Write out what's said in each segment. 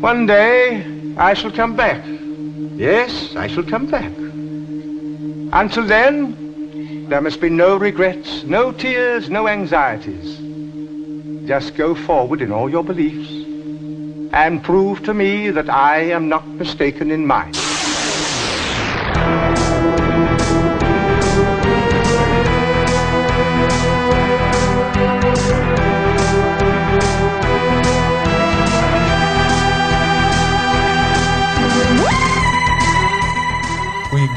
One day I shall come back. Yes, I shall come back. Until then, there must be no regrets, no tears, no anxieties. Just go forward in all your beliefs and prove to me that I am not mistaken in mine.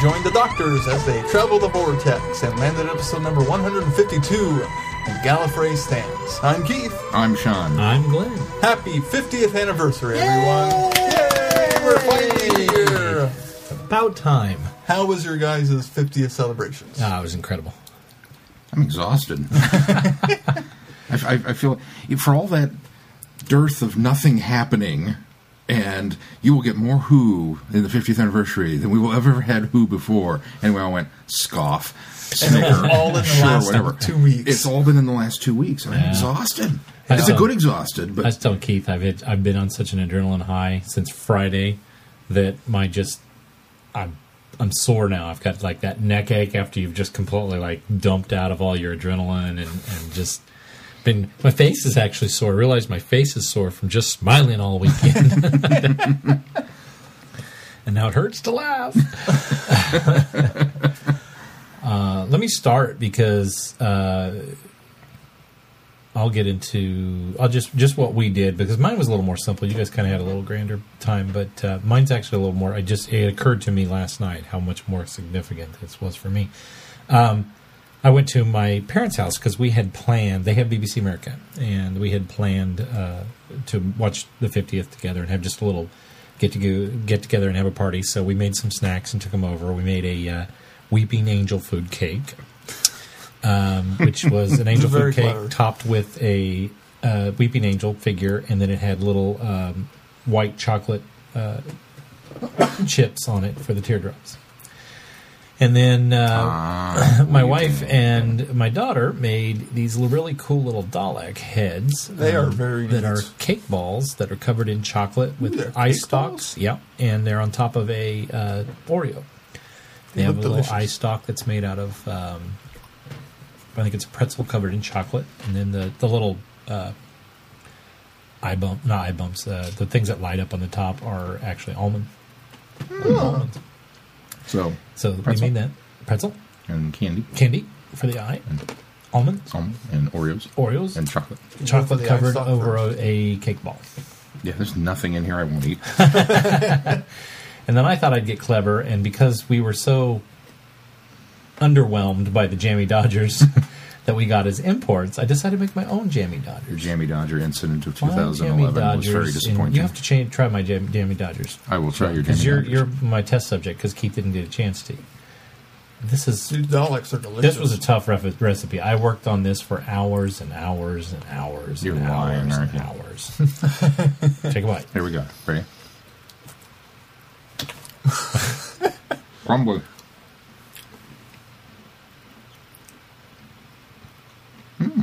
Joined the doctors as they travel the vortex and landed at episode number 152 in Gallifrey stands. I'm Keith. I'm Sean. I'm Glenn. Happy 50th anniversary, everyone! Yay! We're finally here. About time. How was your guys' 50th celebrations? Ah, it was incredible. I'm exhausted. I, I, I feel for all that dearth of nothing happening, and you will get more Who in the 50th anniversary than we will ever have had Who before. And we all went scoff, snicker, all in the sure, last whatever. two weeks. It's all been in the last two weeks. I'm Yeah. exhausted. I It's a good exhausted, but I was Keith I've hit, I've been on such an adrenaline high since Friday that my just I'm I'm sore now. I've got like that neck ache after you've just completely like dumped out of all your adrenaline and, and just been my face is actually sore. I realized my face is sore from just smiling all weekend. and now it hurts to laugh. uh, let me start because uh, I'll get into I'll just just what we did because mine was a little more simple. You guys kind of had a little grander time, but uh, mine's actually a little more. I just it occurred to me last night how much more significant this was for me. Um, I went to my parents' house because we had planned. They have BBC America, and we had planned uh, to watch the 50th together and have just a little get to go, get together and have a party. So we made some snacks and took them over. We made a uh, Weeping Angel food cake, um, which was an angel food cake clever. topped with a uh, Weeping Angel figure, and then it had little um, white chocolate uh, chips on it for the teardrops. And then uh, Ah, my wife and my daughter made these really cool little Dalek heads. um, They are very that neat. are cake balls that are covered in chocolate with they're ice stalks. Yep, and they're on top of a uh, Oreo. They They have a little delicious. ice stalk that's made out of. Um, I think it's a pretzel covered in chocolate, and then the the little uh, eye bump, not eye bumps. Uh, the things that light up on the top are actually almond. Almonds. So So Pretzel? we made that pretzel and candy, candy for the eye, and almonds, um, and Oreos Oreos, and chocolate. chocolate the covered ice over a, a cake ball. Yeah, there's nothing in here I won't eat. And then I thought I'd get clever, and because we were so underwhelmed by the Jammy Dodgers that we got as imports, I decided to make my own Jammy Your Dodgers. Jammy Dodger incident of My own 2011 was very and disappointing. You have to change, try my Jam, Jammy Dodgers I will try your Jammy because you're Dodgers. you're my test subject because Keith didn't get a chance to. This is These Daleks are delicious. this was a tough ref- recipe. I worked on this for hours and hours and hours You're and lying, hours aren't and you? hours. Take a bite. Here we go. Ready? Crumbly. Hmm.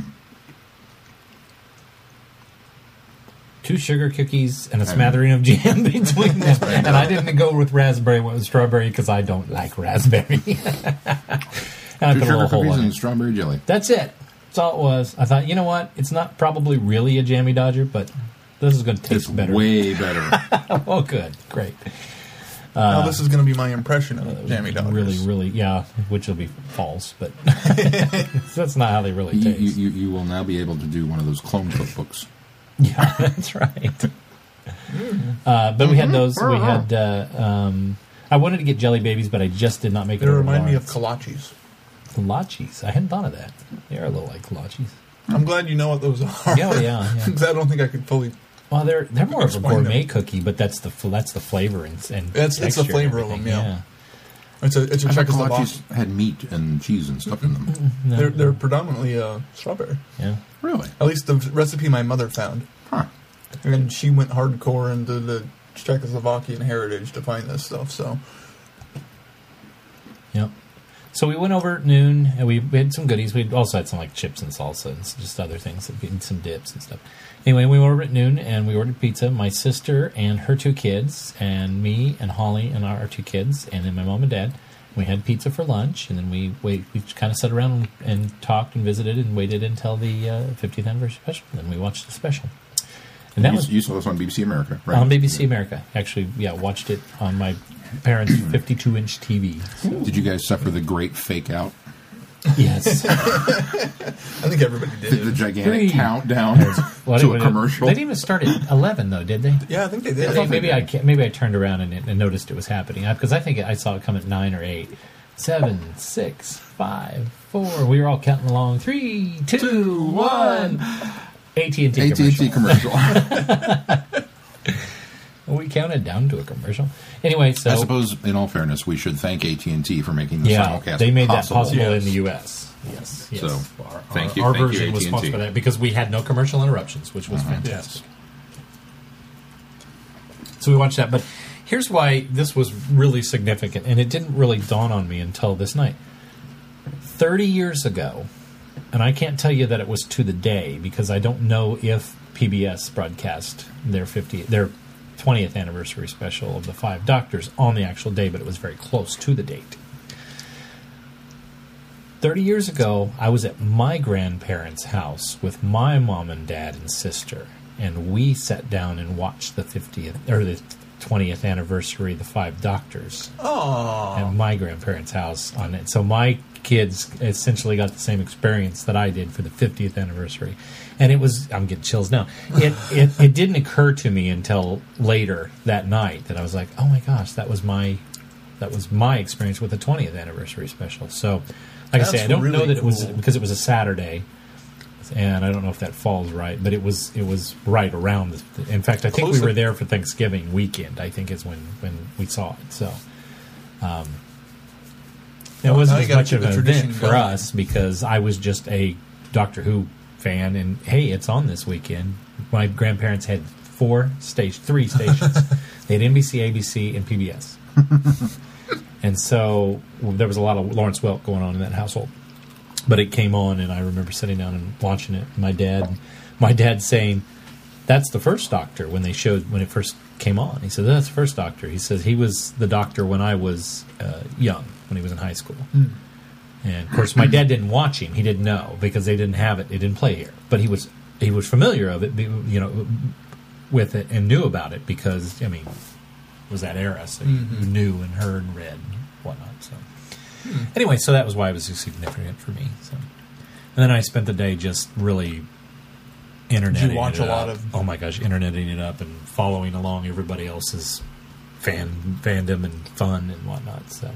two sugar cookies and a smattering of jam between them. and I didn't go with raspberry, went with strawberry because I don't like raspberry. and I Two sugar cookies and strawberry jelly. That's it. That's all it was. I thought, you know what? It's not probably really a jammy dodger, but this is going to It's taste better. way better. oh, good, great. Now this is going to be my impression of Jammy Dodgers. Really, really, yeah. Which will be false, but that's not how they really you, taste. you, you, you will now be able to do one of those clone cookbooks. Yeah, that's right. Uh, but we had those. We had. Uh, um, I wanted to get jelly babies, but I just did not make it. They over remind me of Lawrence. kolaches. kolaches. I hadn't thought of that. They are a little like kolaches. I'm glad you know what those are. Yeah, well, yeah, yeah. 'Cause I don't think I could fully. Well, they're they're more of a gourmet them. cookie, but that's the that's the flavor and, and It's- it's the flavor of everything, them, yeah. It's a it's a I thought Czechoslovakian. kolaches had meat and cheese and stuff in them. No. They're they're predominantly uh, strawberry. yeah. Really? At least the recipe my mother found, Huh. and she went hardcore into the Czechoslovakian heritage to find this stuff. So Yep. So we went over at noon and we had some goodies. We also had some like chips and salsa and just other things, and some dips and stuff. Anyway, we were at noon and we ordered pizza. My sister and her two kids, and me and Holly and our two kids, and then my mom and dad. We had pizza for lunch, and then we wait. We kind of sat around and talked and visited and waited until the uh, 50th anniversary special. Then we watched the special. And that you, was you saw this on BBC America, right? on BBC America. Actually, yeah, watched it on my parents' 52 inch TV. So, Did you guys suffer the great fake out? Yes. I think everybody The, did. the gigantic Three. countdown Well, to a anyway, commercial? They didn't even start at 11, though, did they? yeah, I think they I did. think maybe they I did. ca- maybe I turned around and, and noticed it was happening because I think I saw it come at nine or eight, seven, six, five, four. We were all counting along. Three, two, one. AT and T AT&T commercial. commercial. We counted down to a commercial. Anyway, so I suppose, in all fairness, we should thank AT&T for making the yeah, simulcast they made that possible. possible in the U.S. Yes, yes. So, our, thank our- you- Our thank you, version was sponsored by that because we had no commercial interruptions, which was Uh-huh. fantastic. So we watched that, but here's why this was really significant, and it didn't really dawn on me until this night. Thirty years ago, and I can't tell you that it was to the day because I don't know if PBS broadcast their 50 their 20th anniversary special of the Five Doctors on the actual day, but it was very close to the date. 30 years ago, I was at my grandparents' house with my mom and dad and sister, and we sat down and watched the 50th or the 20th anniversary of the Five Doctors Oh, at my grandparents' house on it. So my kids essentially got the same experience that I did for the 50th anniversary. And it was I'm getting chills now. It it, it didn't occur to me until later that night that I was like, "Oh my gosh, that was my that was my experience with the 20th anniversary special." So, like I say, I don't know really that it was cool. because it was a Saturday. And I don't know if that falls right, but it was it was right around. The, in fact, I think Close we were there for Thanksgiving weekend. I think is when when we saw it. So, um, it Well, wasn't as much of an tradition event for us because I was just a Doctor Who fan, and hey, it's on this weekend. My grandparents had four station, three stations. they had NBC, ABC, and PBS, and so well, there was a lot of Lawrence Welk going on in that household. But it came on, and I remember sitting down and watching it. My dad, my dad saying, "That's the first Doctor." When they showed when it first came on, he said, "That's the first Doctor." He says he was the Doctor when I was uh, young, when he was in high school. And of course, my dad didn't watch him; he didn't know because they didn't have it; it didn't play here. But he was he was familiar of it, you know, with it and knew about it because I mean, it was that era, so you mm-hmm. knew and heard and read and whatnot. So hmm. anyway, so that was why it was so significant for me. So, and then I spent the day just really internet. Did you watch a lot up. of- Oh my gosh, interneting it up and following along everybody else's fan fandom and fun and whatnot. So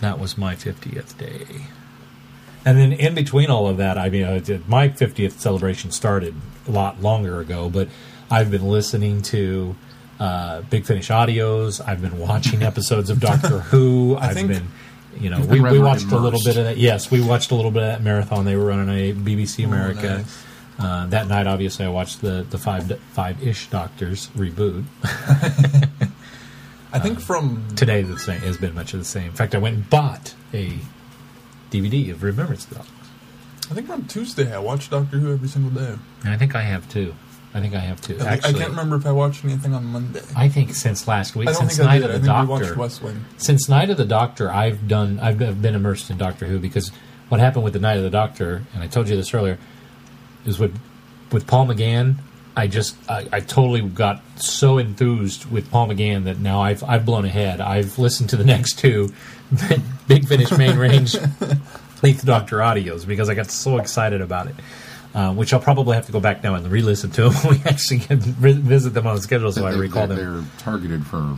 that was my fiftieth day. And then in between all of that, I mean, I did, my 50th celebration started a lot longer ago, but I've been listening to uh, Big Finish audios. I've been watching episodes of Doctor Who. I I've think been, you know, we, we watched a little bit of that. Yes, we watched a little bit of that marathon they were running a BBC America. nice. Uh, that night, obviously, I watched the the five five ish Doctors reboot. I think uh, from Today, the same has been much of the same. In fact, I went and bought a DVD of Remembrance of the Dogs. I think from Tuesday I watched Doctor Who every single day. And I think I have too. I think I have too. I, Actually, I can't remember if I watched anything on Monday. I think since last week, since Night of the think we watched Doctor, since Night of the Doctor, I've done. I've been been immersed in Doctor Who because what happened with the Night of the Doctor, and I told you this earlier, is with with Paul McGann. I just I, I totally got so enthused with Paul McGann that now I've I've blown ahead. I've listened to the next two Big Finish Main Range Eighth Doctor audios because I got so excited about it. Uh, which I'll probably have to go back now and re-listen to them when we actually visit them on the schedule, so I They're- recall they're, them. They're targeted for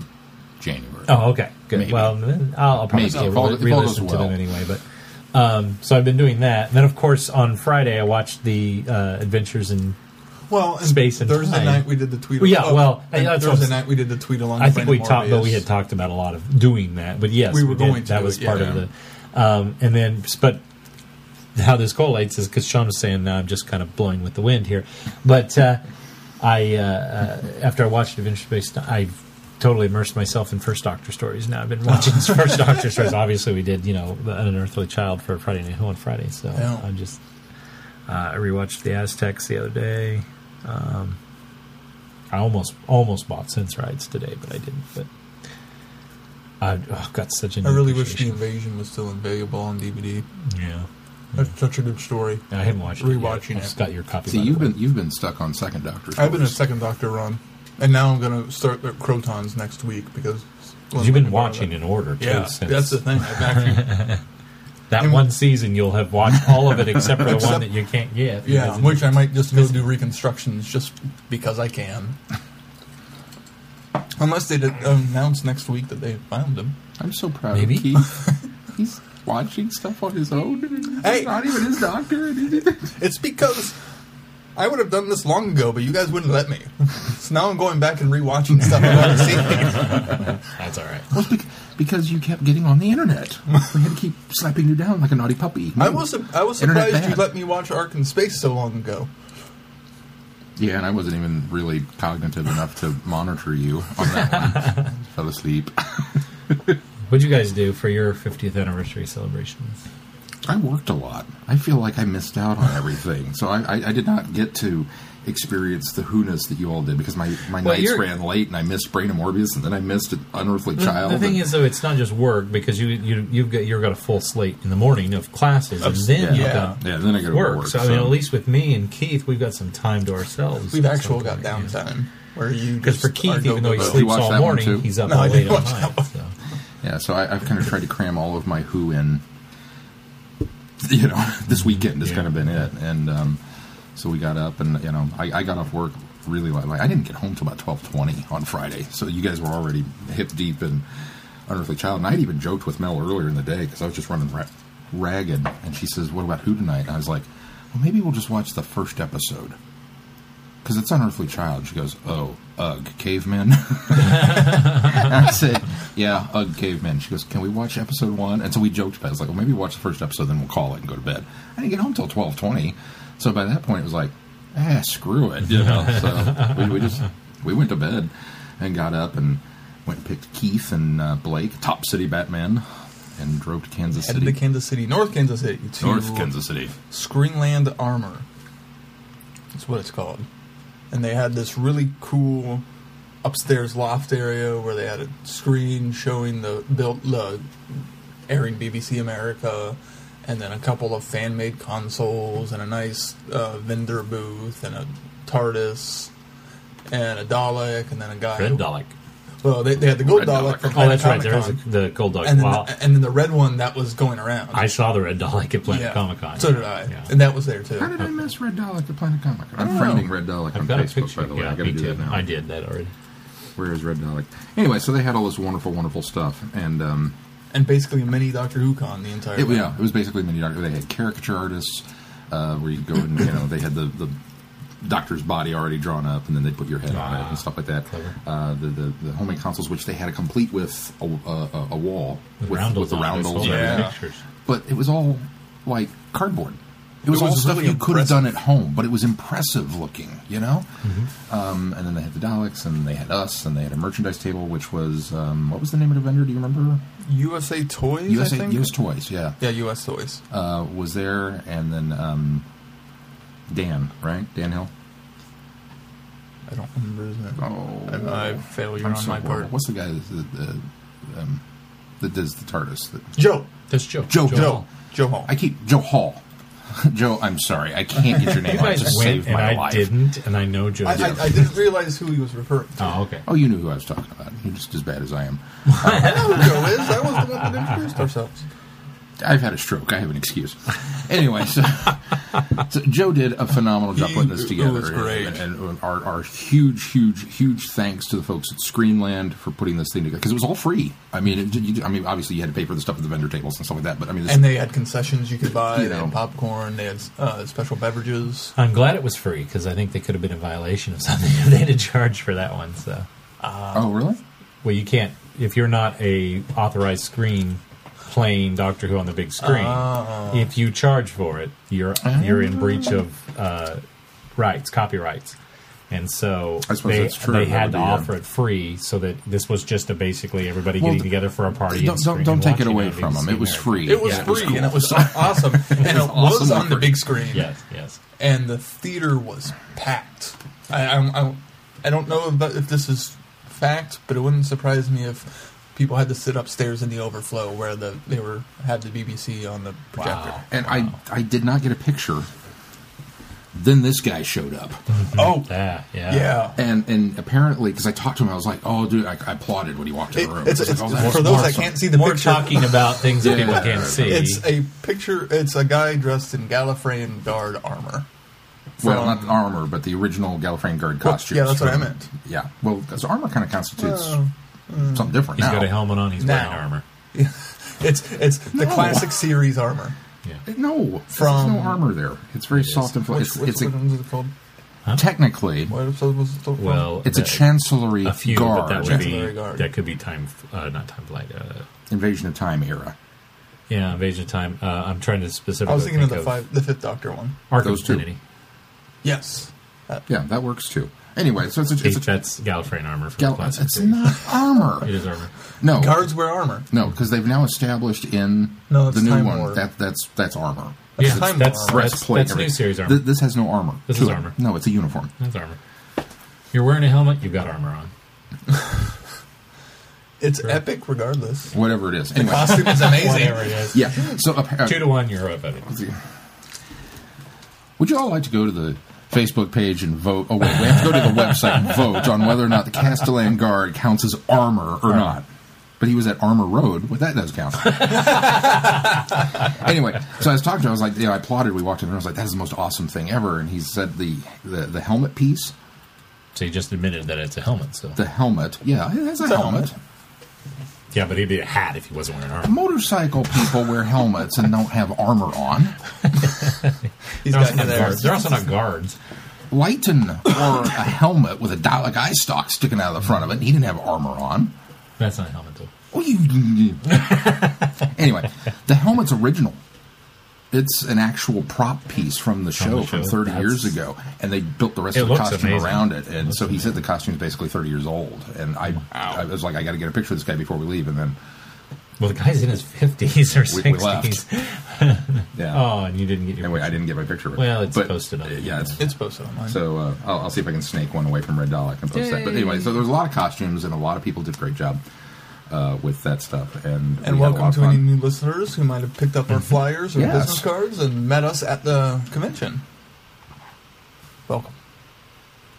January. Oh, okay, good. Maybe. Well, I'll, I'll probably Maybe. still re- if all goes re-listen to them anyway. But um, so I've been doing that. And then, of course, on Friday I watched the uh, Adventures in. Well, and Space and Thursday time. night we did the tweet. Well, yeah, oh, well, and that's Thursday night we did the tweet along. I think we talked, but we had talked about a lot of doing that. But yes, We were did. going to That was part yeah. of the. Um, and then, but how this collates is because Sean was saying now I'm just kind of blowing with the wind here, but uh, I uh, uh, after I watched Adventure Space, I totally immersed myself in First Doctor stories. Now I've been watching First Doctor stories. Obviously, we did you know an Unearthly Child for Friday Night Hill on Friday, so Yeah. I'm just uh, I rewatched the Aztecs the other day. Um, I almost almost bought Sensorites today, but I didn't. But I've oh, got such a I new really wish the invasion was still available on DVD. yeah. That's such a good story. I haven't watched Rewatching it. Yet. I just got your copy. See, you've way. been you've been stuck on second Doctor. I've been a second Doctor run, and now I'm going to start the Krotons next week because 'Cause you've been watching in order too. Yeah, since that's the thing. I've actually, that and- one season you'll have watched all of it except for the one that you can't get. yeah, which I might just go do reconstructions just because I can. Unless they announce next week that they found him. I'm so proud Maybe. of Keith. He's watching stuff on his own. Hey! Not even his doctor. It's because I would have done this long ago, but you guys wouldn't let me. so now I'm going back and rewatching stuff I've already seen. that's all right. Well, it's bec- because you kept getting on the internet. We had to keep slapping you down like a naughty puppy. I was I was Internet surprised you let me watch Ark in Space so long ago. Yeah, and I wasn't even really cognitive enough to monitor you on that one. Fell asleep. What'd you guys do for your 50th anniversary celebrations? I worked a lot. I feel like I missed out on everything. So I, I, I did not get to experience the who-ness that you all did because my, my Well, nights ran late and I missed Brain of Morbius and then I missed an Unearthly The, Child. the thing and- is, though, it's not just work because you you you've got you've got a full slate in the morning of classes, and then yeah. you've Yeah. got yeah, then I go to work. work. So, I mean, at least with me and Keith, we've got some time to ourselves. We've actually got point, yeah. downtime where you Because for Keith, even though he sleeps all morning, he's up No, all I late didn't on watch that one. So. Yeah, so I, I've kind of tried to cram all of my Who in. You know, this weekend has Yeah. kind of been it, and um, so we got up, and you know, I, I got off work really late. Like I didn't get home till about twelve twenty on Friday, so you guys were already hip deep in Unearthly Child. And I'd even joked with Mel earlier in the day because I was just running ra- ragged, and she says, "What about Who tonight?" And I was like, "Well, maybe we'll just watch the first episode." Because it's Unearthly Child. She goes, Oh, ugh, cavemen. And I said, "Yeah, Ugh, cavemen." She goes, "Can we watch episode one?" And so we joked about. it. I was like, "Well, maybe watch the first episode, then we'll call it and go to bed." I didn't get home till twelve twenty, so by that point it was like, "Ah, screw it," you know. so we, we just we went to bed and got up and went and picked Keith and uh, Blake, Top City Batman, and drove to Kansas City. Headed City, to Kansas City, North Kansas City, to North Kansas City. Screenland Armour. That's what it's called. And they had this really cool upstairs loft area where they had a screen showing the built the airing BBC America, and then a couple of fan made consoles and a nice uh, vendor booth and a TARDIS and a Dalek and then a guy. Red Dalek. Well, they, they had the gold Red Dalek. Dalek. from Oh, that's right. There is Comic-Con. a, the Gold Dalek. and then, Wow. the, and then the red one that was going around. I saw the Red Dalek at Planet Yeah. Comic Con. So did I, Yeah. and that was there too. How did I miss Red Dalek at Planet Comic? I I'm don't friending. Red Dalek I've on got a Facebook, picture. by the way. Yeah, I got to me do too. that now. I did that already. Where is Red Dalek? Anyway, so they had all this wonderful, wonderful stuff, and um, and basically a mini Doctor Who con the entire. it, way. yeah, it was basically mini doctor. They had caricature artists uh, where you go and you know they had the, the doctor's body already drawn up, and then they put your head on it Ah, and stuff like that. Uh, the, the the homemade consoles, which they had a complete with a, a, a wall With, with, with the on it. I saw roundels, the. Yeah. but it was all like cardboard. It was, It was all stuff really you could have done at home, but it was impressive looking, you know. Um, and then they had the Daleks, and they had us, and they had a merchandise table, which was um, what was the name of the vendor? Do you remember? USA Toys. I USA think? US Toys, yeah, Yeah, US Toys. uh, was there, and then um, Dan, right? Dan Hill. I don't remember his name. Oh, I, I failure I'm on so my horrible. part. What's the guy that, that, um, that does the TARDIS? That, Joe. That's Joe. Joe. Joe. Joe. Joe Hall. I keep Joe Hall. Joe, I'm sorry, I can't get your name You out guys to went save and I life. didn't, and I know Joe. I, I, I didn't realize who he was referring to. oh, okay. Oh, you knew who I was talking about. You're just as bad as I am. I know who Joe is. I was the one that introduced ourselves. I've had a stroke. I have an excuse. Anyway, so, so Joe did a phenomenal job putting this it together. was great. And, and our, our huge, huge, huge thanks to the folks at Screenland for putting this thing together because it was all free. I mean, it, you, I mean, obviously you had to pay for the stuff at the vendor tables and stuff like that. But I mean, this, And they had concessions you could buy. You They know. had popcorn. They had uh, special beverages. I'm glad it was free because I think they could have been in violation of something if they had to charge for that one. So, oh, really? well, you can't if you're not a authorized screen playing Doctor Who on the big screen. Oh. If you charge for it, you're you're in breach of uh, rights, copyrights. And so they, that's true. they had to be, offer it free, so that this was just a basically everybody Well, getting together for a party. Don't and don't, don't and take it away on from them. It was free. It was Yeah, it free was and it was awesome, and it was awesomely on the big screen. Yes, yes. and the theater was packed. I, I, I, I don't know if, if this is fact, but it wouldn't surprise me if people had to sit upstairs in the overflow where the they were had the BBC on the projector. Wow. And I I did not get a picture. Then this guy showed up, mm-hmm. Oh, Yeah, yeah. yeah. and and apparently because I talked to him, I was like, "Oh, dude!" I, I applauded when he walked in the room. it's, I it's, like, "Oh, that's for those that can't see the More picture, talking about things that Yeah. people can't see. it's a picture. It's a guy dressed in Gallifreyan guard armor. well, not the armor, but the original Gallifreyan guard Well, costumes. yeah, that's what I meant. Yeah, well, because armor kind of constitutes Well, something different he's now. got a helmet on. He's Now. wearing armor. It's it's the No. classic series armor. Yeah. No, From- there's no armor there. It's very soft and fluffy. Which, It's, which, it's which a, one is it called? technically What episode was it called? Well, it's a that- chancellery a few, guard, but that would Chancellery be Guard. that could be time, uh, not time flight. Uh, invasion of time era. yeah, invasion of time. Uh, I'm trying to specifically. I was thinking of think the five, the fifth Doctor one. Arkham Those two. Infinity. Yes. Uh, Yeah, that works too. Anyway, so it's a, it's a That's Gallifreyan armor from Gal- the classic it's series. not armor. It is armor. No, guards wear armor. no, because they've now established in No, it's the new Time one Lord. that that's that's armor. That's yeah, Time that's, Lord. that's, Breastplate, that's new everything. series armor. Th- this has no armor. This to is it. armor. No, it's a uniform. that's armor. You're wearing a helmet. You've got armor on. It's epic regardless. Whatever it is. The Anyway, costume is amazing. Whatever it is. yeah. So uh, Two to one, you're up at it. Would you all like to go to the Facebook page and vote? Oh, wait, we have to go to the website and vote on whether or not the Castellan Guard counts as armor or not. But he was at Armor Road. Well, that does count. anyway, so I was talking to him. I was like, yeah, I applauded. We walked in and I was like, that is the most awesome thing ever. And he said the, the, the helmet piece, So you just admitted that it's a helmet. So the helmet, yeah, it has a a helmet. helmet. Yeah, but he'd be a hat if he wasn't wearing armor. Motorcycle people wear helmets and don't have armor on. He's They're also, got you not there. guards. They're also not guards. Lighton wore a helmet with a Dalek eye stalk sticking out of the front of it, and he didn't have armor on. That's not a helmet, though. Oh, you. anyway, the helmet's original. It's an actual prop piece from the From show from 30 That's- years ago, and they built the rest of the costume amazing. around it. And Looks so he said the amazing. costume's basically 30 years old. And I, I was like, I got to get a picture of this guy before we leave. And then, Well, the guy's in his 50s or 60s. We- we left. yeah. Oh, and you didn't get your anyway, I didn't get my picture of it. Well, it's But, posted on uh, Yeah, it's, It's posted online. So uh, I'll, I'll see if I can snake one away from Red Doll. I can post that. But anyway, so there's a lot of costumes and a lot of people did a great job uh, with that stuff. And and a welcome to fun. any new listeners who might have picked up our flyers or Yes. business cards and met us at the convention. Welcome.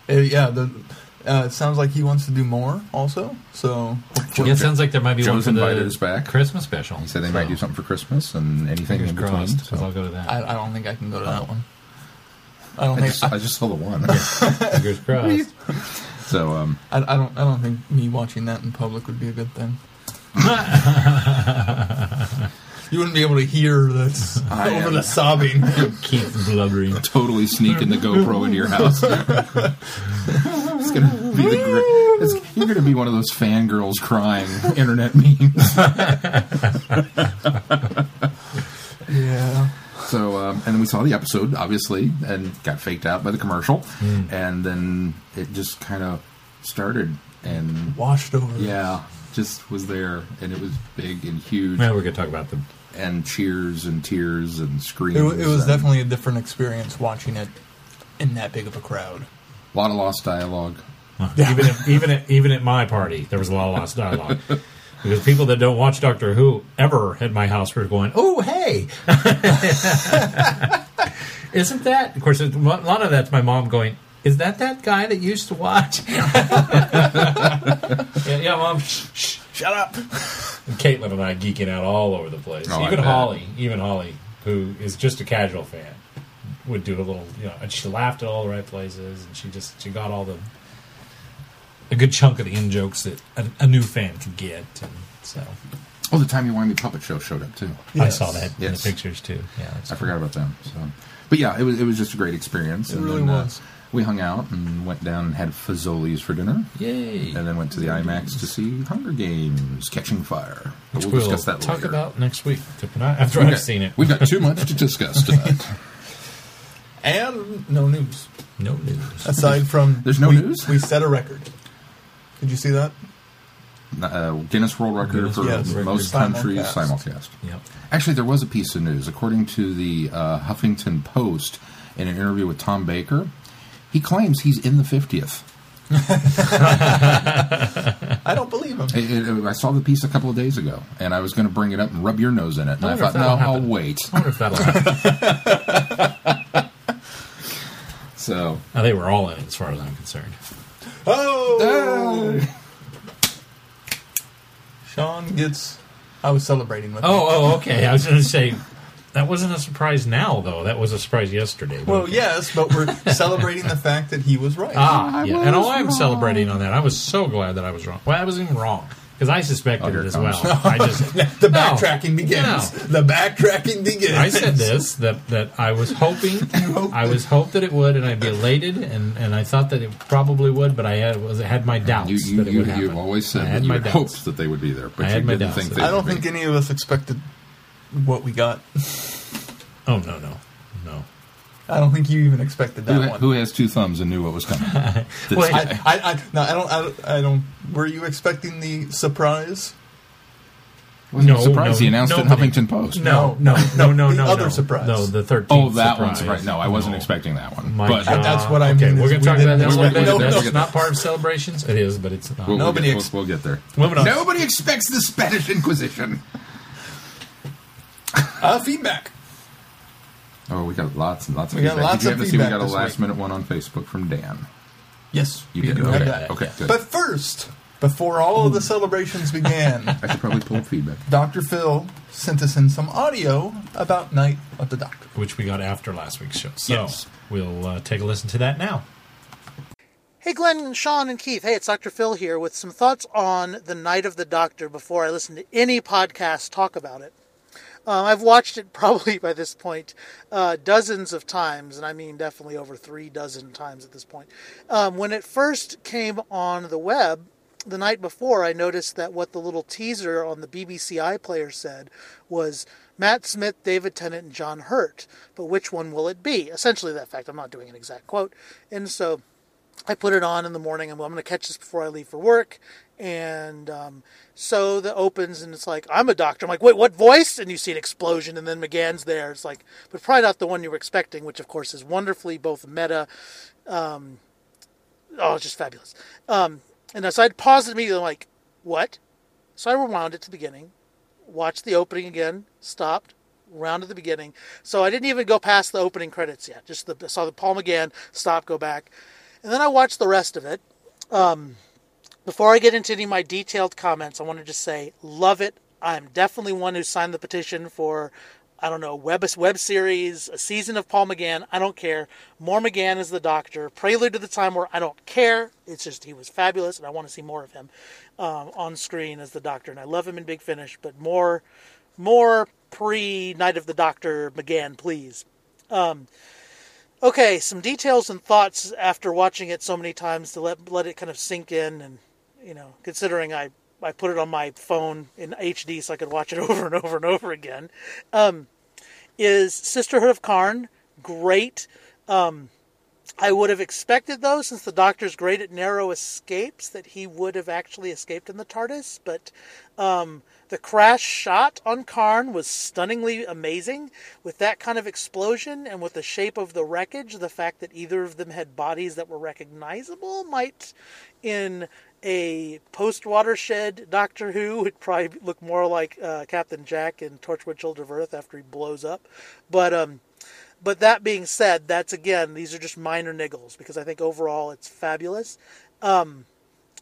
Uh, yeah, the, uh, it sounds like he wants to do more also. So hopefully- Yeah, it sounds like there might be Joe's one for invited the us back. Christmas special. He said they might do something for Christmas and anything Fingers in between. crossed, So. 'cause I'll go to that. I, I don't think I can go to Oh. that one. I don't I think just, I, I just saw the one. Fingers crossed. So um, I, I don't I don't think me watching that in public would be a good thing. you wouldn't be able to hear this I over am- the sobbing. Keith blubbering. totally sneaking the GoPro into your house. it's gonna be the great. It's, you're gonna be one of those fangirls crying internet memes. Yeah. Um, and then we saw the episode, obviously, and got faked out by the commercial, and then it just kind of started, and Washed over. yeah, just was there, and it was big and huge, Well, we're to talk about the. and cheers and tears and screams. It, it was and definitely a different experience watching it in that big of a crowd. a lot of lost dialogue. Even at, even at, even at my party, there was a lot of lost dialogue. Because people that don't watch Doctor Who ever at my house were going, "Oh, hey, isn't that?" Of course, a lot of that's my mom going, "Is that that guy that used to watch?" yeah, yeah, mom, shh, shh, shut up. And Caitlin and I geeking out all over the place. Oh, even. Holly, even Holly, who is just a casual fan, would do a little, you know, and she laughed at all the right places, and she just she got all the a good chunk of the in jokes that a, a new fan could get, and so Oh, the Timey Wimey puppet show showed up too. I saw that in the pictures too. Yeah, that's I forgot about them. So, but yeah, it was it was just a great experience. It and really then, uh, was. we hung out and went down and had Fazoli's for dinner, Yay! and then went to the IMAX to see Hunger Games: Catching Fire. But Which we'll discuss that talk later. about next week after We've I've got- seen it. We've got too much to discuss tonight. And no news. No news. Aside from There's no we, news? We set a record. Did you see that? Uh, Guinness World Record Guinness for World most Simulcast. countries simulcast. Yep. Actually, there was a piece of news. According to the uh, Huffington Post, in an interview with Tom Baker, he claims he's in the 50th. I don't believe him. It- it- I saw the piece a couple of days ago, and I was going to bring it up and rub your nose in it. And I, wonder if thought, no, that'll I'll wait. I wonder if that'll happen. So, Now, they were all in it, as far as I'm concerned. Oh, Sean gets. I was celebrating with. him. Oh, oh, okay. I was going to say that wasn't a surprise now, though. That was a surprise yesterday. Well, okay. yes, but we're celebrating the fact that he was right. Ah, I yeah. And was all I'm celebrating on that, I was so glad that I was wrong. Well, I wasn't even wrong because I suspected Oh, it it as well. I just the No. backtracking begins. The backtracking begins. I said this that that I was hoping I was hoped that it would, and I'd be elated, and, and I thought that it probably would, but I had was had my doubts you, you, that it would happen. You've always said I that had you my had doubts. hoped that they would be there, but I you had my didn't doubts. think they I don't think be. any of us expected what we got. Oh no no no! I don't think you even expected that Who, one. who has two thumbs and knew what was coming? This Well, guy. I, I, I, no, I don't, I don't. I don't. Were you expecting the surprise? wasn't No, surprise. no, he announced it in Huffington Post. No no no no The no. other no. surprise. No, the thirteenth. Oh, that surprise. one's right. No, I wasn't No. expecting that one. My but God. That's what I okay, mean We're going to talk about didn't that a little expect- bit. no, no. That's not part of celebrations. It is, but it's not. we'll, we'll, Nobody get, ex- we'll, we'll get there. Moving on. Nobody expects the Spanish Inquisition. Uh, feedback. Oh, we got lots and lots of We got lots Did you of happen to see we got a last week. minute one on Facebook from Dan? Yes, You we did. do have Okay. that. Okay, good. But first, before all of the celebrations began, I should probably pull up feedback. Dr. Phil sent us in some audio about Night of the Doctor. Which we got after last week's show. So Yes. we'll uh, take a listen to that now. Hey, Glenn, Sean, and Keith. Hey, it's Dr. Phil here with some thoughts on The Night of the Doctor before I listen to any podcast talk about it. Um, I've watched it probably by this point uh, dozens of times, and I mean definitely over three dozen times at this point. Um, when it first came on the web, the night before, I noticed that what the little teaser on the BBC iPlayer said was Matt Smith, David Tennant, and John Hurt. But which one will it be? Essentially, that fact. I'm not doing an exact quote. And so I put it on in the morning. well, I'm going to catch this before I leave for work. And um, so the opens, and it's like, I'm a doctor. I'm like, wait, what voice? And you see an explosion, and then McGann's there. It's like, but probably not the one you were expecting, which of course is wonderfully both meta. Um, oh, just fabulous. Um, and so I'd paused immediately. I'm like, what? So I rewound it to the beginning, watched the opening again, stopped, round at the beginning. So I didn't even go past the opening credits yet. Just the, saw the Paul McGann, stop, go back. And then I watched the rest of it. Um, before I get into any of my detailed comments, I want to say, love it. I'm definitely one who signed the petition for, I don't know, web web series, a season of Paul McGann. I don't care. More McGann as the Doctor. Prelude to the time where I don't care. It's just he was fabulous, and I want to see more of him um, on screen as the Doctor. And I love him in Big Finish, but more, more pre Night of the Doctor McGann, please. Um, okay, some details and thoughts after watching it so many times to let let it kind of sink in, and you know, considering I I put it on my phone in HD so I could watch it over and over and over again. Um, is Sisterhood of Karn great? Um, I would have expected, though, since the Doctor's great at narrow escapes, that he would have actually escaped in the TARDIS. But um, the crash shot on Karn was stunningly amazing. With that kind of explosion and with the shape of the wreckage, the fact that either of them had bodies that were recognizable might, in a post watershed Doctor Who, would probably look more like uh, Captain Jack in Torchwood Children of Earth after he blows up. But um, but that being said, that's again, these are just minor niggles because I think overall it's fabulous. Um,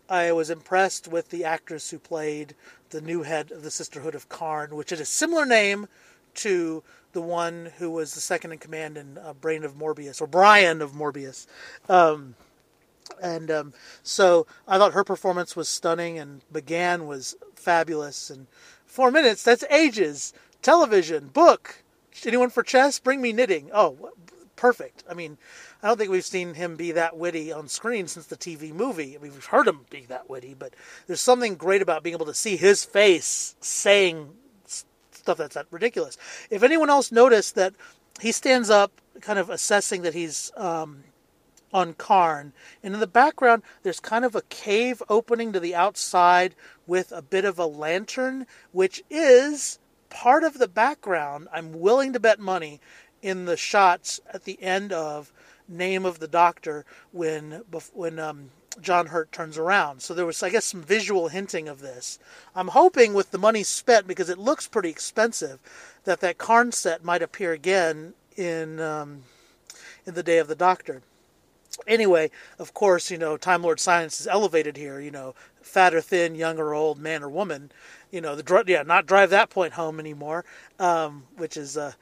I was impressed with the actress who played the new head of the Sisterhood of Karn, which had a similar name to the one who was the second in command in uh, Brain of Morbius, or Brian of Morbius. Um, and um, so I thought her performance was stunning, and McGann was fabulous. And four minutes, that's ages. Television, book. Anyone for chess? Bring me knitting. Oh, perfect. I mean, I don't think we've seen him be that witty on screen since the TV movie. I mean, we've heard him be that witty, but there's something great about being able to see his face saying stuff that's that ridiculous. If anyone else noticed that he stands up, kind of assessing that he's um, on Karn. And in the background, there's kind of a cave opening to the outside with a bit of a lantern, which is part of the background. I'm willing to bet money in the shots at the end of Name of the Doctor when when um, John Hurt turns around. So there was, I guess, some visual hinting of this. I'm hoping with the money spent, because it looks pretty expensive, that that Karn set might appear again in um, in the Day of the Doctor anyway, of course, you know, Time Lord Science is elevated here. You know, fat or thin, young or old, man or woman. You know, the yeah, not drive that point home anymore, um, which is, uh,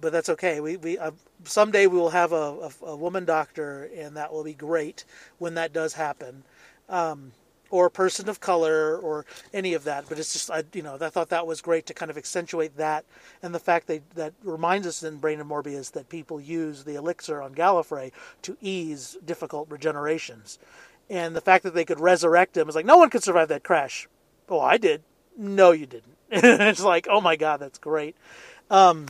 but that's okay. We we uh, someday we will have a, a, a, woman doctor, and that will be great when that does happen. Um, or a person of color or any of that. But it's just, I, you know, I thought that was great to kind of accentuate that and the fact that that reminds us in Brain of Morbius that people use the elixir on Gallifrey to ease difficult regenerations. And the fact that they could resurrect him is like, no one could survive that crash. Oh, I did. No, you didn't. it's like, oh my God, that's great. Um,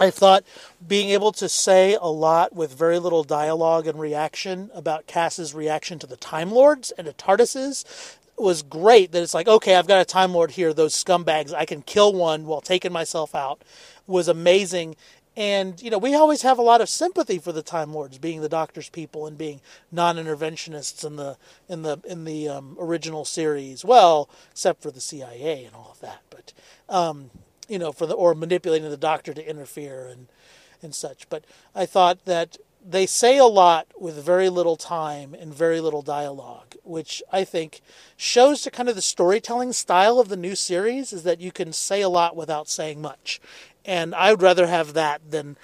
I thought being able to say a lot with very little dialogue and reaction about Cass's reaction to the Time Lords and to TARDISes was great. That it's like, okay, I've got a Time Lord here, those scumbags, I can kill one while taking myself out, was amazing. And, you know, we always have a lot of sympathy for the Time Lords being the Doctor's people and being non interventionists in the in the in the um, original series. Well, except for the CIA and all of that. But um, you know, for the or manipulating the doctor to interfere and and such. But I thought that they say a lot with very little time and very little dialogue, which I think shows to kind of the storytelling style of the new series is that you can say a lot without saying much. And I would rather have that than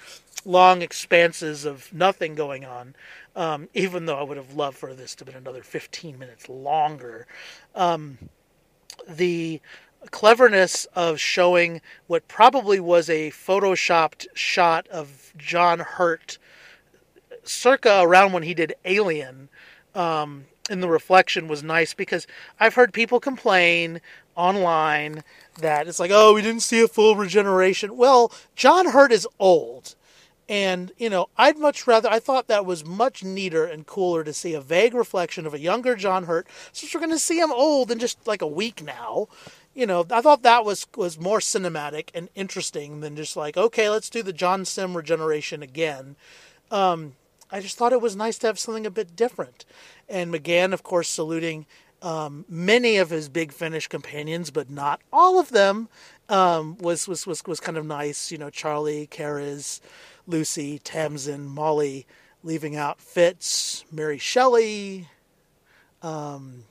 long expanses of nothing going on. Um, even though I would have loved for this to have been another 15 minutes longer. Um, the cleverness of showing what probably was a photoshopped shot of John Hurt circa around when he did Alien um, in the reflection was nice because I've heard people complain online that it's like, oh, we didn't see a full regeneration. Well, John Hurt is old. And, you know, I'd much rather, I thought that was much neater and cooler to see a vague reflection of a younger John Hurt, since we're going to see him old in just like a week now you know, I thought that was was more cinematic and interesting than just like, okay, let's do the John Simm regeneration again. Um, I just thought it was nice to have something a bit different. And McGann, of course, saluting um, many of his big finish companions, but not all of them, um, was, was was was kind of nice. You know, Charlie, C'rizz, Lucy, Tamsin, Molly, leaving out Fitz, Mary Shelley. Um,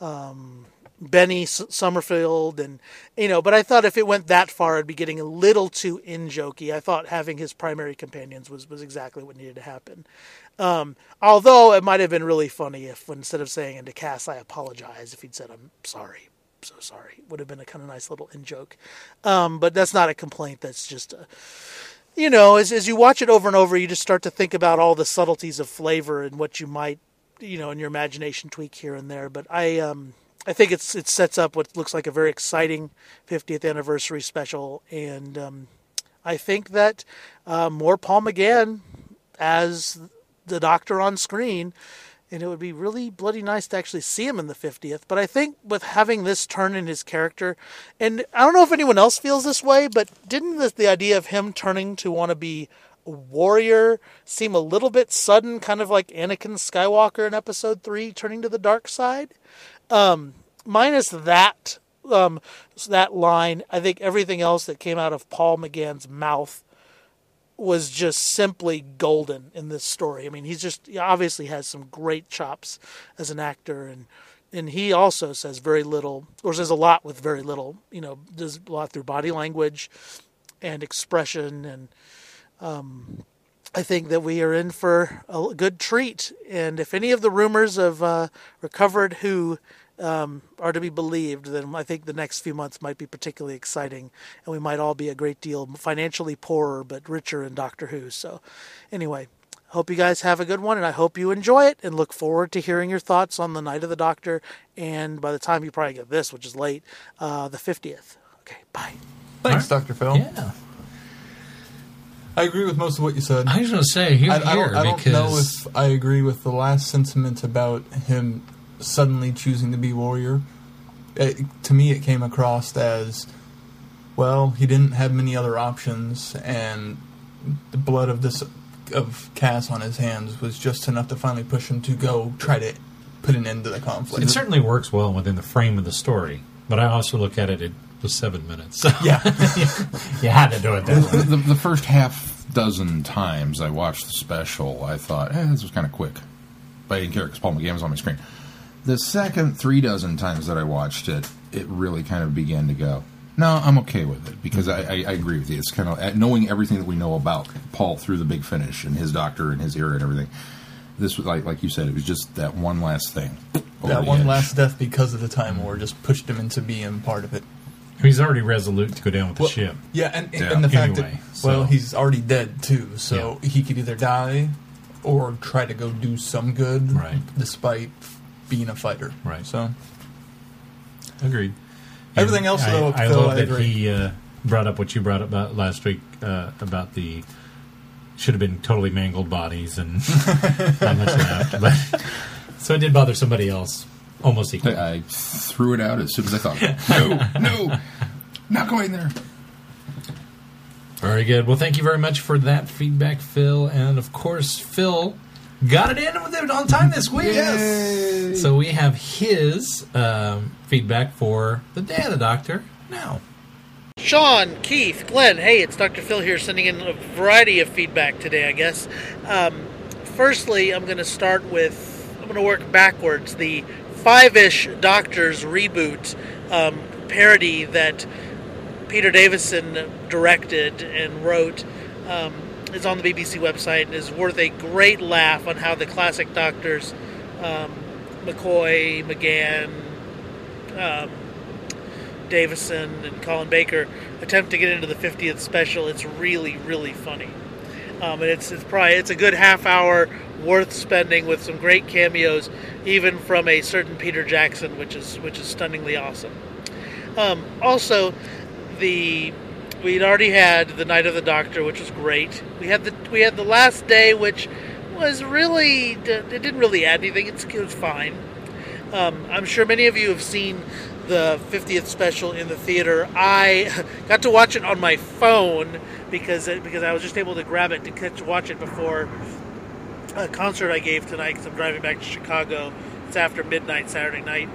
um, Benny Summerfield and you know, but I thought if it went that far, it'd be getting a little too in jokey. I thought having his primary companions was was exactly what needed to happen. Um, although it might have been really funny if instead of saying into Cass, I apologize, if he'd said I'm sorry, so sorry, would have been a kind of nice little in joke. Um, but that's not a complaint. That's just a you know, as as you watch it over and over, you just start to think about all the subtleties of flavor and what you might, you know, in your imagination tweak here and there. But I, um, I think it's it sets up what looks like a very exciting 50th anniversary special, and um, I think that uh, more Paul McGann as the Doctor on screen, and it would be really bloody nice to actually see him in the 50th. But I think with having this turn in his character, and I don't know if anyone else feels this way, but didn't the, the idea of him turning to want to be a warrior seem a little bit sudden, kind of like Anakin Skywalker in Episode Three turning to the dark side? Um, minus that um, that line, I think everything else that came out of Paul McGann's mouth was just simply golden in this story. I mean, he's just he obviously has some great chops as an actor, and and he also says very little, or says a lot with very little. You know, does a lot through body language and expression, and um, I think that we are in for a good treat. And if any of the rumors of uh, recovered who um, are to be believed, then I think the next few months might be particularly exciting, and we might all be a great deal financially poorer but richer in Doctor Who. So, anyway, hope you guys have a good one, and I hope you enjoy it, and look forward to hearing your thoughts on the Night of the Doctor. And by the time you probably get this, which is late, uh, the fiftieth. Okay, bye. Thanks, Doctor Phil. Yeah. I agree with most of what you said. I was going to say here, I, I don't, I don't because know if I agree with the last sentiment about him suddenly choosing to be warrior. It, to me, it came across as well. He didn't have many other options, and the blood of this of Cass on his hands was just enough to finally push him to go try to put an end to the conflict. it certainly works well within the frame of the story. But I also look at it; it was seven minutes. So yeah, you had to do it that way. the, the first half dozen times I watched the special, I thought, eh, this was kind of quick. But I didn't care because Paul McGann was on my screen. The second three dozen times that I watched it, it really kind of began to go. No, I'm okay with it because I, I, I agree with you. It's kind of uh, knowing everything that we know about Paul through the big finish and his doctor and his era and everything. This was like like you said, it was just that one last thing. that one edge. last death because of the Time War just pushed him into being part of it. He's already resolute to go down with the Well, ship. Yeah, and, Yeah. and the fact Anyway, that well, so- he's already dead too, so he could either die or try to go do some good, Right. Despite being a fighter, Right. So Agreed. Everything else, I, though, I Phil, love I that agree. he uh, brought up what you brought up about last week uh, about the should have been totally mangled bodies and not much left. But so it did bother somebody else almost equally. I, I threw it out as soon as I thought, no, no, not going there. Very good. Well, thank you very much for that feedback, Phil. And of course, Phil got it in with it on time this week. Yes. So we have his um, feedback for the Day of the Doctor now. Sean, Keith, Glenn, hey, it's Dr. Phil here sending in a variety of feedback today, I guess. Um, firstly, I'm going to start with, I'm going to work backwards. The Five Ish Doctors reboot um, parody that Peter Davison directed and wrote um, is on the BBC website and is worth a great laugh on how the classic doctors, um, McCoy, McGann, um, Davison and Colin Baker attempt to get into the 50th special. It's really, really funny. Um, and it's, it's probably it's a good half hour worth spending with some great cameos, even from a certain Peter Jackson, which is which is stunningly awesome. Um, also, the we'd already had the Night of the Doctor, which was great. We had the we had the Last Day, which was really it didn't really add anything. It's, it was fine. Um, I'm sure many of you have seen the 50th special in the theater. I got to watch it on my phone because it, because I was just able to grab it to catch watch it before a concert I gave tonight because I'm driving back to Chicago. It's after midnight Saturday night,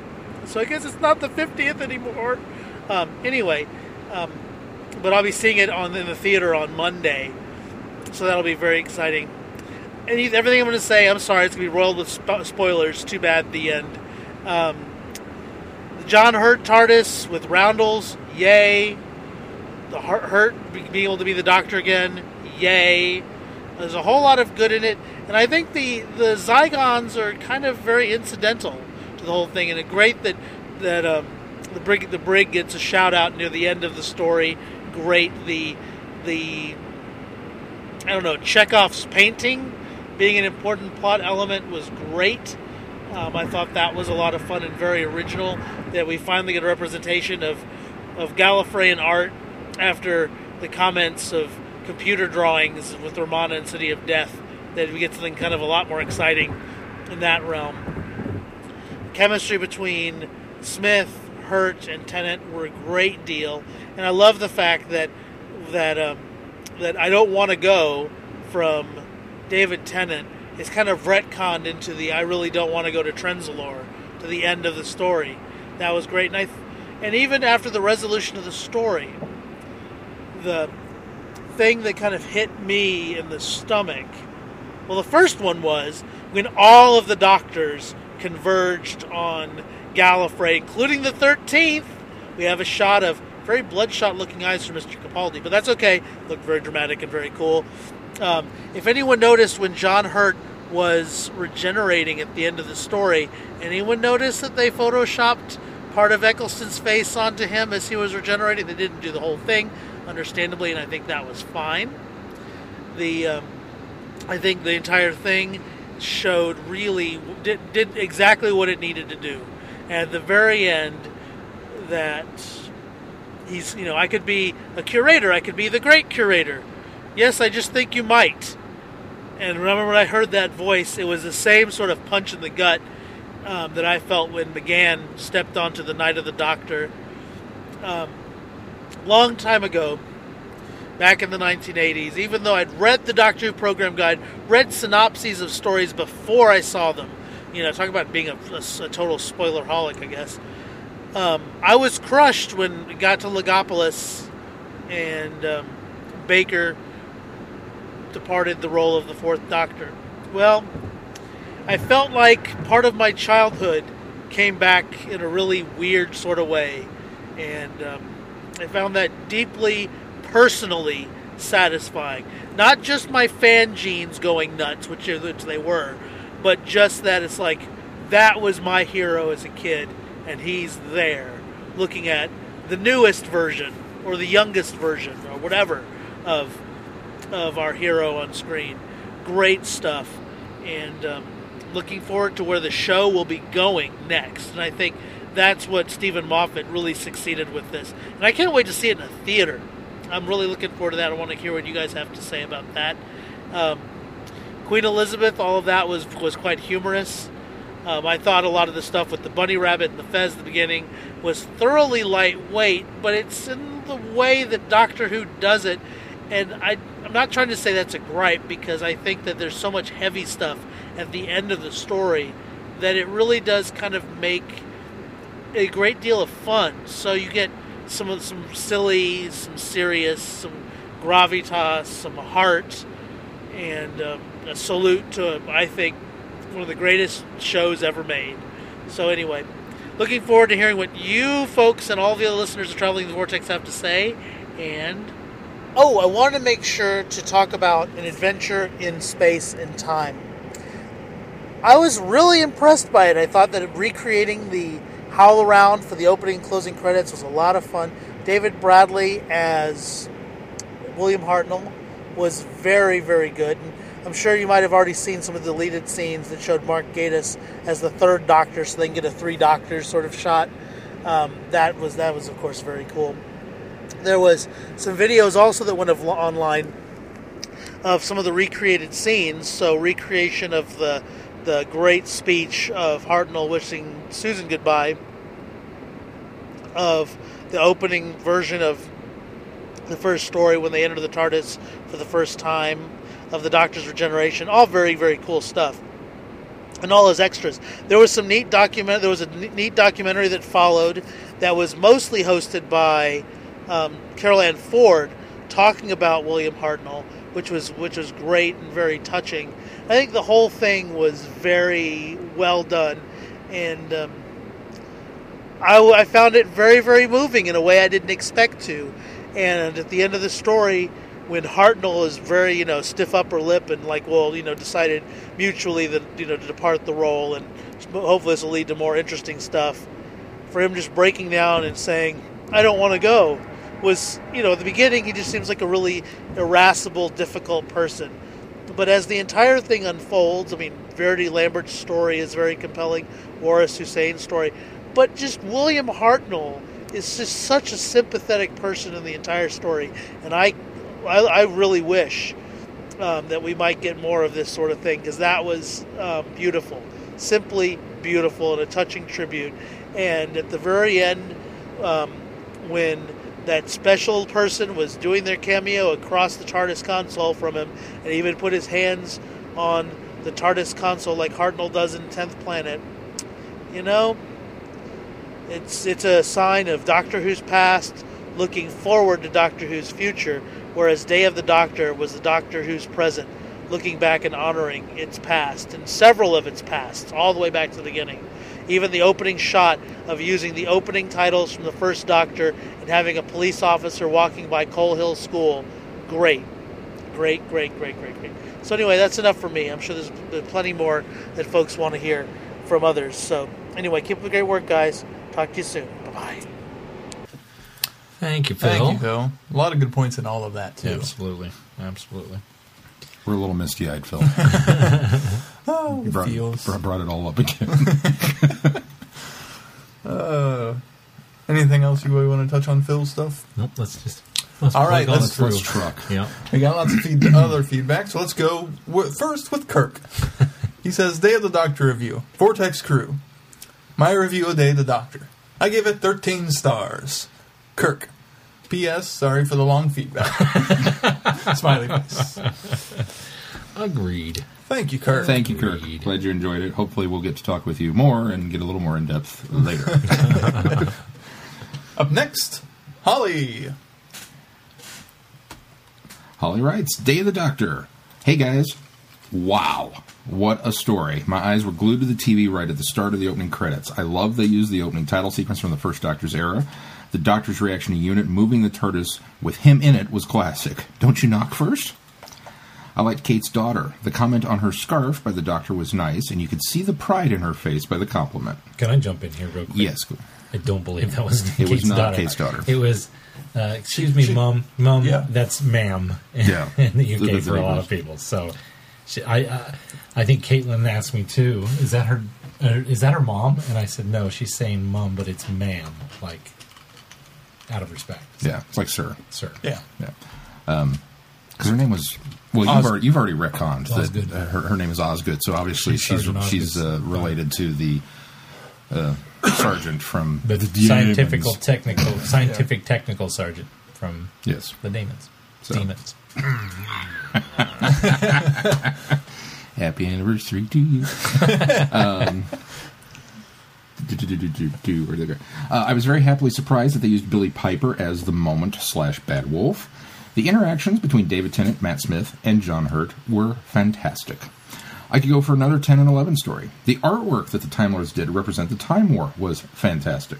so I guess it's not the 50th anymore. Um, anyway, um, but I'll be seeing it on in the theater on Monday, so that'll be very exciting. And everything I'm going to say, I'm sorry, it's going to be roiled with spo- spoilers. Too bad the end. Um, John Hurt TARDIS with Roundels, yay. The Hurt, Hurt being able to be the Doctor again, yay. There's a whole lot of good in it, and I think the the Zygons are kind of very incidental to the whole thing, and it's great that that um, the brig the brig gets a shout out near the end of the story. Great the the I don't know Chekhov's painting being an important plot element was great. Um, I thought that was a lot of fun and very original. That we finally get a representation of of Gallifreyan art after the comments of computer drawings with Romana and City of Death. That we get something kind of a lot more exciting in that realm. Chemistry between Smith, Hurt, and Tennant were a great deal, and I love the fact that that um, that I don't want to go from David Tennant is kind of retconned into the I really don't want to go to Trenzalore to the end of the story. That was great, and I, and even after the resolution of the story, the thing that kind of hit me in the stomach. Well, the first one was when all of the doctors converged on Gallifrey, including the 13th. We have a shot of very bloodshot looking eyes from Mr. Capaldi, but that's okay. Looked very dramatic and very cool. Um, if anyone noticed when John Hurt was regenerating at the end of the story, anyone notice that they photoshopped part of Eccleston's face onto him as he was regenerating? They didn't do the whole thing, understandably, and I think that was fine. The um, I think the entire thing showed really did, did exactly what it needed to do. And at the very end, that he's you know I could be a curator, I could be the great curator, Yes, I just think you might. And remember when I heard that voice, it was the same sort of punch in the gut um, that I felt when McGann stepped onto the Night of the Doctor. Um, long time ago, back in the 1980s, even though I'd read the Doctor Who program guide, read synopses of stories before I saw them, you know, talk about being a, a, a total spoiler holic, I guess. Um, I was crushed when we got to Logopolis and um, Baker departed the role of the Fourth Doctor. Well, I felt like part of my childhood came back in a really weird sort of way, and um, I found that deeply personally satisfying. Not just my fan genes going nuts, which, which they were, but just that it's like that was my hero as a kid, and he's there looking at the newest version or the youngest version or whatever of of our hero on screen. Great stuff, and um, looking forward to where the show will be going next. And I think that's what Steven Moffat really succeeded with this. And I can't wait to see it in a theater. I'm really looking forward to that. I want to hear what you guys have to say about that. Um, Queen Elizabeth, all of that was was quite humorous. Um, I thought a lot of the stuff with the bunny rabbit and the fez at the beginning was thoroughly lightweight, but it's in the way that Doctor Who does it. And I, I'm not trying to say that's a gripe because I think that there's so much heavy stuff at the end of the story that it really does kind of make a great deal of fun. So you get some of some silly, some serious, some gravitas, some heart, and um, a salute to I think one of the greatest shows ever made. So anyway, looking forward to hearing what you folks and all the other listeners of Traveling the Vortex have to say. And oh, I wanted to make sure to talk about an adventure in space and time. I was really impressed by it. I thought that recreating the Howl Around for the opening and closing credits was a lot of fun. David Bradley as William Hartnell was very, very good. And I'm sure you might have already seen some of the deleted scenes that showed Mark Gatiss as the third Doctor, so they can get a three Doctors sort of shot. Um, that was that was of course very cool. There was some videos also that went online of some of the recreated scenes. So recreation of the the great speech of Hartnell wishing Susan goodbye, of the opening version of the first story when they enter the TARDIS for the first time, of the Doctor's regeneration, all very very cool stuff. And all his extras. There was some neat document. There was a neat documentary that followed that was mostly hosted by um, Carole Ann Ford, talking about William Hartnell, which was which was great and very touching. I think the whole thing was very well done, and um, I, I found it very very moving in a way I didn't expect to. And at the end of the story, when Hartnell is very, you know, stiff upper lip and like, well, you know, decided mutually that, you know, to depart the role and hopefully this will lead to more interesting stuff. For him just breaking down and saying, I don't want to go was, you know, at the beginning he just seems like a really irascible, difficult person. But as the entire thing unfolds, I mean, Verity Lambert's story is very compelling, Waris Hussein's story, but just William Hartnell is just such a sympathetic person in the entire story, and I I, I really wish um, that we might get more of this sort of thing because that was um, beautiful, simply beautiful and a touching tribute. And at the very end, um, when that special person was doing their cameo across the TARDIS console from him, and even put his hands on the TARDIS console like Hartnell does in Tenth Planet, you know, it's it's a sign of Doctor Who's past, looking forward to Doctor Who's future whereas Day of the Doctor was the Doctor Who's present, looking back and honoring its past, and several of its pasts, all the way back to the beginning. Even the opening shot of using the opening titles from the first Doctor and having a police officer walking by Coal Hill School, great. Great, great, great, great, great. So, anyway, that's enough for me. I'm sure there's plenty more that folks want to hear from others. So, anyway, keep up the great work, guys. Talk to you soon. Bye bye. Thank you, Phil. Thank you, Phil. A lot of good points in all of that too. Absolutely, absolutely. We're a little misty eyed, Phil. oh, you brought, feels. brought, brought it all up again. uh, anything else you really want to touch on Phil's stuff? Nope. Let's just Let's All right, let's- through. let's truck. Yeah. We got lots of feed- other feedback, so let's go w- first with Kirk. He says, Day of the Doctor review. Vortex Crew. My review of Day of the Doctor. I give it 13 stars. Kirk. P.S. Sorry for the long feedback. Smiley face. Agreed. Thank you, Kirk. Thank you, Kirk. Agreed. Glad you enjoyed it. Hopefully, we'll get to talk with you more and get a little more in depth later. Up next, Holly. Holly writes, Day of the Doctor. Hey guys. Wow. What a story. My eyes were glued to the TV right at the start of the opening credits. I love they used the opening title sequence from the first Doctor's era. The Doctor's reaction to Unit moving the TARDIS with him in it was classic. Don't you knock first? I liked Kate's daughter. The comment on her scarf by the Doctor was nice, and you could see the pride in her face by the compliment. Can I jump in here real quick? Yes. I don't believe that was It was Kate's not daughter. Kate's daughter. It was, uh, excuse me, She- mom. Mom, Yeah. that's ma'am Yeah. in the UK The- the for a lot of people. So she, I, uh, I think Caitlin asked me too, is that her, uh, is that her mom? And I said, no, she's saying mom, but it's ma'am, like out of respect. Yeah, it's like Sir. Sir. Yeah. Yeah. Because her name was. Well, you've Os- already, you've already retconned that Osgood. uh, her, her name is Osgood, so obviously She's she's Sergeant she's uh, related to the uh, sergeant from The, the scientific, technical, scientific, technical sergeant from Yes. the Demons. So- Demons. Happy anniversary to you. um, do, do, do, do, do, do, Uh, I was very happily surprised that they used Billie Piper as the moment slash bad wolf. The interactions between David Tennant, Matt Smith, and John Hurt were fantastic. I could go for another 10 and 11 story. The artwork that the Time Lords did represent the Time War was fantastic.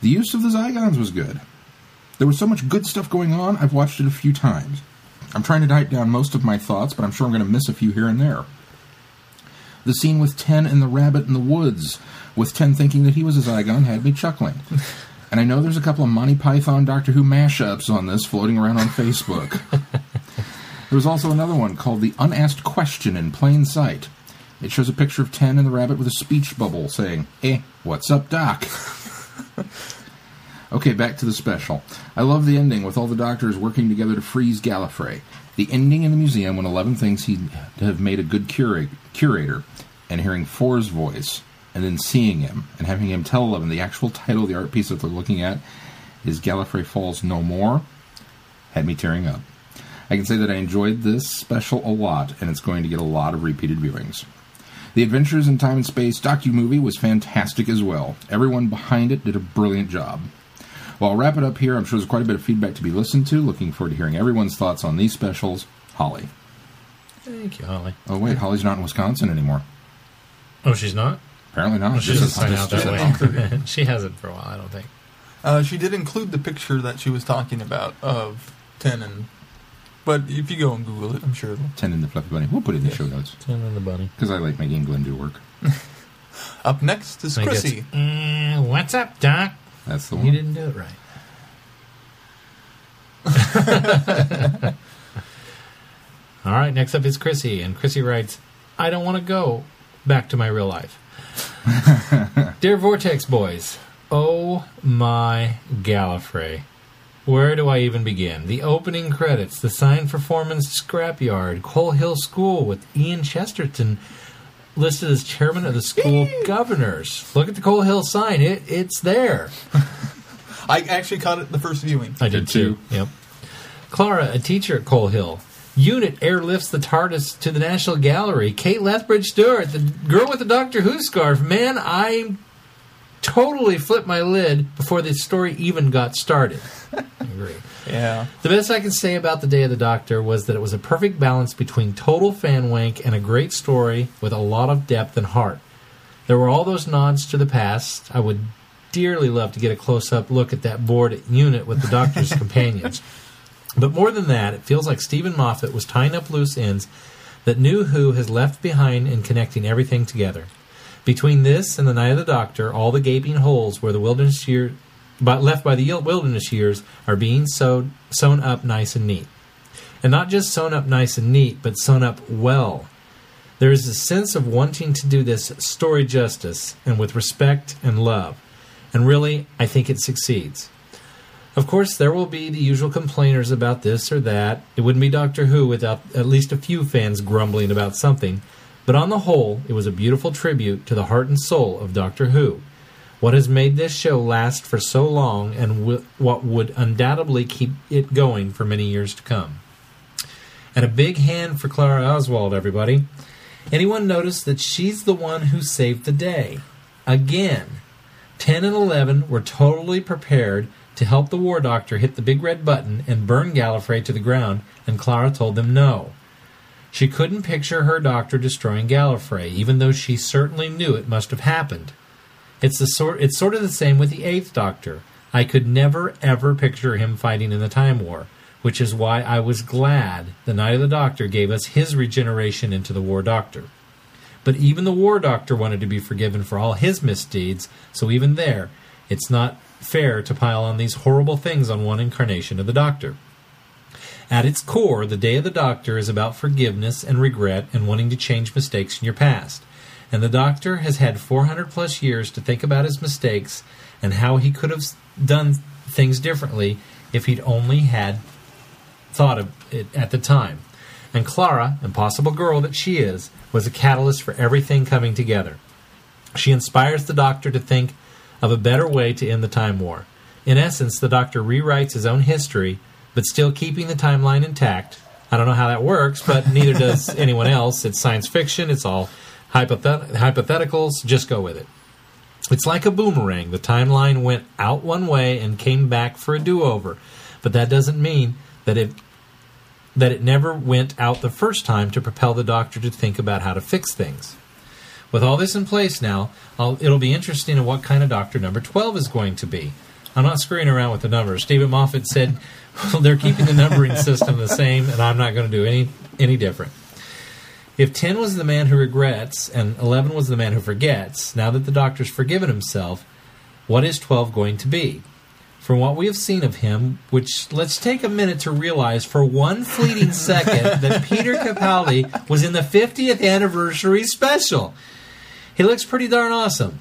The use of the Zygons was good. There was so much good stuff going on, I've watched it a few times. I'm trying to write down most of my thoughts, but I'm sure I'm going to miss a few here and there. The scene with Ten and the rabbit in the woods, with Ten thinking that he was a Zygon, had me chuckling. And I know there's a couple of Monty Python Doctor Who mashups on this floating around on Facebook. there was also another one called The Unasked Question in Plain Sight. It shows a picture of Ten and the rabbit with a speech bubble saying, Eh, what's up, Doc? Okay, back to the special. I love the ending with all the doctors working together to freeze Gallifrey. The ending in the museum when Eleven thinks he'd have made a good cura- curator, and hearing Four's voice, and then seeing him, and having him tell Eleven the actual title of the art piece that they're looking at is Gallifrey Falls No More, had me tearing up. I can say that I enjoyed this special a lot, and it's going to get a lot of repeated viewings. The Adventures in Time and Space docu-movie was fantastic as well. Everyone behind it did a brilliant job. Well, I'll wrap it up here. I'm sure there's quite a bit of feedback to be listened to. Looking forward to hearing everyone's thoughts on these specials. Holly. Thank you, Holly. Oh, wait, Holly's not in Wisconsin anymore. Oh, she's not? Apparently not. Well, she doesn't as- sign out that way. she hasn't for a while, I don't think. Uh, she did include the picture that she was talking about of Ten and. But if you go and Google it, I'm sure it'll. Ten in the Fluffy Bunny. We'll put it in the show notes Ten and the bunny. because I like making Glenn do work. Up next is I guess, Chrissy. "Eh, what's up, Doc? That's the one. You didn't do it right. All right, next up is Chrissy, and Chrissy writes, "I don't want to go back to my real life." Dear Vortex boys, oh my Gallifrey. Where do I even begin? The opening credits, the sign for Foreman's Scrapyard, Coal Hill School with Ian Chesterton listed as chairman of the school governors. Look at the Coal Hill sign. It it's there. I actually caught it the first viewing. I did Did too. too. Yep. Clara, a teacher at Coal Hill. Unit airlifts the TARDIS to the National Gallery. Kate Lethbridge Stewart, the girl with the Doctor Who scarf. Man, I totally flipped my lid before the story even got started. I agree. Yeah. The best I can say about the Day of the Doctor was that it was a perfect balance between total fan wank and a great story with a lot of depth and heart. There were all those nods to the past. I would dearly love to get a close up look at that board unit with the Doctor's companions. But more than that, it feels like Steven Moffat was tying up loose ends that New Who has left behind and connecting everything together. Between this and the Night of the Doctor, all the gaping holes where the wilderness year, but left by the wilderness years are being sewed, sewn up nice and neat. And not just sewn up nice and neat, but sewn up well. There is a sense of wanting to do this story justice and with respect and love. And really, I think it succeeds. Of course, there will be the usual complainers about this or that. It wouldn't be Doctor Who without at least a few fans grumbling about something. But on the whole, it was a beautiful tribute to the heart and soul of Doctor Who. What has made this show last for so long and w- what would undoubtedly keep it going for many years to come. And a big hand for Clara Oswald, everybody. Anyone notice that she's the one who saved the day? Again. 10 and 11 were totally prepared to help the War Doctor hit the big red button and burn Gallifrey to the ground, and Clara told them no. She couldn't picture her doctor destroying Gallifrey, even though she certainly knew it must have happened. It's the sort it's sort of the same with the Eighth Doctor. I could never ever picture him fighting in the Time War, which is why I was glad the Night of the Doctor gave us his regeneration into the War Doctor. But even the War Doctor wanted to be forgiven for all his misdeeds, so even there, it's not fair to pile on these horrible things on one incarnation of the Doctor. At its core, the Day of the Doctor is about forgiveness and regret and wanting to change mistakes in your past. And the Doctor has had 400 plus years to think about his mistakes and how he could have done things differently if he'd only had thought of it at the time. And Clara, impossible girl that she is, was a catalyst for everything coming together. She inspires the Doctor to think of a better way to end the Time War. In essence, the Doctor rewrites his own history, but still keeping the timeline intact. I don't know how that works, but neither does anyone else. It's science fiction, it's all hypothet- hypotheticals. Just go with it. It's like a boomerang. The timeline went out one way and came back for a do over, but that doesn't mean that it that it never went out the first time to propel the doctor to think about how to fix things. With all this in place now, I'll, it'll be interesting in what kind of doctor number 12 is going to be. I'm not screwing around with the numbers. Steven Moffat said well, they're keeping the numbering system the same, and I'm not going to do any any different. If 10 was the man who regrets and 11 was the man who forgets, now that the doctor's forgiven himself, what is 12 going to be? From what we have seen of him, which let's take a minute to realize for one fleeting second that Peter Capaldi was in the 50th anniversary special. He looks pretty darn awesome.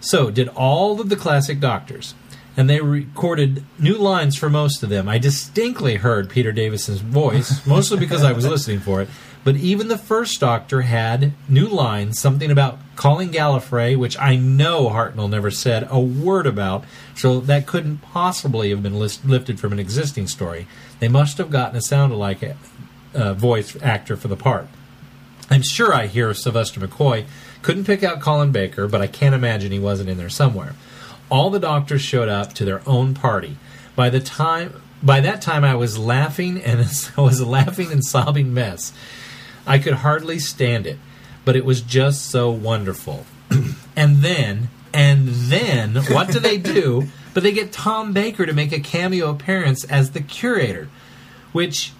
So, did all of the classic doctors. And they recorded new lines for most of them. I distinctly heard Peter Davison's voice, mostly because I was listening for it. But even the first Doctor had new lines, something about calling Gallifrey, which I know Hartnell never said a word about, so that couldn't possibly have been list- lifted from an existing story. They must have gotten a sound alike uh, voice actor for the part. I'm sure I hear Sylvester McCoy. Couldn't pick out Colin Baker, but I can't imagine he wasn't in there somewhere. All the doctors showed up to their own party. By the time by that time I was laughing and I was a laughing and sobbing mess. I could hardly stand it, but it was just so wonderful. and then, and then, what do they do? But they get Tom Baker to make a cameo appearance as the curator, which,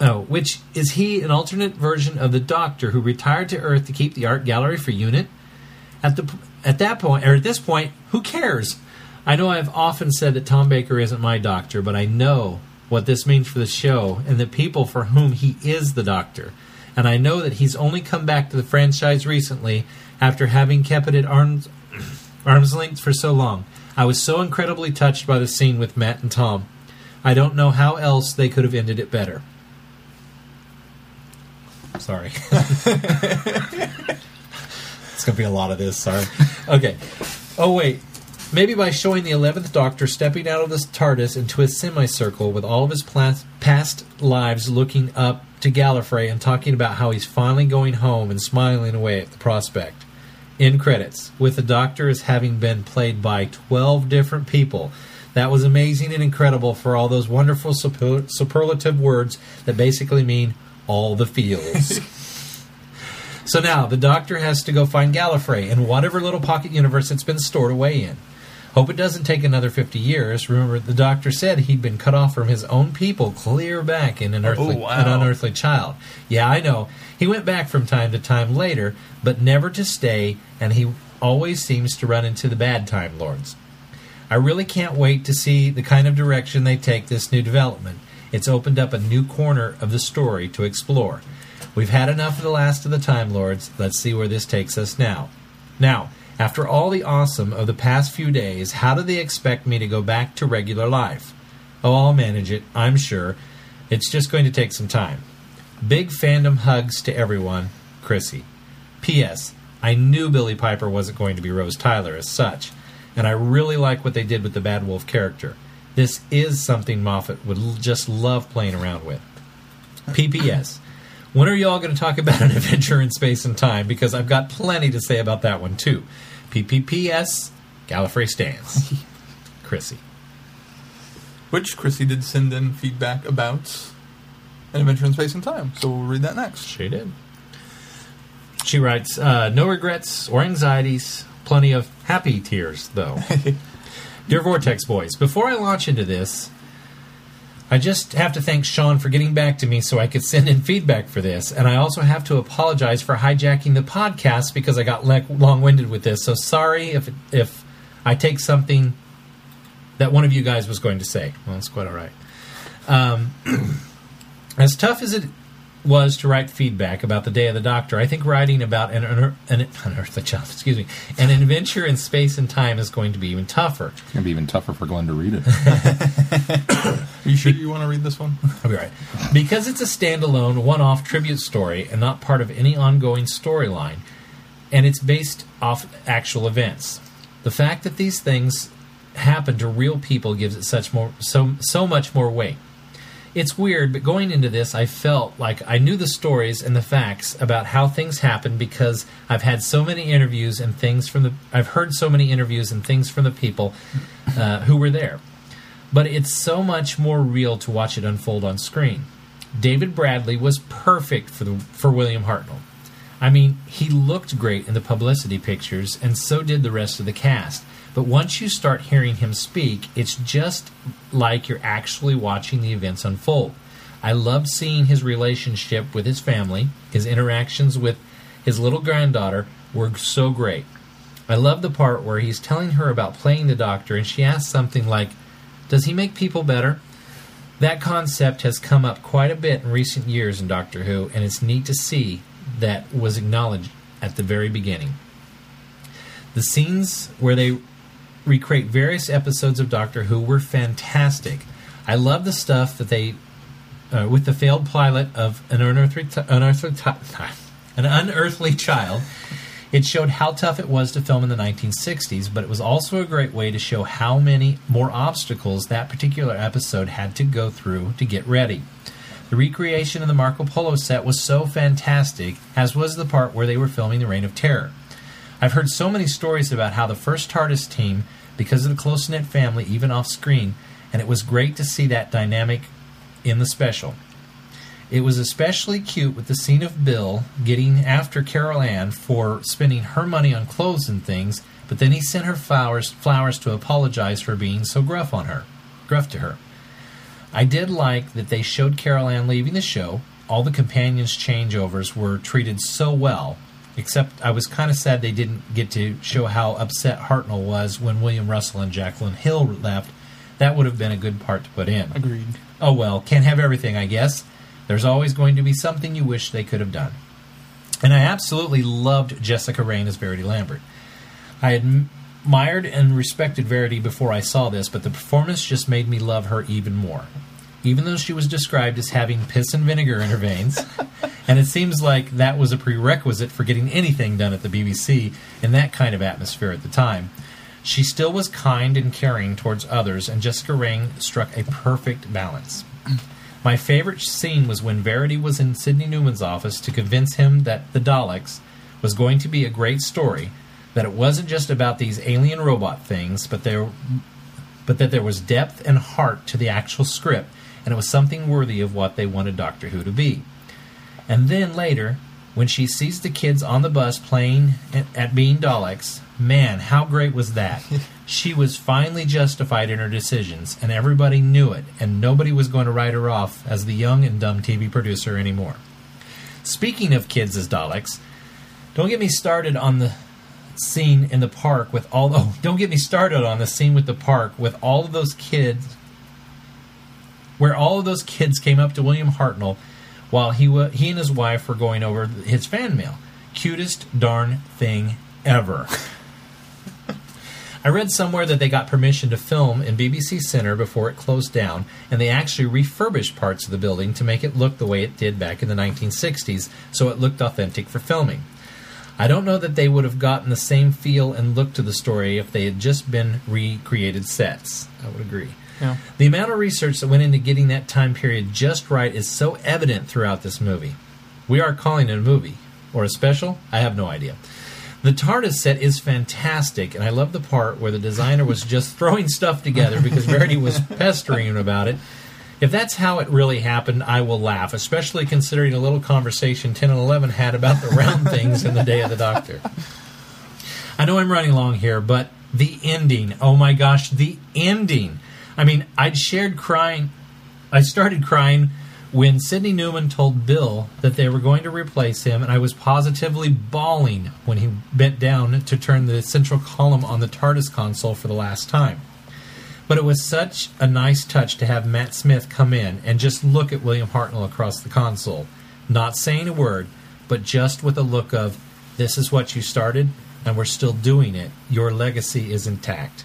oh, which is he an alternate version of the Doctor who retired to Earth to keep the art gallery for UNIT? At the at that point, or at this point, who cares? I know I've often said that Tom Baker isn't my doctor, but I know what this means for the show and the people for whom he is the doctor and I know that he's only come back to the franchise recently after having kept it at arm's, arm's length for so long. I was so incredibly touched by the scene with Matt and Tom. I don't know how else they could have ended it better. Sorry. it's going to be a lot of this, sorry. Okay. Oh, wait. Maybe by showing the 11th Doctor stepping out of the TARDIS into a semicircle with all of his past lives looking up to Gallifrey and talking about how he's finally going home and smiling away at the prospect. In credits, with the Doctor as having been played by 12 different people. That was amazing and incredible for all those wonderful super- superlative words that basically mean all the feels. so now the Doctor has to go find Gallifrey in whatever little pocket universe it's been stored away in. Hope it doesn't take another 50 years. Remember, the doctor said he'd been cut off from his own people clear back in an, oh, earthly, Oh, wow. an unearthly child. Yeah, I know. He went back from time to time later, but never to stay, and he always seems to run into the bad Time Lords. I really can't wait to see the kind of direction they take this new development. It's opened up a new corner of the story to explore. We've had enough of the last of the Time Lords. Let's see where this takes us now. Now, after all the awesome of the past few days, how do they expect me to go back to regular life? Oh, I'll manage it, I'm sure. It's just going to take some time. Big fandom hugs to everyone, Chrissy. P.S. I knew Billie Piper wasn't going to be Rose Tyler as such, and I really like what they did with the Bad Wolf character. This is something Moffat would l- just love playing around with. P.P.S. When are y'all going to talk about an adventure in space and time? Because I've got plenty to say about that one too. P.P.P.S. Gallifrey stands. Chrissy. Which Chrissy did send in feedback about an adventure in space and time. So we'll read that next. She did. She writes, uh, no regrets or anxieties, plenty of happy tears, though. Dear Vortex Boys, before I launch into this, I just have to thank Sean for getting back to me so I could send in feedback for this. And I also have to apologize for hijacking the podcast because I got le- long winded with this. So sorry if, if I take something that one of you guys was going to say. Well, it's quite all right. Um, as tough as it was to write feedback about the Day of the Doctor, I think writing about an, an, an unearthly child, excuse me, an adventure in space and time is going to be even tougher. It's going to be even tougher for Glenn to read it. Are you sure you want to read this one? I'll be right. Because it's a standalone, one off tribute story and not part of any ongoing storyline, and it's based off actual events. The fact that these things happen to real people gives it such more so so much more weight. It's weird, but going into this, I felt like I knew the stories and the facts about how things happen because I've had so many interviews and things from the. I've heard so many interviews and things from the people uh, who were there. But it's so much more real to watch it unfold on screen. David Bradley was perfect for the for William Hartnell. I mean, he looked great in the publicity pictures, and so did the rest of the cast. But once you start hearing him speak, it's just like you're actually watching the events unfold. I loved seeing his relationship with his family, his interactions with his little granddaughter were so great. I love the part where he's telling her about playing the doctor, and she asks something like, Does he make people better? That concept has come up quite a bit in recent years in Doctor Who, and it's neat to see that was acknowledged at the very beginning. The scenes where they recreate various episodes of Doctor Who were fantastic. I love the stuff that they, uh, with the failed pilot of an unearthly, unearthly an unearthly child. It showed how tough it was to film in the 1960s, but it was also a great way to show how many more obstacles that particular episode had to go through to get ready. The recreation of the Marco Polo set was so fantastic, as was the part where they were filming the Reign of Terror. I've heard so many stories about how the first TARDIS team, because of the close knit family, even off screen, and it was great to see that dynamic in the special. It was especially cute with the scene of Bill getting after Carole Ann for spending her money on clothes and things, but then he sent her flowers flowers to apologize for being so gruff on her, gruff to her. I did like that they showed Carole Ann leaving the show. All the companions' changeovers were treated so well, except I was kind of sad they didn't get to show how upset Hartnell was when William Russell and Jacqueline Hill left. That would have been a good part to put in. Agreed. Oh well, can't have everything, I guess. There's always going to be something you wish they could have done. And I absolutely loved Jessica Raine as Verity Lambert. I admired and respected Verity before I saw this, but the performance just made me love her even more. Even though she was described as having piss and vinegar in her veins, and it seems like that was a prerequisite for getting anything done at the BBC in that kind of atmosphere at the time, she still was kind and caring towards others, and Jessica Raine struck a perfect balance. My favorite scene was when Verity was in Sydney Newman's office to convince him that The Daleks was going to be a great story, that it wasn't just about these alien robot things, but there but that there was depth and heart to the actual script, and it was something worthy of what they wanted Doctor Who to be. And then later, when she sees the kids on the bus playing at, at being Daleks, man, how great was that? she was finally justified in her decisions, and everybody knew it, and nobody was going to write her off as the young and dumb TV producer anymore. Speaking of kids as Daleks, don't get me started on the scene in the park with all. Oh, don't get me started on the scene with the park with all of those kids, where all of those kids came up to William Hartnell while he wa- he and his wife were going over his fan mail. Cutest darn thing ever. I read somewhere that they got permission to film in BBC Center before it closed down, and they actually refurbished parts of the building to make it look the way it did back in the 1960s, so it looked authentic for filming. I don't know that they would have gotten the same feel and look to the story if they had just been recreated sets. I would agree. Yeah. The amount of research that went into getting that time period just right is so evident throughout this movie. We are calling it a movie. Or a special? I have no idea. The TARDIS set is fantastic, and I love the part where the designer was just throwing stuff together because Verity was pestering him about it. If that's how it really happened, I will laugh, especially considering a little conversation 10 and 11 had about the round things in the Day of the Doctor. I know I'm running long here, but the ending, oh my gosh, the ending. I mean, I'd shared crying. I started crying when Sydney Newman told Bill that they were going to replace him, and I was positively bawling when he bent down to turn the central column on the TARDIS console for the last time. But it was such a nice touch to have Matt Smith come in and just look at William Hartnell across the console, not saying a word, but just with a look of, This is what you started, and we're still doing it. Your legacy is intact.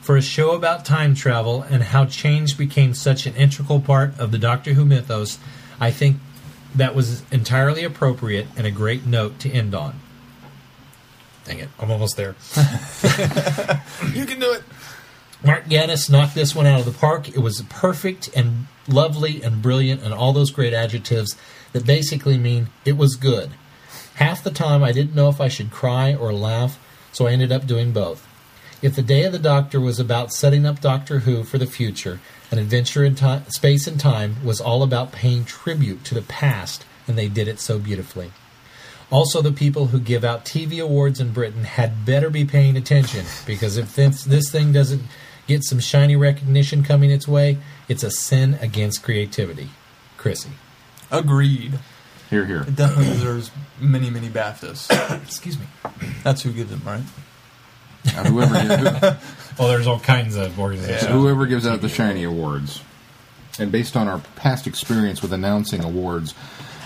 For a show about time travel and how change became such an integral part of the Doctor Who mythos, I think that was entirely appropriate and a great note to end on. Dang it, I'm almost there. You can do it. Mark Gatiss knocked this one out of the park. It was perfect and lovely and brilliant and all those great adjectives that basically mean it was good. Half the time I didn't know if I should cry or laugh, so I ended up doing both. If the Day of the Doctor was about setting up Doctor Who for the future, an adventure in time, space and time was all about paying tribute to the past, and they did it so beautifully. Also, the people who give out TV awards in Britain had better be paying attention because if this, this thing doesn't get some shiny recognition coming its way, it's a sin against creativity. Chrissy. Agreed. Here, here. It definitely deserves many, many BAFTAs. Excuse me. That's who gives them, right? Now, whoever, who- Well, there's all kinds of organizations. whoever gives out the shiny awards, and based on our past experience with announcing awards,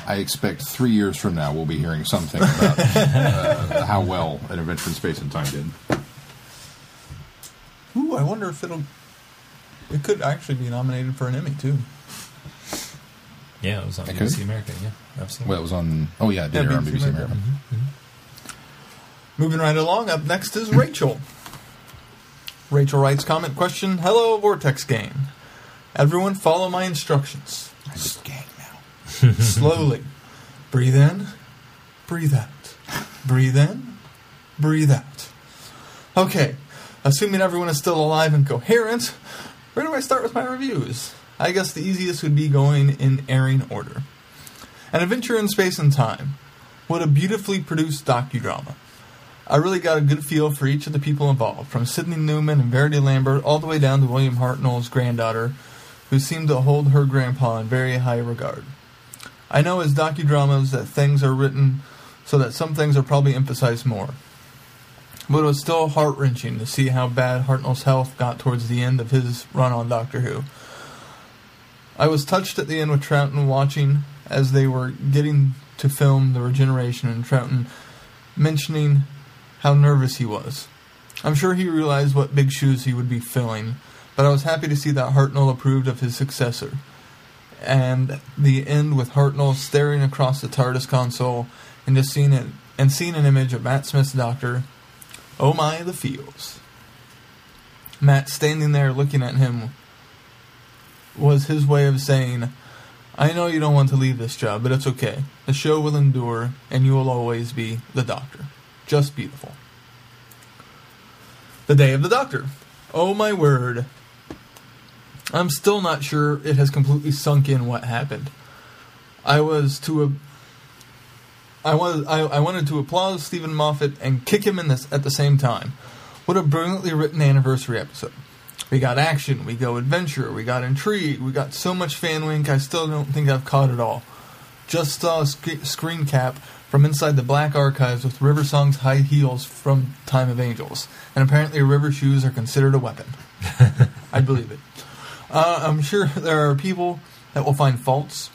I expect three years from now we'll be hearing something about uh, how well an Adventure in Space and Time did. Ooh, I wonder if it'll. It could actually be nominated for an Emmy too. Yeah, it was on It BBC. America. Yeah, absolutely. Well, it was on. Oh yeah, it did Yeah, air on BBC BBC America. America. Moving right along, up next is Rachel. Rachel writes comment question Hello, Vortex Gang. Everyone follow my instructions. I just gang now. Slowly. breathe in, breathe out. Breathe in, breathe out. Okay, assuming everyone is still alive and coherent, where do I start with my reviews? I guess the easiest would be going in airing order. An Adventure in Space and Time. What a beautifully produced docudrama. I really got a good feel for each of the people involved, from Sydney Newman and Verity Lambert all the way down to William Hartnell's granddaughter, who seemed to hold her grandpa in very high regard. I know as docudramas that things are written so that some things are probably emphasized more. But it was still heart wrenching to see how bad Hartnell's health got towards the end of his run on Doctor Who. I was touched at the end with Troughton watching as they were getting to film the regeneration and Troughton mentioning how nervous he was. I'm sure he realized what big shoes he would be filling, but I was happy to see that Hartnell approved of his successor. And the end with Hartnell staring across the TARDIS console and just seeing it and seeing an image of Matt Smith's doctor. Oh my, the feels. Matt standing there looking at him was his way of saying, I know you don't want to leave this job, but it's okay. The show will endure, and you will always be the doctor. Just beautiful. The Day of the Doctor. Oh my word. I'm still not sure it has completely sunk in what happened. I was to a I was I, I wanted to applaud Steven Moffat and kick him in this at the same time. What a brilliantly written anniversary episode. We got action, we go adventure, we got intrigue, we got so much fan wink I still don't think I've caught it all. Just saw a sc- screen cap from inside the Black Archives with River Song's high heels from Time of Angels, and apparently River shoes are considered a weapon. I believe it. Uh, I'm sure there are people that will find faults,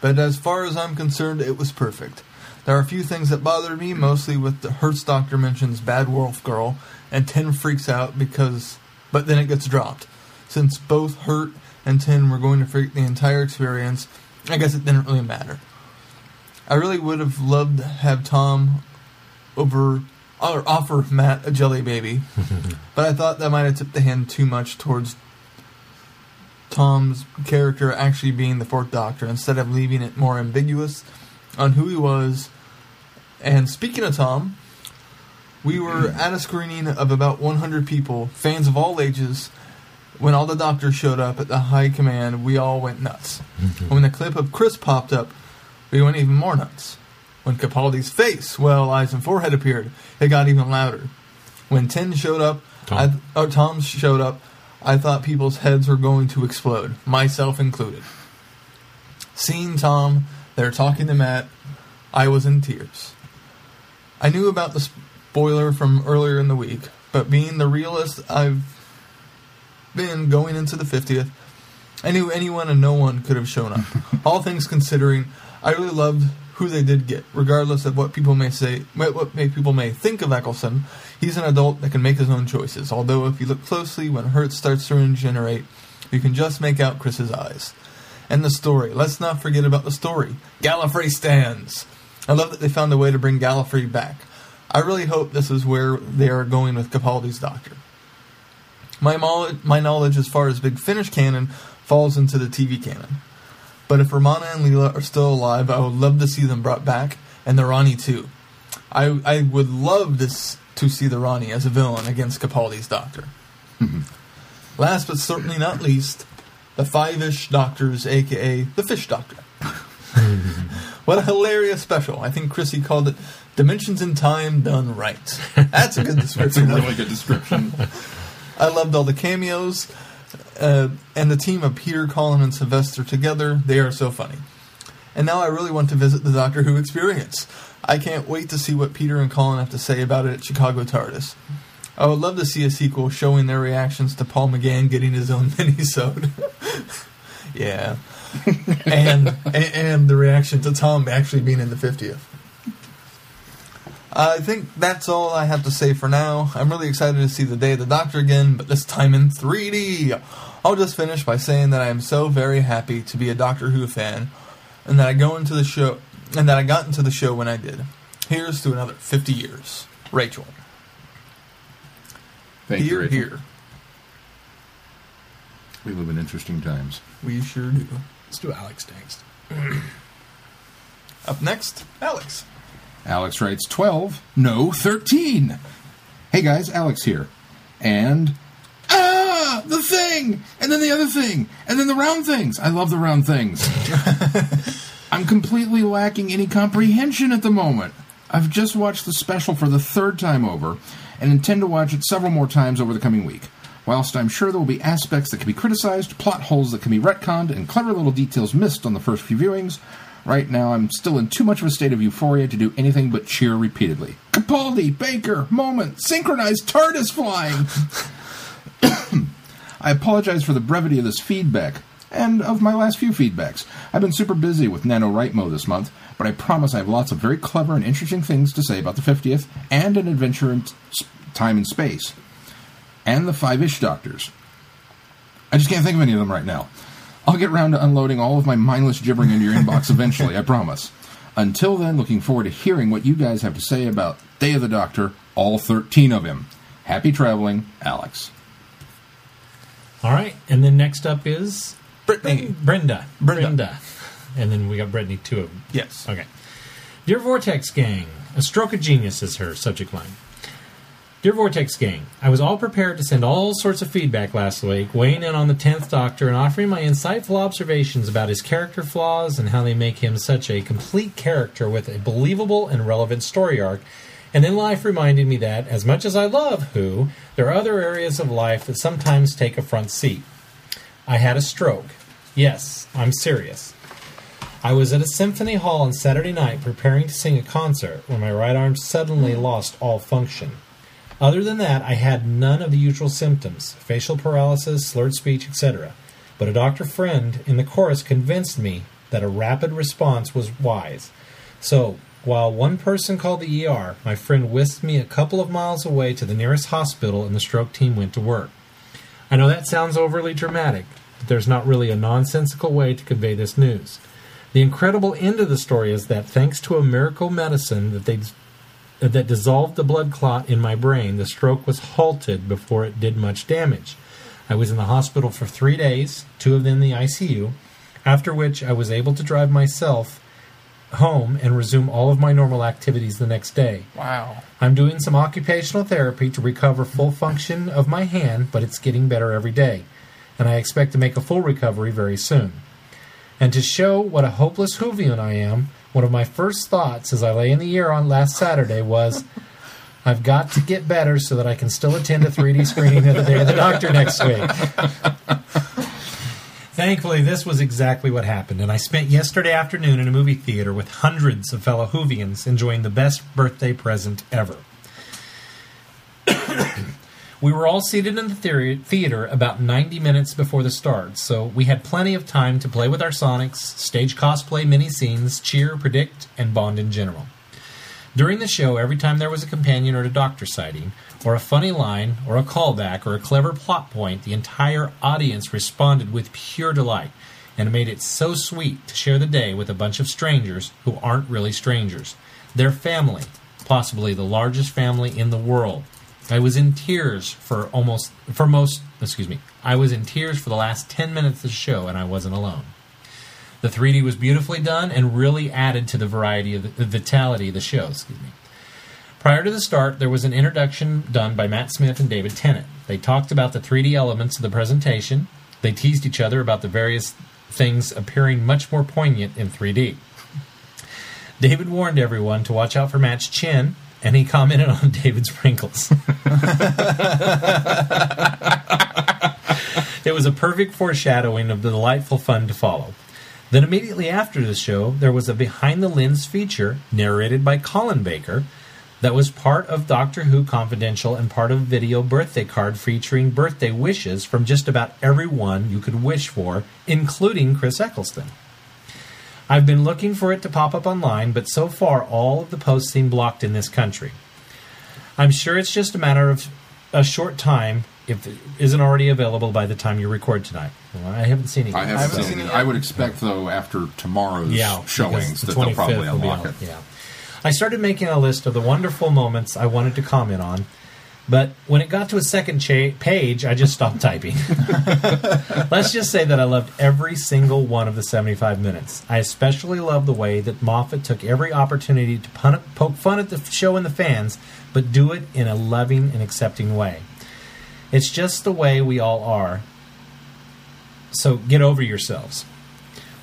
but as far as I'm concerned, it was perfect. There are a few things that bothered me, mostly with the Hurt's Doctor mentions Bad Wolf Girl and Ten freaks out because, but then it gets dropped. Since both Hurt and Ten were going to freak the entire experience, I guess it didn't really matter. I really would have loved to have Tom over or offer Matt a jelly baby, but I thought that might have tipped the hand too much towards Tom's character actually being the Fourth Doctor instead of leaving it more ambiguous on who he was. And speaking of Tom, we were at a screening of about 100 people, fans of all ages. When all the doctors showed up at the high command, we all went nuts. When the clip of Chris popped up, we went even more nuts. When Capaldi's face, well, eyes and forehead appeared, it got even louder. When Ten showed up, Tom. I, or oh, Tom showed up, I thought people's heads were going to explode, myself included. Seeing Tom there talking to Matt, I was in tears. I knew about the spoiler from earlier in the week, but being the realist I've been going into the 50th, I knew anyone and no one could have shown up. All things considering, I really loved who they did get, regardless of what people may say, what may people may think of Eccleston. He's an adult that can make his own choices. Although, if you look closely, when Hurt starts to regenerate, you can just make out Chris's eyes. And the story. Let's not forget about the story. Gallifrey stands. I love that they found a way to bring Gallifrey back. I really hope this is where they are going with Capaldi's Doctor. My, mol- my knowledge as far as Big Finish canon falls into the TV canon. But if Romana and Leela are still alive, I would love to see them brought back, and the Rani too. I I would love this to see the Rani as a villain against Capaldi's Doctor. Mm-hmm. Last but certainly not least, the Five-ish Doctors, aka the Fish Doctor. what a hilarious special! I think Chrissy called it "Dimensions in Time Done Right." That's a good description. That's a description. of it. really good description. I loved all the cameos, uh, and the team of Peter, Colin, and Sylvester together. They are so funny. And now I really want to visit the Doctor Who experience. I can't wait to see what Peter and Colin have to say about it at Chicago TARDIS. I would love to see a sequel showing their reactions to Paul McGann getting his own mini-sode. yeah. and, and and the reaction to Tom actually being in the 50th. Uh, I think that's all I have to say for now. I'm really excited to see the Day of the Doctor again, but this time in 3D. I'll just finish by saying that I am so very happy to be a Doctor Who fan, and that I go into the show, and that I got into the show when I did. Here's to another 50 years, Rachel. Thank you, Rachel. here. We live in interesting times. We sure do. Let's do Alex next. Up next, Alex. Alex writes 12, no, 13. Hey guys, Alex here. And. Ah! The thing! And then the other thing! And then the round things! I love the round things. I'm completely lacking any comprehension at the moment. I've just watched the special for the third time over and intend to watch it several more times over the coming week. Whilst I'm sure there will be aspects that can be criticized, plot holes that can be retconned, and clever little details missed on the first few viewings, right now I'm still in too much of a state of euphoria to do anything but cheer repeatedly. Capaldi, Baker, moment, synchronized TARDIS flying! I apologize for the brevity of this feedback, and of my last few feedbacks. I've been super busy with NaNoWriMo this month, but I promise I have lots of very clever and interesting things to say about the 50th and an adventure in time and space. And the Five Ish Doctors. I just can't think of any of them right now. I'll get round to unloading all of my mindless gibbering into your inbox eventually, I promise. Until then, looking forward to hearing what you guys have to say about Day of the Doctor, all 13 of him. Happy traveling, Alex. All right, and then next up is Brittany. Brenda. Brenda. And then we got Brittany, two of them. Yes. Okay. Dear Vortex Gang, a stroke of genius is her subject line. Dear Vortex Gang, I was all prepared to send all sorts of feedback last week, weighing in on the 10th Doctor and offering my insightful observations about his character flaws and how they make him such a complete character with a believable and relevant story arc. And then life reminded me that, as much as I love Who, there are other areas of life that sometimes take a front seat. I had a stroke. Yes, I'm serious. I was at a symphony hall on Saturday night preparing to sing a concert when my right arm suddenly lost all function. Other than that, I had none of the usual symptoms facial paralysis, slurred speech, etc. But a doctor friend in the chorus convinced me that a rapid response was wise. So, while one person called the ER, my friend whisked me a couple of miles away to the nearest hospital and the stroke team went to work. I know that sounds overly dramatic, but there's not really a nonsensical way to convey this news. The incredible end of the story is that thanks to a miracle medicine that they Uh, that dissolved the blood clot in my brain, the stroke was halted before it did much damage. I was in the hospital for three days, two of them in the ICU, after which I was able to drive myself home and resume all of my normal activities the next day. Wow. I'm doing some occupational therapy to recover full function of my hand, but it's getting better every day, and I expect to make a full recovery very soon. And to show what a hopeless Whovian I am, one of my first thoughts as I lay in the air on last Saturday was, I've got to get better so that I can still attend a 3D screening of the Day of the Doctor next week. Thankfully, this was exactly what happened, and I spent yesterday afternoon in a movie theater with hundreds of fellow Whovians enjoying the best birthday present ever. We were all seated in the theater- about 90 minutes before the start, so we had plenty of time to play with our Sonics, stage cosplay mini scenes, cheer, predict, and bond in general. During the show, every time there was a companion or a doctor sighting, or a funny line, or a callback, or a clever plot point, the entire audience responded with pure delight, and it made it so sweet to share the day with a bunch of strangers who aren't really strangers. Their family, possibly the largest family in the world. I was in tears for almost, for most, excuse me, I was in tears for the last 10 minutes of the show, and I wasn't alone. The 3D was beautifully done and really added to the variety of the, vitality of the show. Excuse me. Prior to the start, there was an introduction done by Matt Smith and David Tennant. They talked about the 3D elements of the presentation. They teased each other about the various things appearing much more poignant in 3D. David warned everyone to watch out for Matt's chin, and he commented on David's wrinkles. it was a perfect foreshadowing of the delightful fun to follow. Then, immediately after the show, there was a behind the lens feature narrated by Colin Baker that was part of Doctor Who Confidential and part of a video birthday card featuring birthday wishes from just about everyone you could wish for, including Chris Eccleston. I've been looking for it to pop up online, but so far all of the posts seem blocked in this country. I'm sure it's just a matter of a short time if it isn't already available by the time you record tonight. Well, I haven't seen it. I yet. haven't, haven't seen, seen it. it I would expect, though, after tomorrow's yeah, showings, because the that they'll 25th probably will be unlock out, it. Yeah. I started making a list of the wonderful moments I wanted to comment on, but when it got to a second cha- page, I just stopped typing. Let's just say that I loved every single one of the 75 minutes. I especially loved the way that Moffat took every opportunity to pun- poke fun at the show and the fans, but do it in a loving and accepting way. It's just the way we all are. So get over yourselves.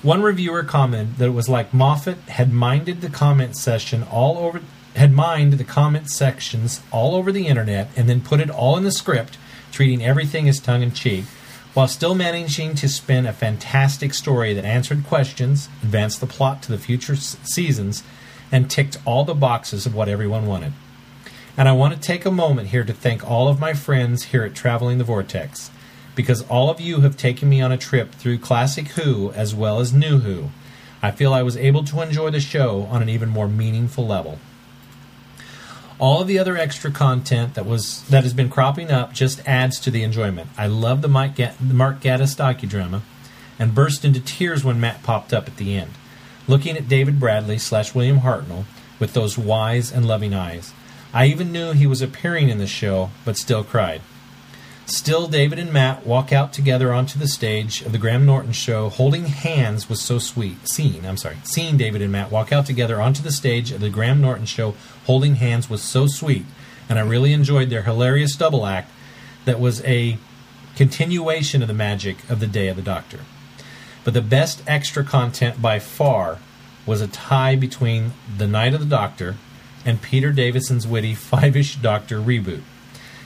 One reviewer commented that it was like Moffat had minded the comment session all over had mined the comment sections all over the internet and then put it all in the script, treating everything as tongue in cheek, while still managing to spin a fantastic story that answered questions, advanced the plot to the future s- seasons, and ticked all the boxes of what everyone wanted. And I want to take a moment here to thank all of my friends here at Traveling the Vortex, because all of you have taken me on a trip through classic Who as well as new Who. I feel I was able to enjoy the show on an even more meaningful level. All of the other extra content that was that has been cropping up just adds to the enjoyment. I love the Mike Ga- the Mark Gatiss docudrama, and burst into tears when Matt popped up at the end, looking at David Bradley slash William Hartnell with those wise and loving eyes. I even knew he was appearing in the show, but still cried. Still, David and Matt walk out together onto the stage of the Graham Norton show, holding hands was so sweet. Seeing, I'm sorry, seeing David and Matt walk out together onto the stage of the Graham Norton show, holding hands was so sweet, and I really enjoyed their hilarious double act that was a continuation of the magic of the Day of the Doctor. But the best extra content by far was a tie between The Night of the Doctor and Peter Davison's witty Five Ish Doctor reboot.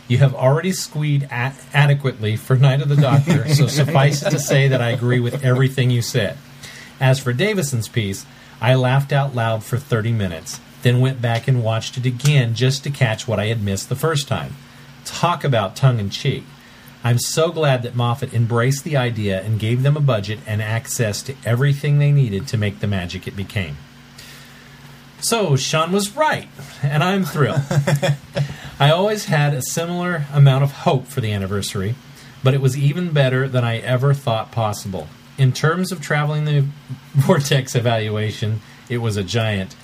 You have already squeed a- adequately for Night of the Doctor, so suffice it to say that I agree with everything you said. As for Davison's piece, I laughed out loud for 30 minutes, then went back and watched it again just to catch what I had missed the first time. Talk about tongue in cheek. I'm so glad that Moffat embraced the idea and gave them a budget and access to everything they needed to make the magic it became. So Sean was right, and I'm thrilled. I always had a similar amount of hope for the anniversary, but it was even better than I ever thought possible. In terms of traveling the vortex evaluation, it was a giant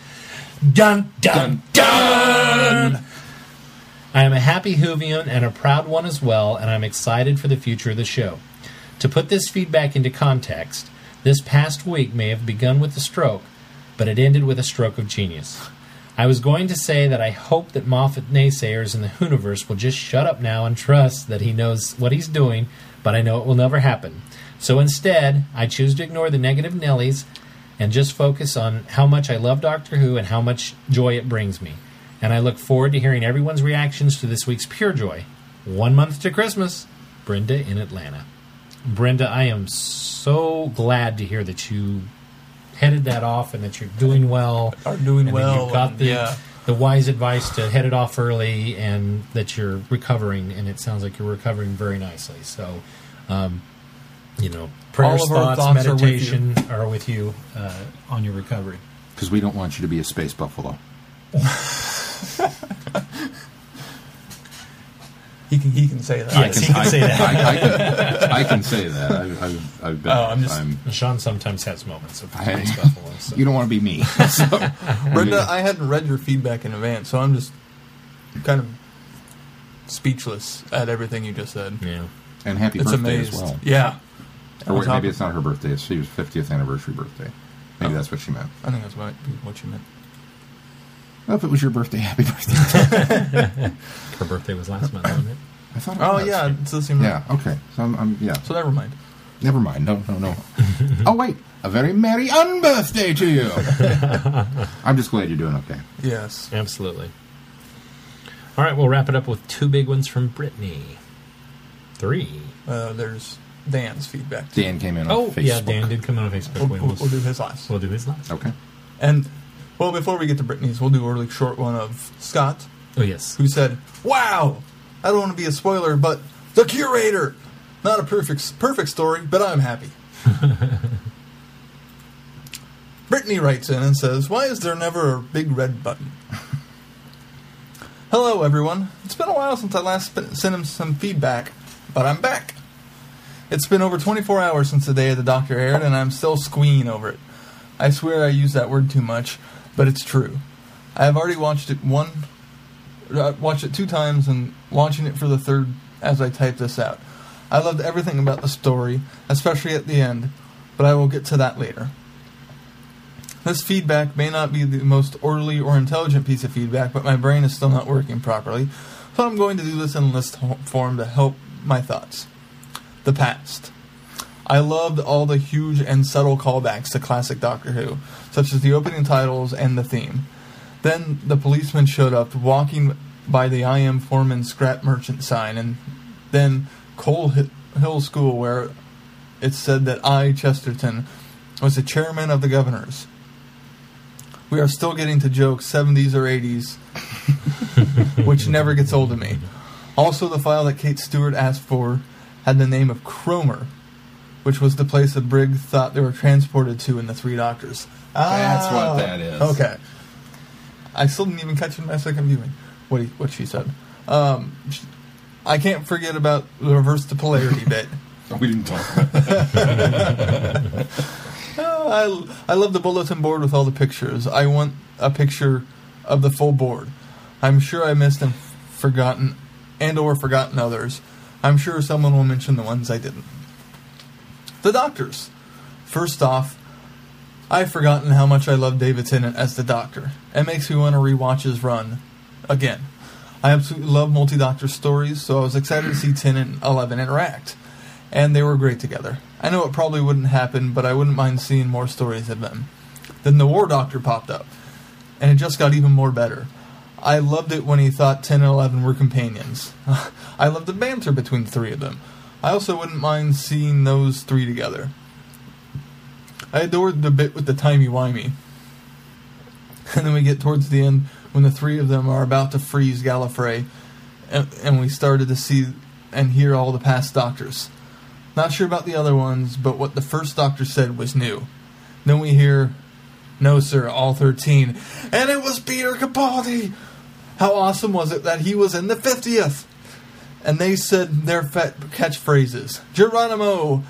dun dun dun. I am a happy Whovian and a proud one as well, and I'm excited for the future of the show. To put this feedback into context, this past week may have begun with a stroke, but it ended with a stroke of genius. I was going to say that I hope that Moffat naysayers in the Whoniverse will just shut up now and trust that he knows what he's doing, but I know it will never happen. So instead, I choose to ignore the negative Nellies and just focus on how much I love Doctor Who and how much joy it brings me. And I look forward to hearing everyone's reactions to this week's Pure Joy. One month to Christmas, Brenda in Atlanta. Brenda, I am so glad to hear that you headed that off and that you're doing well. Are doing and well, You've got and- the yeah. the wise advice to head it off early, and that you're recovering, and it sounds like you're recovering very nicely. So, um, you know, prayers, All of our thoughts, thoughts are with meditation are with you, uh, on your recovery. Because we don't want you to be a space buffalo. He can he can say that. Yes, he can I, say that. I, I, can, I can say that. I've, I've, I've been. Oh, I'm just- Sean sometimes has moments of I- buffalo. So. you don't want to be me. So, Brenda, I hadn't read your feedback in advance, so I'm just kind of speechless at everything you just said. yeah. and happy It's birthday amazed. as well. Yeah. Or wait, maybe it's not her birthday. It's Steve's 50th anniversary birthday. Maybe Oh. that's what she meant. I think that's what, what you meant. Well, if it was your birthday, happy birthday. Her birthday was last month, wasn't it? I thought. It Oh was. yeah, it's the same. Yeah. Okay. So I'm. I'm yeah. So never mind. Never mind. No. No. No. oh wait. A very merry unbirthday to you. I'm just glad you're doing okay. Yes. Absolutely. All right, we'll wrap it up with two big ones from Brittany. Three. Uh, there's Dan's feedback. Dan came in. Oh, on Facebook. yeah, Dan did come in on Facebook. We'll, we'll, we'll do his last. We'll do his last. Okay. And well, before we get to Brittany's, we'll do a really short one of Scott, Oh, yes. who said, "Wow, I don't want to be a spoiler, but the curator, not a perfect perfect story, but I'm happy." Brittany writes in and says, "Why is there never a big red button?" Hello, everyone. It's been a while since I last sent him some feedback, but I'm back. It's been over 24 hours since the day the Doctor aired, and I'm still squeeing over it. I swear I use that word too much, but it's true. I have already watched it one, uh, watched it two times, and watching it for the third as I type this out. I loved everything about the story, especially at the end, but I will get to that later. This feedback may not be the most orderly or intelligent piece of feedback, but my brain is still not working properly, so I'm going to do this in list form to help my thoughts. The past. I loved all the huge and subtle callbacks to classic Doctor Who, such as the opening titles and the theme. Then the policeman showed up walking by the I. M. Foreman scrap merchant sign, and then Coal Hill School, where it said that I, Chesterton, was the chairman of the governors. We are still getting to jokes 70s or 80s, which never gets old to me. Also, the file that Kate Stewart asked for had the name of Cromer, which was the place that Brig thought they were transported to in the Three Doctors. That's what Ah, that is. Okay. I still didn't even catch it in my second viewing. What he, what she said. Um, I can't forget about the reverse to polarity bit. We didn't talk about that. Oh, I, I love the bulletin board with all the pictures. I want a picture of the full board. I'm sure I missed and forgotten and or forgotten others. I'm sure someone will mention the ones I didn't. The doctors. First off, I've forgotten how much I love David Tennant as the Doctor. It makes me want to rewatch his run again. I absolutely love multi-doctor stories, so I was excited to see Tennant and Eleven interact, and they were great together. I know it probably wouldn't happen, but I wouldn't mind seeing more stories of them. Then the War Doctor popped up, and it just got even more better. I loved it when he thought 10 and 11 were companions. I loved the banter between the three of them. I also wouldn't mind seeing those three together. I adored the bit with the timey-wimey. And then we get towards the end when the three of them are about to freeze Gallifrey, and, and we started to see and hear all the past doctors. Not sure about the other ones, but what the first doctor said was new. Then we hear No, sir, all 13. And it was Peter Capaldi! How awesome was it that he was in the 50th? And they said their catchphrases Geronimo,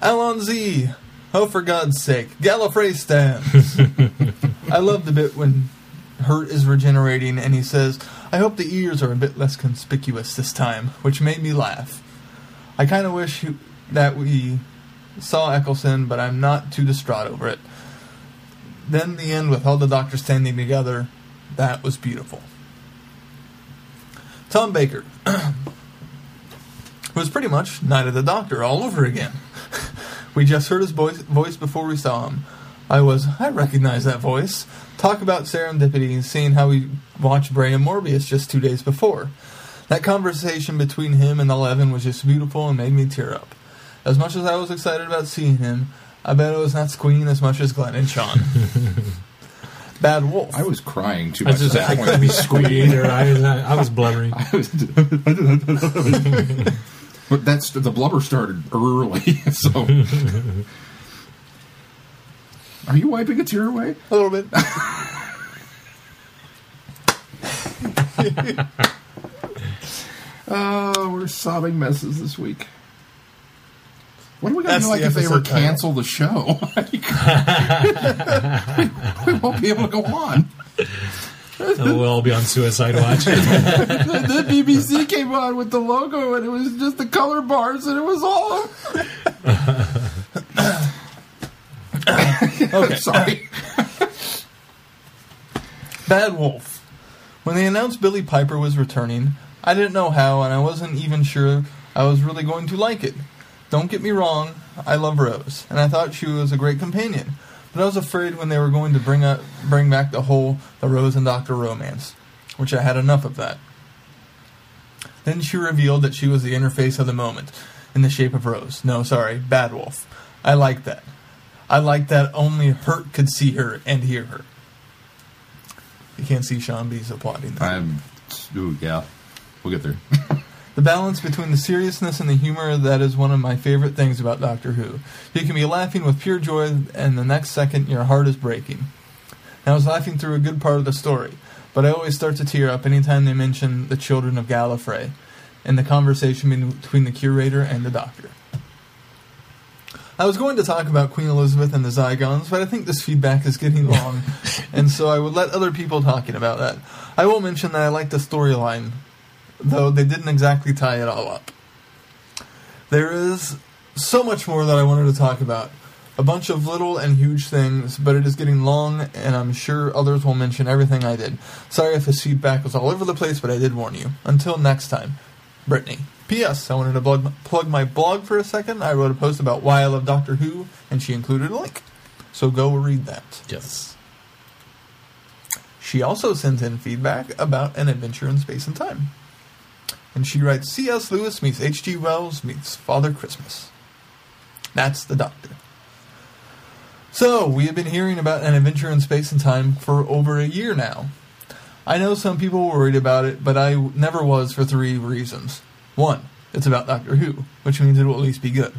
Allons-y, oh, for God's sake, Gallifrey stands. I love the bit when Hurt is regenerating and he says, I hope the ears are a bit less conspicuous this time, which made me laugh. I kind of wish that we saw Eccleston, but I'm not too distraught over it. Then the end with all the doctors standing together, that was beautiful. Tom Baker was pretty much Night of the Doctor all over again. we just heard his voice, voice before we saw him. I was, I recognize that voice. Talk about serendipity and seeing how we watched Brain of Morbius just two days before. That conversation between him and Eleven was just beautiful and made me tear up. As much as I was excited about seeing him, I bet I was not squealing as much as Glenn and Sean. Bad Wolf. I was crying too I much. was just at I that couldn't be point. squeaky either. I was, I was blubbering. but that's the blubber started early. So, are you wiping a tear away? a little bit. Oh, we're sobbing messes this week. What are we going to do like the if they ever title. cancel the show? we won't be able to go on. We'll all be on suicide watch. the BBC came on with the logo and it was just the color bars and it was all. okay, sorry. Bad Wolf. When they announced Billie Piper was returning, I didn't know how, and I wasn't even sure I was really going to like it. Don't get me wrong, I love Rose, and I thought she was a great companion. But I was afraid when they were going to bring up, bring back the whole the Rose and Doctor romance, which I had enough of that. Then she revealed that she was the interface of the moment, in the shape of Rose. No, sorry, Bad Wolf. I liked that. I liked that only Hurt could see her and hear her. You can't see Sean, he's applauding that. I'm. Ooh, yeah. We'll get there. The balance between the seriousness and the humor that is one of my favorite things about Doctor Who. You can be laughing with pure joy, and the next second your heart is breaking. I was laughing through a good part of the story, but I always start to tear up anytime they mention the children of Gallifrey and the conversation between the curator and the Doctor. I was going to talk about Queen Elizabeth and the Zygons, but I think this feedback is getting long, and so I would let other people talking about that. I will mention that I like the storyline though they didn't exactly tie it all up. There is so much more that I wanted to talk about. A bunch of little and huge things, but it is getting long, and I'm sure others will mention everything I did. Sorry if this feedback was all over the place, but I did warn you. Until next time, Brittany. P.S. I wanted to blog, plug my blog for a second. I wrote a post about why I love Doctor Who, and she included a link. So go read that. yes. She also sent in feedback about an adventure in space and time. And she writes C.S. Lewis meets H.G. Wells meets Father Christmas. That's the Doctor. So, we have been hearing about an adventure in space and time for over a year now. I know some people worried about it, but I never was for three reasons. One, it's about Doctor Who, which means it will at least be good.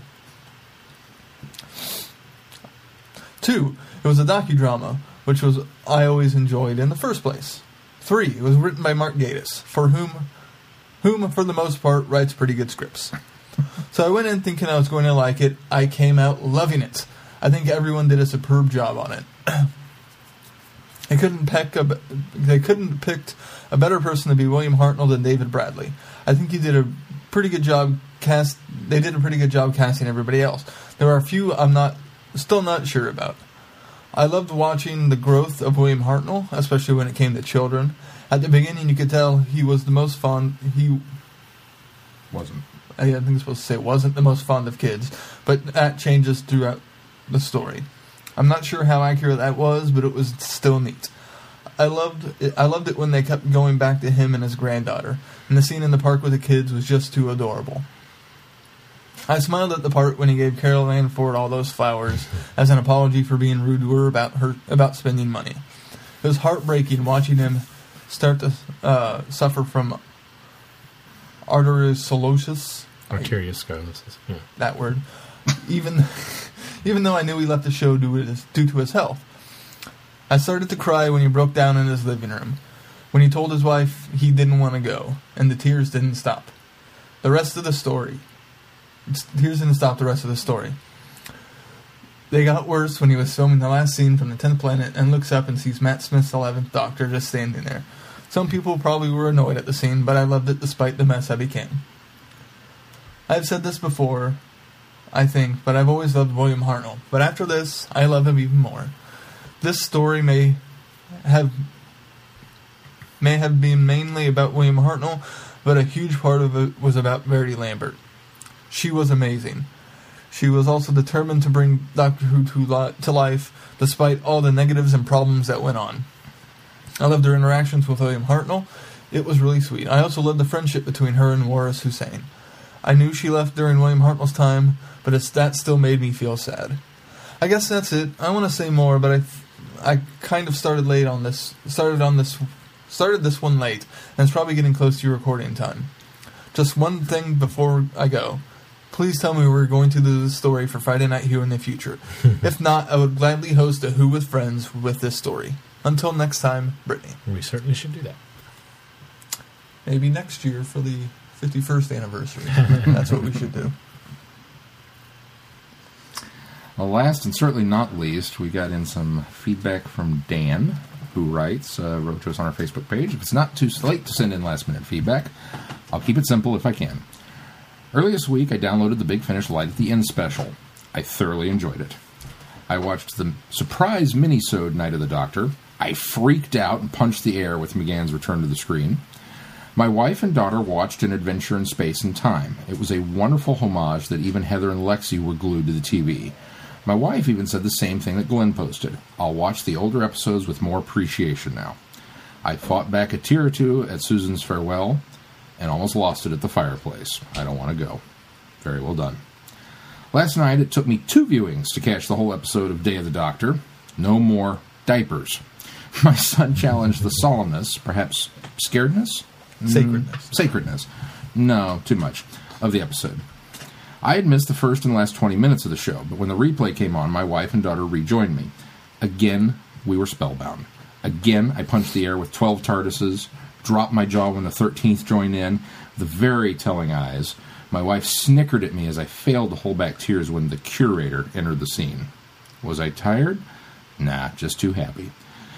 Two, it was a docudrama, which was I always enjoyed in the first place. Three, it was written by Mark Gatiss, for whom, whom for the most part writes pretty good scripts. So I went in thinking I was going to like it. I came out loving it. I think everyone did a superb job on it. they couldn't pick a, they couldn't picked a better person to be William Hartnell than David Bradley. I think he did a pretty good job cast. They did a pretty good job casting everybody else. There are a few I'm not still not sure about. I loved watching the growth of William Hartnell, especially when it came to children. At the beginning, you could tell he was the most fond. He Wasn't. I think I'm supposed to say wasn't the most fond of kids, but that changes throughout the story. I'm not sure how accurate that was, but it was still neat. I loved it, I loved it when they kept going back to him and his granddaughter, and the scene in the park with the kids was just too adorable. I smiled at the part when he gave Carole Ann Ford all those flowers as an apology for being rude to her about her about spending money. It was heartbreaking watching him start to uh, suffer from arteriosclerosis Arteriosclerosis. Yeah. that word. Even even though I knew he left the show due to his, due to his health. I started to cry when he broke down in his living room, when he told his wife he didn't want to go, and the tears didn't stop. The rest of the story. Tears didn't stop the rest of the story. They got worse when he was filming the last scene from the 10th planet and looks up and sees Matt Smith's 11th Doctor just standing there. Some people probably were annoyed at the scene, but I loved it despite the mess I became. I've said this before, I think, but I've always loved William Hartnell. But after this, I love him even more. This story may have may have been mainly about William Hartnell, but a huge part of it was about Verity Lambert. She was amazing. She was also determined to bring Doctor Who to, li- to life, despite all the negatives and problems that went on. I loved her interactions with William Hartnell. It was really sweet. I also loved the friendship between her and Waris Hussein. I knew she left during William Hartnell's time, but that still made me feel sad. I guess that's it. I want to say more, but I, I kind of started late on this. Started on this, started this one late, and it's probably getting close to your recording time. Just one thing before I go. Please tell me we're going to do this story for Friday Night Who in the future. if not, I would gladly host a Who with Friends with this story. Until next time, Brittany. We certainly should do that. Maybe next year for the 51st anniversary. That's what we should do. Well, last and certainly not least, we got in some feedback from Dan, who writes, uh, wrote to us on our Facebook page. If it's not too late to send in last minute feedback, I'll keep it simple if I can. Earlier this week, I downloaded the Big Finish Light at the End special. I thoroughly enjoyed it. I watched the surprise mini-sode Night of the Doctor. I freaked out and punched the air with McGann's return to the screen. My wife and daughter watched An Adventure in Space and Time. It was a wonderful homage that even Heather and Lexi were glued to the TV. My wife even said the same thing that Glenn posted. I'll watch the older episodes with more appreciation now. I fought back a tear or two at Susan's farewell and almost lost it at the fireplace. I don't want to go. Very well done. Last night it took me two viewings to catch the whole episode of Day of the Doctor. No more diapers. My son challenged the solemnness, perhaps scaredness? Mm, sacredness. Sacredness. No, too much. Of the episode. I had missed the first and last 20 minutes of the show, but when the replay came on, my wife and daughter rejoined me. Again, we were spellbound. Again, I punched the air with 12 TARDISes, dropped my jaw when the 13th joined in, the very telling eyes. My wife snickered at me as I failed to hold back tears when the curator entered the scene. Was I tired? Nah, just too happy.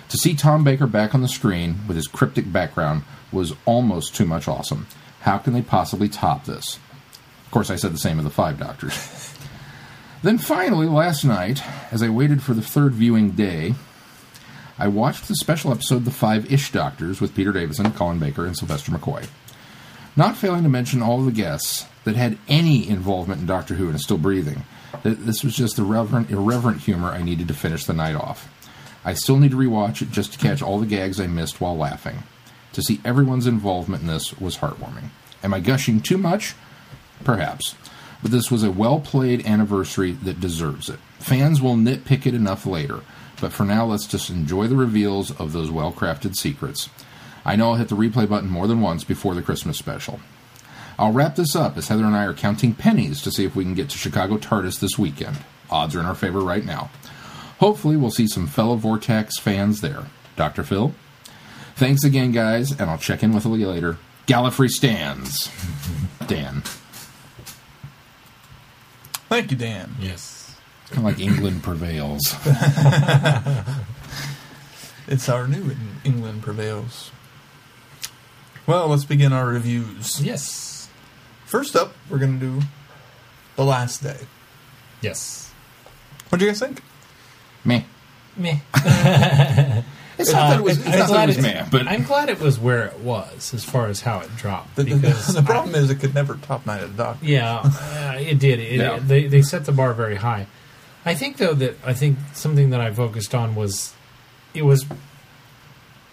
To see Tom Baker back on the screen with his cryptic background was almost too much awesome. How can they possibly top this? Of course, I said the same of the Five Doctors. then finally, last night, as I waited for the third viewing day, I watched the special episode The Five Ish Doctors with Peter Davison, Colin Baker, and Sylvester McCoy. Not failing to mention all the guests that had any involvement in Doctor Who and is still breathing. This was just the irreverent, irreverent humor I needed to finish the night off. I still need to rewatch it just to catch all the gags I missed while laughing. To see everyone's involvement in this was heartwarming. Am I gushing too much? Perhaps. But this was a well played anniversary that deserves it. Fans will nitpick it enough later, but for now, let's just enjoy the reveals of those well crafted secrets. I know I'll hit the replay button more than once before the Christmas special. I'll wrap this up as Heather and I are counting pennies to see if we can get to Chicago TARDIS this weekend. Odds are in our favor right now. Hopefully, we'll see some fellow Vortex fans there. Dr. Phil? Thanks again, guys, and I'll check in with you later. Gallifrey stands. Dan. Thank you, Dan. Yes. Kind of like England prevails. It's our new England prevails. Well, let's begin our reviews. Yes. First up, we're going to do The Last Day. Yes. What do you guys think? Me. Me. It's not that it was, it's I'm not that glad it was it- meh, but I'm glad it was where it was as far as how it dropped. The, the- because the problem is it could never top Night of the Doctor. Yeah, uh, it did. It, Yeah. They they set the bar very high. I think though that I think something that I focused on was it was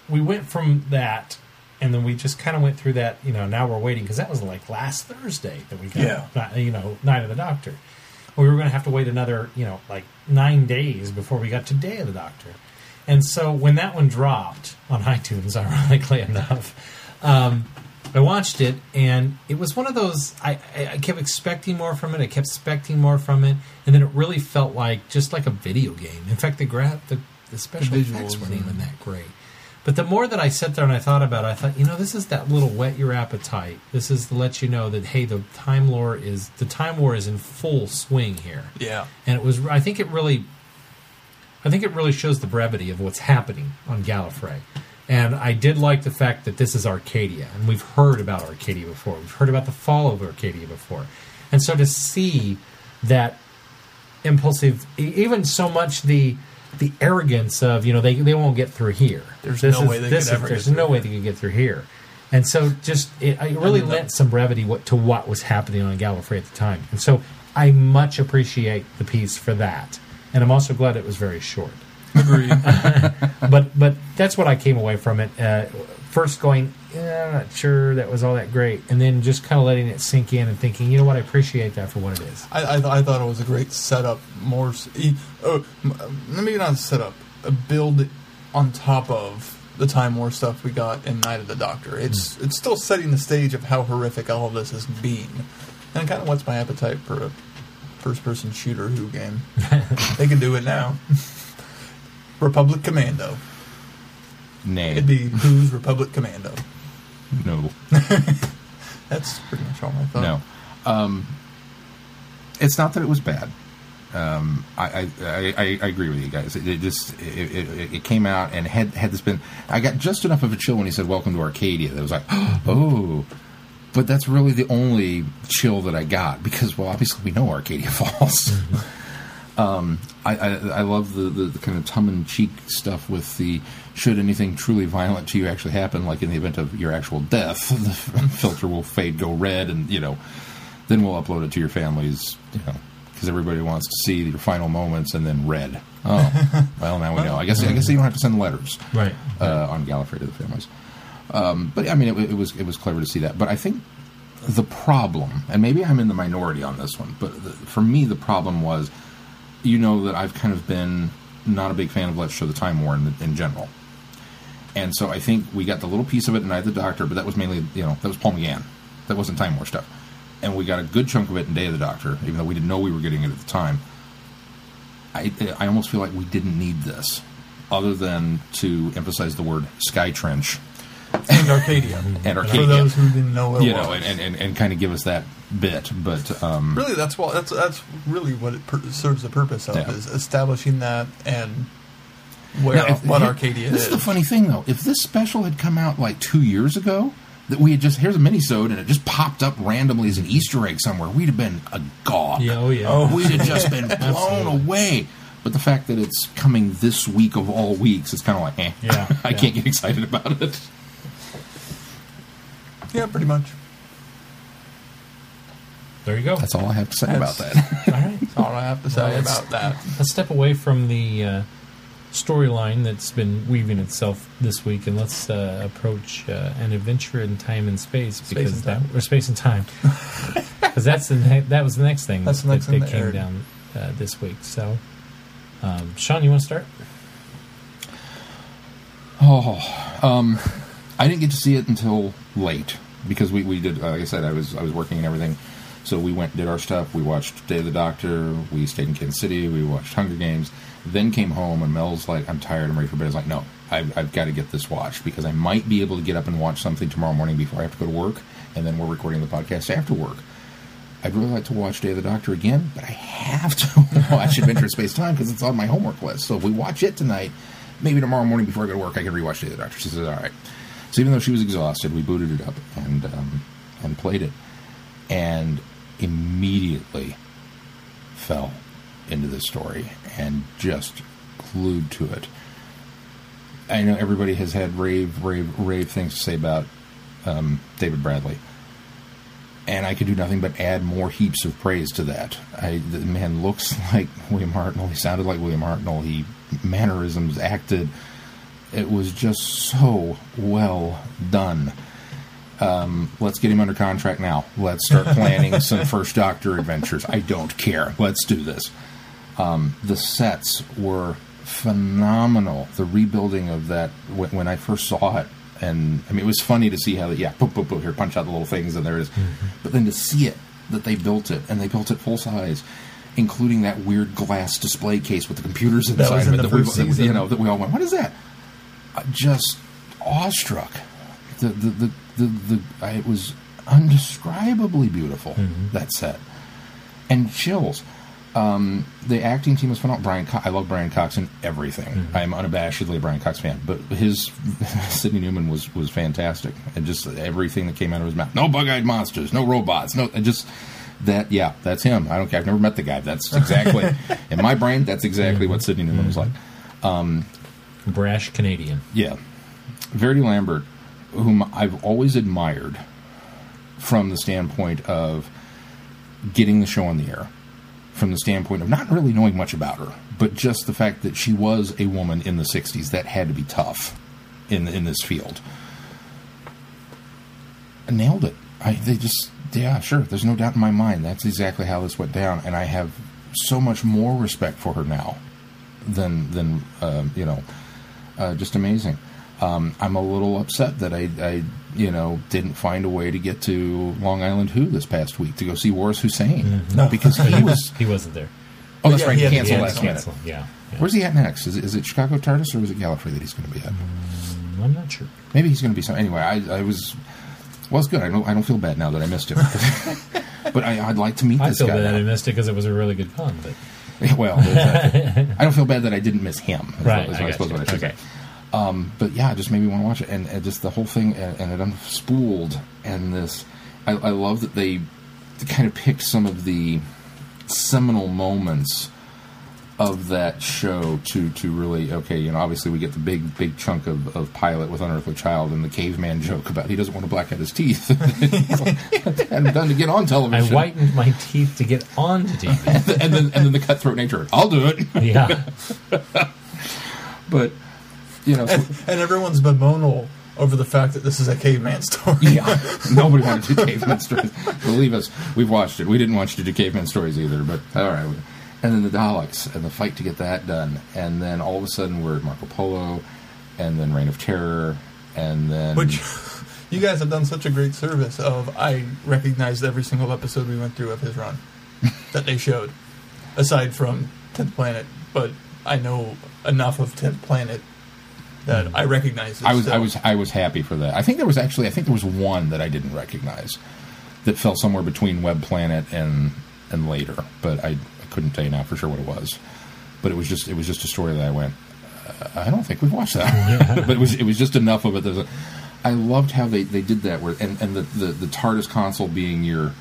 we went from that and then we just kind of went through that. You know, now we're waiting because that was like last Thursday that we got. Yeah. you know, Night of the Doctor. We were going to have to wait another you know like nine days before we got to Day of the Doctor. And so when that one dropped on iTunes, ironically enough, um, I watched it, and it was one of those. I, I, I kept expecting more from it. I kept expecting more from it, and then it really felt like just like a video game. In fact, the gra- the the special visuals effects weren't and- even that great. But the more that I sat there and I thought about it, I thought, you know, this is that little whet your appetite. This is to let you know that hey, the time lore is the time war is in full swing here Yeah. and it was i think it really i think it really shows the brevity of what's happening on gallifrey and i did like the fact that this is arcadia and we've heard about arcadia before we've heard about the fall of arcadia before and so to see that impulsive even so much the the arrogance of you know they, they won't get through here There's This no is- way they this could is- ever get there's through no way here. they could get through here and so just it, it really lent some brevity what, to what was happening on Gallifrey at the time. And so I much appreciate the piece for that. And I'm also glad it was very short. Agreed. But but that's what I came away from it. Uh, first going, yeah, I'm not sure that was all that great. And then just kind of letting it sink in and thinking, you know what, I appreciate that for what it is. I, I, th- I thought it was a great setup. More, s- e- oh, maybe not a setup, a build on top of the Time War stuff we got in Night of the Doctor. It's it's still setting the stage of how horrific all of this has been, and it kind of whets my appetite for a first-person shooter Who game. they can do it now. Republic Commando. Nay. It'd be Who's Republic Commando. no. That's pretty much all my thought. No. Um, it's not that it was bad. Um, I, I, I, I I agree with you guys. It, it just it, it, it came out and had had this been. I got just enough of a chill when he said "Welcome to Arcadia." That was like, oh. But that's really the only chill that I got because, well, obviously we know Arcadia Falls. Um, I, I, I love the, the, the kind of tongue in cheek stuff with the should anything truly violent to you actually happen, like in the event of your actual death, the filter will fade, go red, and you know, then we'll upload it to your families, you know, because everybody wants to see your final moments and then red. Oh, well, now we know. I guess I guess you don't have to send letters Right. uh, on Gallifrey to the families. Um, but I mean, it, it was it was clever to see that. But I think the problem, and maybe I'm in the minority on this one, but the, for me, the problem was, you know, that I've kind of been not a big fan of Let's Show the Time War in, in general. And so I think we got the little piece of it in Night of the Doctor, but that was mainly, you know, that was Paul McGann. That wasn't Time War stuff. And we got a good chunk of it in Day of the Doctor, even though we didn't know we were getting it at the time. I, I almost feel like we didn't need this, other than to emphasize the word Sky Trench And Arcadia. and Arcadia. For those who didn't know what you know, and, and, and kind of give us that bit. But um, really that's what that's that's really what it per- serves the purpose of Yeah. is establishing that and where now, if- what here- Arcadia This is. is the funny thing, though. If this special had come out like two years ago, that we had just here's a minisode and it just popped up randomly as an Easter egg somewhere, we'd have been agog. Yeah, oh yeah. Oh. We'd have just been blown away. But the fact that it's coming this week of all weeks, it's kind of like, eh, Yeah, I yeah. can't get excited about it. yeah, pretty much. There you go. That's all I have to say That's- about that. all right. That's all I have to say Well, about that. Let's step away from the uh, storyline that's been weaving itself this week, and let's uh, approach uh, an adventure in time and space because and that time. or space and time because that's the ne- that was the next thing That's the that, thing that that came aired. down uh, this week. So, um, Sean, you want to start? Oh, um, I didn't get to see it until late because we, we did. Uh, like I said, I was I was working and everything, so we went did our stuff. We watched Day of the Doctor. We stayed in Kansas City. We watched Hunger Games. Then came home and Mel's like, "I'm tired. I'm ready for bed." I was like, "No, I've, I've got to get this watched because I might be able to get up and watch something tomorrow morning before I have to go to work, and then we're recording the podcast after work." I'd really like to watch Day of the Doctor again, but I have to watch Adventure Space Time because it's on my homework list. So if we watch it tonight, maybe tomorrow morning before I go to work, I can rewatch Day of the Doctor. She says, "All right." So even though she was exhausted, we booted it up and um, and played it, and immediately fell into the story and just glued to it. I know everybody has had rave, rave, rave things to say about um, David Bradley and I could do nothing but add more heaps of praise to that. I, the man looks like William Hartnell. He sounded like William Hartnell. He mannerisms acted. It was just so well done. Um, let's get him under contract now. Let's start planning some First Doctor adventures. I don't care. Let's do this. Um, the sets were phenomenal. The rebuilding of that when, when I first saw it, and I mean, it was funny to see how yeah, boop, boop, boop, here, punch out the little things, and there it is. But then to see it that they built it and they built it full size, including that weird glass display case with the computers inside in of it the that, we, that, you know that we all went, what is that? Uh, just awestruck. The the the the, the I, it was undescribably beautiful mm-hmm. that set and chills. Um, the acting team was phenomenal. Brian, Co- I love Brian Cox in everything. Mm-hmm. I am unabashedly a Brian Cox fan, but his Sydney Newman was was fantastic, and just everything that came out of his mouth. No bug-eyed monsters, no robots, no, just that. Yeah, that's him. I don't care. I've never met the guy. That's exactly in my brain. That's exactly what mm-hmm. Sydney Newman was like. Um, Brash Canadian. Yeah. Verity Lambert, whom I've always admired from the standpoint of getting the show on the air, from the standpoint of not really knowing much about her, but just the fact that she was a woman in the 60s that had to be tough in in this field. Nailed it. I they just yeah, sure. There's no doubt in my mind that's exactly how this went down and I have so much more respect for her now than than um, you know uh, just amazing. Um, I'm a little upset that I, I, you know, didn't find a way to get to Long Island Who this past week to go see Waris Hussein No. because he was. He wasn't there. Oh, that's Yeah, right. he He had to canceled last minute. Yeah. yeah. Where's he at next? Is it, is it Chicago TARDIS or is it Gallifrey that he's going to be at? I'm not sure. Maybe he's going to be some. Anyway, I, I was. Well, it's good. I don't. I don't feel bad now that I missed him. but I, I'd like to meet this. I this feel guy. bad I missed it because it was a really good pun. but well. I don't feel bad that I didn't miss him. right. what- I, I suppose what I should okay. say. Um, but yeah, it just made me want to watch it, and, and just the whole thing, and, and it unspooled, and this. I, I love that they kind of picked some of the seminal moments of that show to to really okay. You know, obviously we get the big big chunk of, of pilot with Unearthly Child and the caveman joke about he doesn't want to black out his teeth, and done to get on television I whitened my teeth to get onto TV. and then and then the cutthroat nature. I'll do it, yeah. but you know. so- And everyone's bemoanal over the fact that this is a caveman story. Yeah, nobody wanted to do caveman stories. Believe us, we've watched it. We didn't want you to do caveman stories either, but all right. And then the Daleks and the fight to get that done, and then all of a sudden we're at Marco Polo, and then Reign of Terror, and then Which you guys have done such a great service of I recognized every single episode we went through of his run that they showed. Aside from Tenth Planet, but I know enough of Tenth Planet that I recognize it I was still. I was I was happy for that. I think there was actually I think there was one that I didn't recognize that fell somewhere between Web Planet and and later, but I, I couldn't tell you now for sure what it was. But it was just it was just a story that I went. Uh, I don't think we've watched that, but it was it was just enough of it. There's a, I loved how they, they did that, where and, and the, the the TARDIS console being your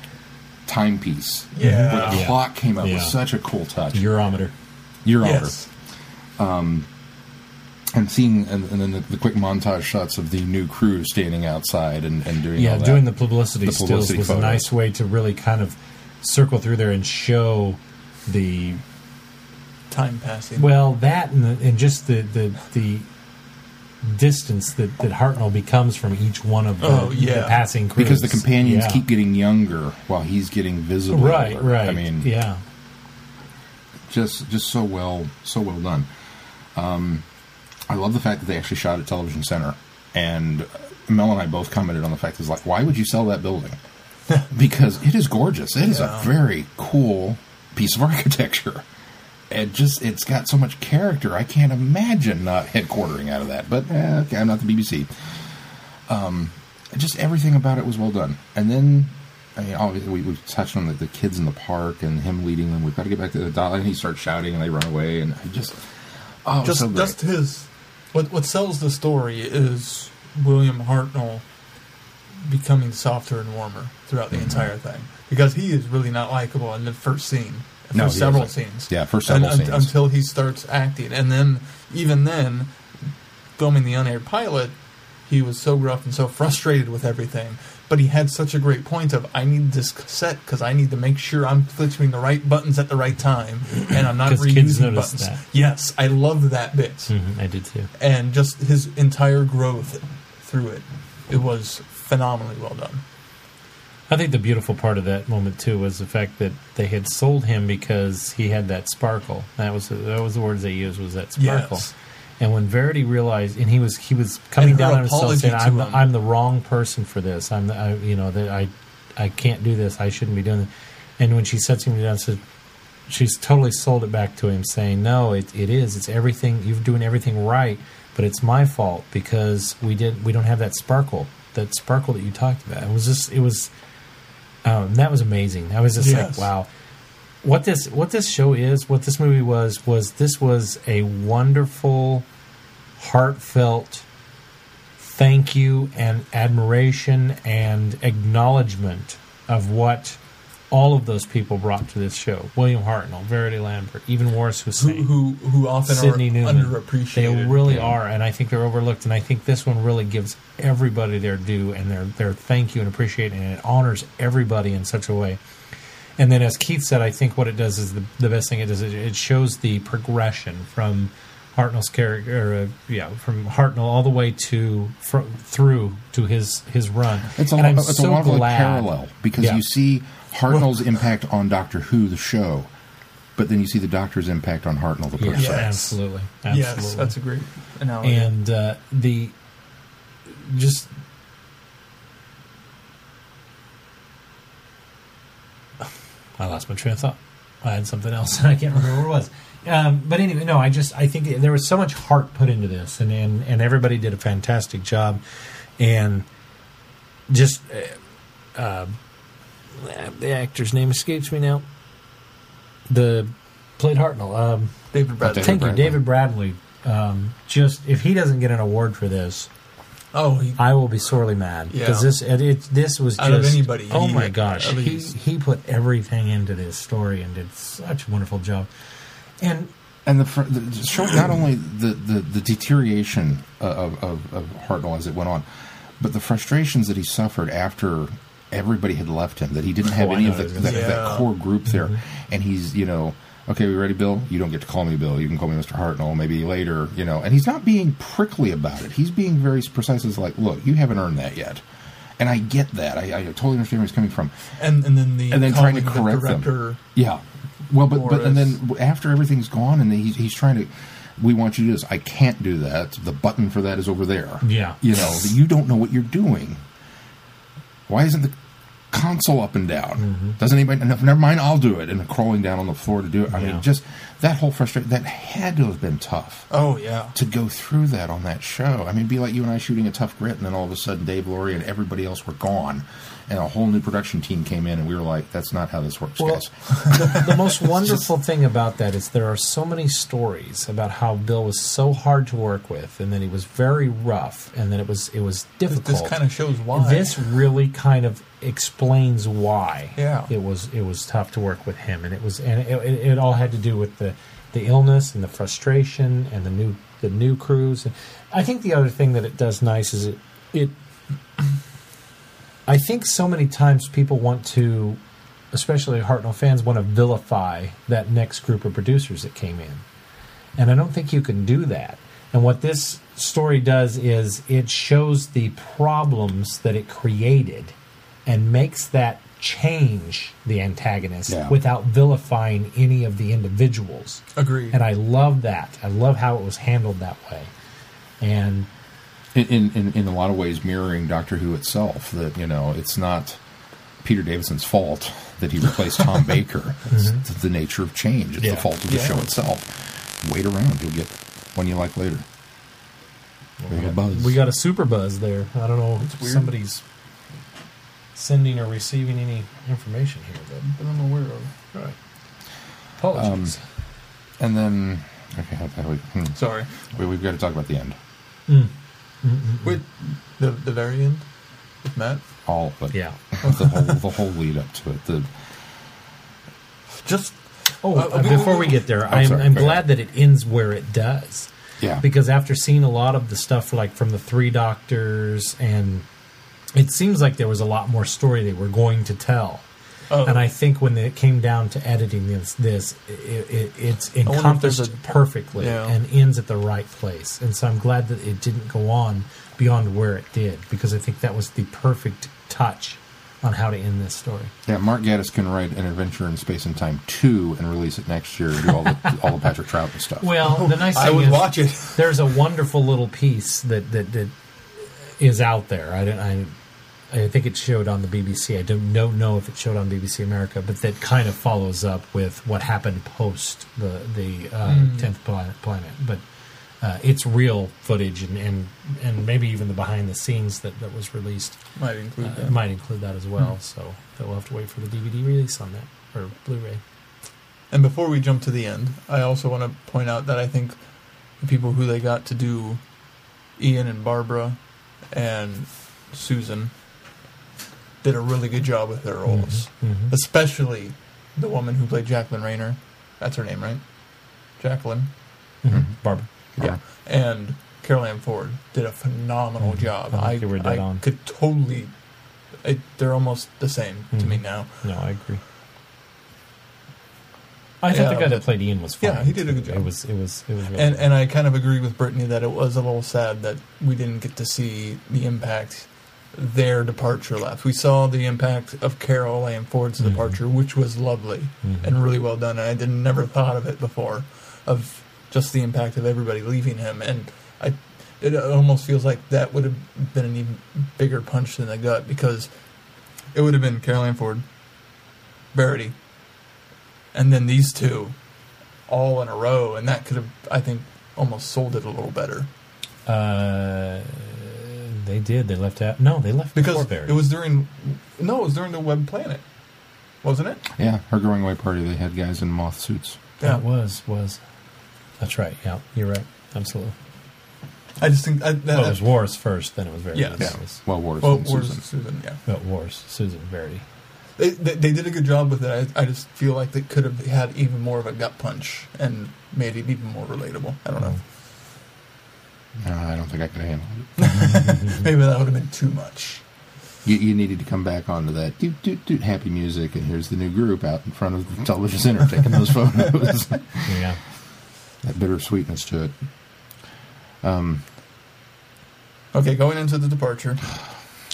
timepiece. Yeah. where the Yeah. clock came up Yeah. was such a cool touch. Eurometer. Your yes. And seeing and, and then the, the quick montage shots of the new crew standing outside and, and doing Yeah, all that. doing the publicity, The stills was photos. a nice way to really kind of circle through there and show the Time passing. well that and, the, and just the, the the distance that that Hartnell becomes from each one of the, Oh, yeah. the passing crews because the companions Yeah. keep getting younger while he's getting visible. right, older. right. I mean, yeah, just just so well so well done. Um, I love the fact that they actually shot at Television Center, and Mel and I both commented on the fact is like, why would you sell that building? because it is gorgeous. It is Yeah. a very cool piece of architecture. It just it's got so much character. I can't imagine not headquartering out of that. But eh, okay, I'm not the BBC. Um, just everything about it was well done. And then, I mean, obviously we, we touched on the, the kids in the park and him leading them. We've got to get back to the doll, and he starts shouting, and they run away, and I just oh, just so just his what what sells the story is William Hartnell becoming softer and warmer throughout Mm-hmm. the entire thing because he is really not likable in the first scene for No, several isn't. scenes Yeah, for And several un- scenes. until he starts acting and then even then filming the unaired pilot he was so rough and so frustrated with everything but he had such a great point of I need this cassette because I need to make sure I'm clicking the right buttons at the right time and I'm not reusing buttons. that. Yes, I love that bit Mhm, I did too. and just his entire growth through it. It was phenomenally well done. I think the beautiful part of that moment too was the fact that they had sold him because he had that sparkle. That was that was the words they used was that sparkle. Yes. And when Verity realized, and he was he was coming And down on himself, saying, "I'm the. I'm the wrong person for this. I'm the, I, you know that I I can't do this. I shouldn't be doing it." And when she sets him down, and said, she's totally sold it back to him, saying, "No, it, it is. It's everything. You're doing everything right, but it's my fault because we did. We don't have that sparkle, that sparkle that you talked about. It was just. It was. Um, that was amazing. I was just Yes. like, wow. What this what this show is, what this movie was, was this was a wonderful, heartfelt thank you and admiration and acknowledgement of what all of those people brought to this show. William Hartnell, Verity Lambert, even Who, Hussein. who who often Sydney are Newman. underappreciated. They really are, and I think they're overlooked. And I think this one really gives everybody their due and their their thank you and appreciate, and it honors everybody in such a way. And then, as Keith said, I think what it does is the, the best thing it does. Is it shows the progression from Hartnell's character, or, uh, yeah, from Hartnell all the way to fr- through to his his run. It's a, and I'm it's so a lot of like glad. parallel because Yeah. you see Hartnell's impact on Doctor Who, the show, but then you see the Doctor's impact on Hartnell, the Yeah, person. absolutely, absolutely. Yes, that's a great analogy. and uh, the just I lost my train of thought. I had something else and I can't remember what it was. Um, but anyway, no, I just I think there was so much heart put into this, and and, and everybody did a fantastic job, and just uh, uh, the actor's name escapes me now. The played Hartnell. Um, David Bradley. Thank you, Bradley. David Bradley. Um, just if he doesn't get an award for this, Oh, he, I will be sorely mad Yeah. because this it, it, this was Out just of anybody, Oh he- my gosh, he he put everything into this story and did such a wonderful job. And And the, fr- the the show not only the, the, the deterioration of, of, of Hartnell as it went on, but the frustrations that he suffered after everybody had left him, that he didn't oh, have Oh, any of the, what I that, say. that core group there. Mm-hmm. And he's, you know, okay, we ready, Bill? You don't get to call me Bill. You can call me Mr. Hartnell, maybe later, you know. And he's not being prickly about it. He's being very precise. As like, look, you haven't earned that yet. And I get that. I, I totally understand where he's coming from. and and then the And then trying to calling the correct them. Yeah. Well, but but and then after everything's gone, and he's he's trying to. We want you to do this. I can't do that. The button for that is over there. Yeah. You know, you don't know what you're doing. Why isn't the console up and down? Mm-hmm. Doesn't anybody? no, Never mind. I'll do it. And crawling down on the floor to do it. I Yeah. mean, just that whole frustration. That had to have been tough Oh yeah. to go through that on that show. I mean, be like you and I shooting a tough grit, and then all of a sudden Dave Laurie and everybody else were gone, and a whole new production team came in, and we were like, "That's not how this works, Well, guys." the most wonderful thing about that is there are so many stories about how Bill was so hard to work with, and that he was very rough, and that it was it was difficult. This kind of shows why. This really kind of explains why Yeah. it was it was tough to work with him, and it was and it, it, it all had to do with the the illness and the frustration and the new the new crews. And I think the other thing that it does nice is it it. I think so many times people want to, especially Hartnell fans, want to vilify that next group of producers that came in. And I don't think you can do that. And what this story does is it shows the problems that it created and makes that change the antagonist Yeah. without vilifying any of the individuals. Agreed. And I love that. I love how it was handled that way. And in, in, in, in a lot of ways mirroring Doctor Who itself. That you know, it's not Peter Davison's fault that he replaced Tom Baker. It's th- the nature of change. It's Yeah. the fault of the Yeah. show itself. Wait around, you'll get one you like later. We got buzz. we got a super buzz there. I don't know if somebody's sending or receiving any information here, but that I'm aware of. right. Um, Apologies. and then okay, how the hell we, hmm. Sorry. we, we've got to talk about the end. Hmm. Wait, the the very end with Matt. All of it. yeah. the whole the whole lead up to it. The Just Oh, Uh, uh, before we get there, I'm, sorry, I'm go glad that it ends where it does. yeah, Because after seeing a lot of the stuff, like from the Three Doctors, and it seems like there was a lot more story they were going to tell. Oh, And I think when it came down to editing this, this it, it, it's encompassed a- perfectly Yeah. and ends at the right place. And so I'm glad that it didn't go on beyond where it did because I think that was the perfect touch on how to end this story. yeah. Mark Gatiss can write an Adventure in Space and Time two and release it next year and do all the all the Patrick Troughton stuff. Well, the oh, nice I thing would is watch it. there's a wonderful little piece that that, that is out there. I don't. I, I think it showed on the BBC. I don't know, know if it showed on BBC America, but that kind of follows up with what happened post the the uh, tenth planet, planet. But uh, it's real footage and, and and maybe even the behind the scenes that, that was released Might include uh, that. might include that as well. So we'll have to wait for the DVD release on that or Blu-ray. And before we jump to the end, I also want to point out that I think the people who they got to do Ian and Barbara and Susan did a really good job with their roles. Mhm. Especially the woman who played Jacqueline Rayner. That's her name, right? Jacqueline. Mhm. Barbara. Yeah. And Carole Ann Ford did a phenomenal Mhm. job. I I, were dead I on. could totally. It, they're almost the same to me Mhm. now. No, I agree. I thought Yeah, the guy that played Ian was fine. Yeah, he did a good job. It was it was it was really And good. and I kind of agree with Brittany that it was a little sad that we didn't get to see the impact their departure left. We saw the impact of Carole Ann Ford's Mhm. departure, which was lovely Mhm. and really well done. And I did never thought of it before, of just the impact of everybody leaving him. And I, it almost feels like that would have been an even bigger punch in the gut because it would have been Carole Ann Ford, Verity, and then these two all in a row, and that could have, I think, almost sold it a little better Uh, they did. They left out. No, they left because before Barry. it was during, no, it was during the Web Planet, wasn't it? Yeah, her going away party. They had guys in moth suits. Yeah, That was was. That's right. Yeah, you're right. Absolutely. I just think I, that, Well, it was Wars first, then it was Verity. Yes. Yeah. it was- Well, Wars. well, and where's Susan. Susan? Yeah, well, Wars, Susan Verity. they, they they did a good job with it. I, I just feel like they could have had even more of a gut punch and made it even more relatable. I don't know. Mm-hmm. Uh, I don't think I could handle it. Maybe that would have been too much. You, you needed to come back onto that doot, doot, doot, happy music, and here's the new group out in front of the television center taking those photos. Yeah. that bittersweetness to it. Um, Okay, going into the departure,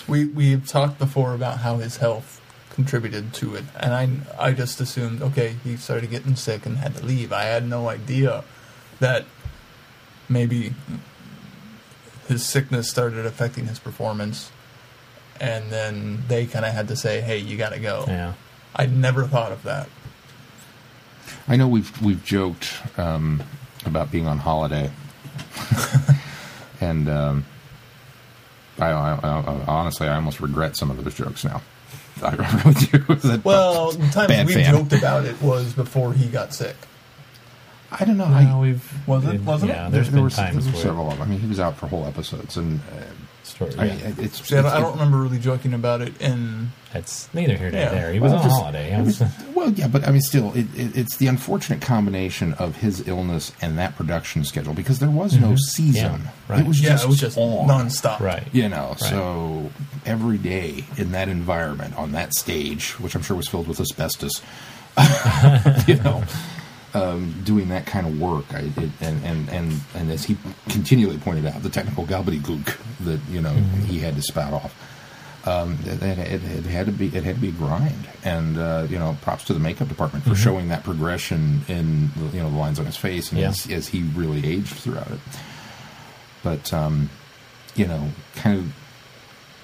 we we've talked before about how his health contributed to it, and I I just assumed okay he started getting sick and had to leave. I had no idea that maybe his sickness started affecting his performance, and then they kind of had to say, hey, you got to go. Yeah. I never thought of that. I know we've we've joked um, about being on holiday, and um, I, I, I honestly I almost regret some of those jokes now. I really do. Well, the times we fan. joked about it was before he got sick. I don't know. No, I, we've Was it- wasn't it? yeah, there, there's there been were, times there were several of them. I mean, he was out for whole episodes, and uh, story, I, yeah. It's, See, don't, it's- I don't remember really joking about it and It's neither here nor Yeah. there. He was Well, on just- holiday. it was- well, yeah, but I mean, still, it, it, it's the unfortunate combination of his illness and that production schedule because there was no season. Mm-hmm. Yeah, right. It was yeah, just it was just on. nonstop. right. You know, so every day in that environment, on that stage, which I'm sure was filled with asbestos, you know, um, doing that kind of work, I, it, and, and and and as he continually pointed out, the technical gobbledygook that you know he had to spout off. Um, it, it, it, had to be it had to be a grind, and uh, you know, props to the makeup department for showing that progression in the, you know the lines on his face and Yeah. as, as he really aged throughout it. But um, you know, kind of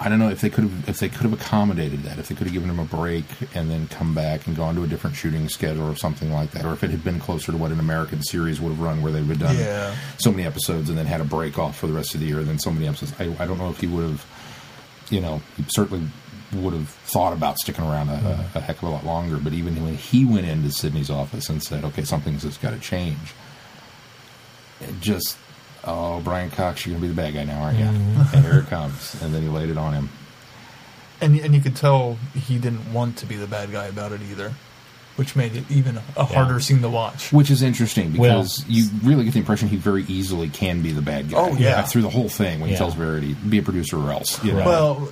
I don't know if they could have if they could have accommodated that, if they could have given him a break and then come back and gone to a different shooting schedule or something like that, or if it had been closer to what an American series would have run, where they would have done Yeah. so many episodes and then had a break off for the rest of the year, and then so many episodes. I, I don't know if he would have, you know, he certainly would have thought about sticking around a, a, mm-hmm. a heck of a lot longer. But even when he went into Sydney's office and said, "Okay, something's just got to change," it just oh, Brian Cox, you're gonna be the bad guy now, aren't you? Mm-hmm. And here it comes, and then he laid it on him. And and you could tell he didn't want to be the bad guy about it either, which made it even a harder scene to watch. Which is interesting Well- because you really get the impression he very easily can be the bad guy. Oh, yeah. through the whole thing when Yeah. he tells Verity, "Be a producer or else." You know? Well,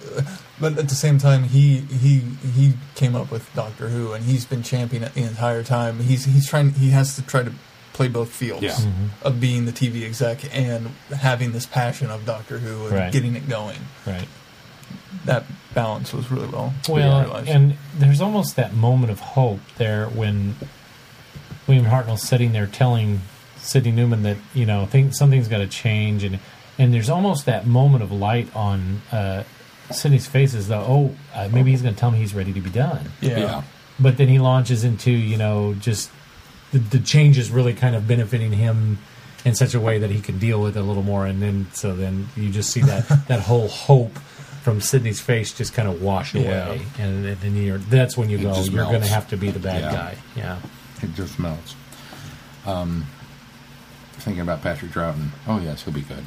but at the same time, he he he came up with Doctor Who, and he's been championing it the entire time. He's he's trying. He has to try to play both fields Yeah. of being the TV exec and having this passion of Doctor Who and Right. getting it going. Right. That balance was really well. Well, and there's almost that moment of hope there when William Hartnell's sitting there telling Sydney Newman that you know think something's got to change, and and there's almost that moment of light on uh, Sydney's face is though, oh, uh, maybe he's going to tell me he's ready to be done. Yeah. Yeah. But then he launches into you know just the, the changes really kind of benefiting him in such a way that he can deal with it a little more, and then so then you just see that that whole hope from Sydney's face just kind of wash Yeah. away, and, then you're that's when you It go, you're going to have to be the bad Yeah. guy. Yeah. It just melts. Um, thinking about Patrick Troughton. Oh yes, he'll be good.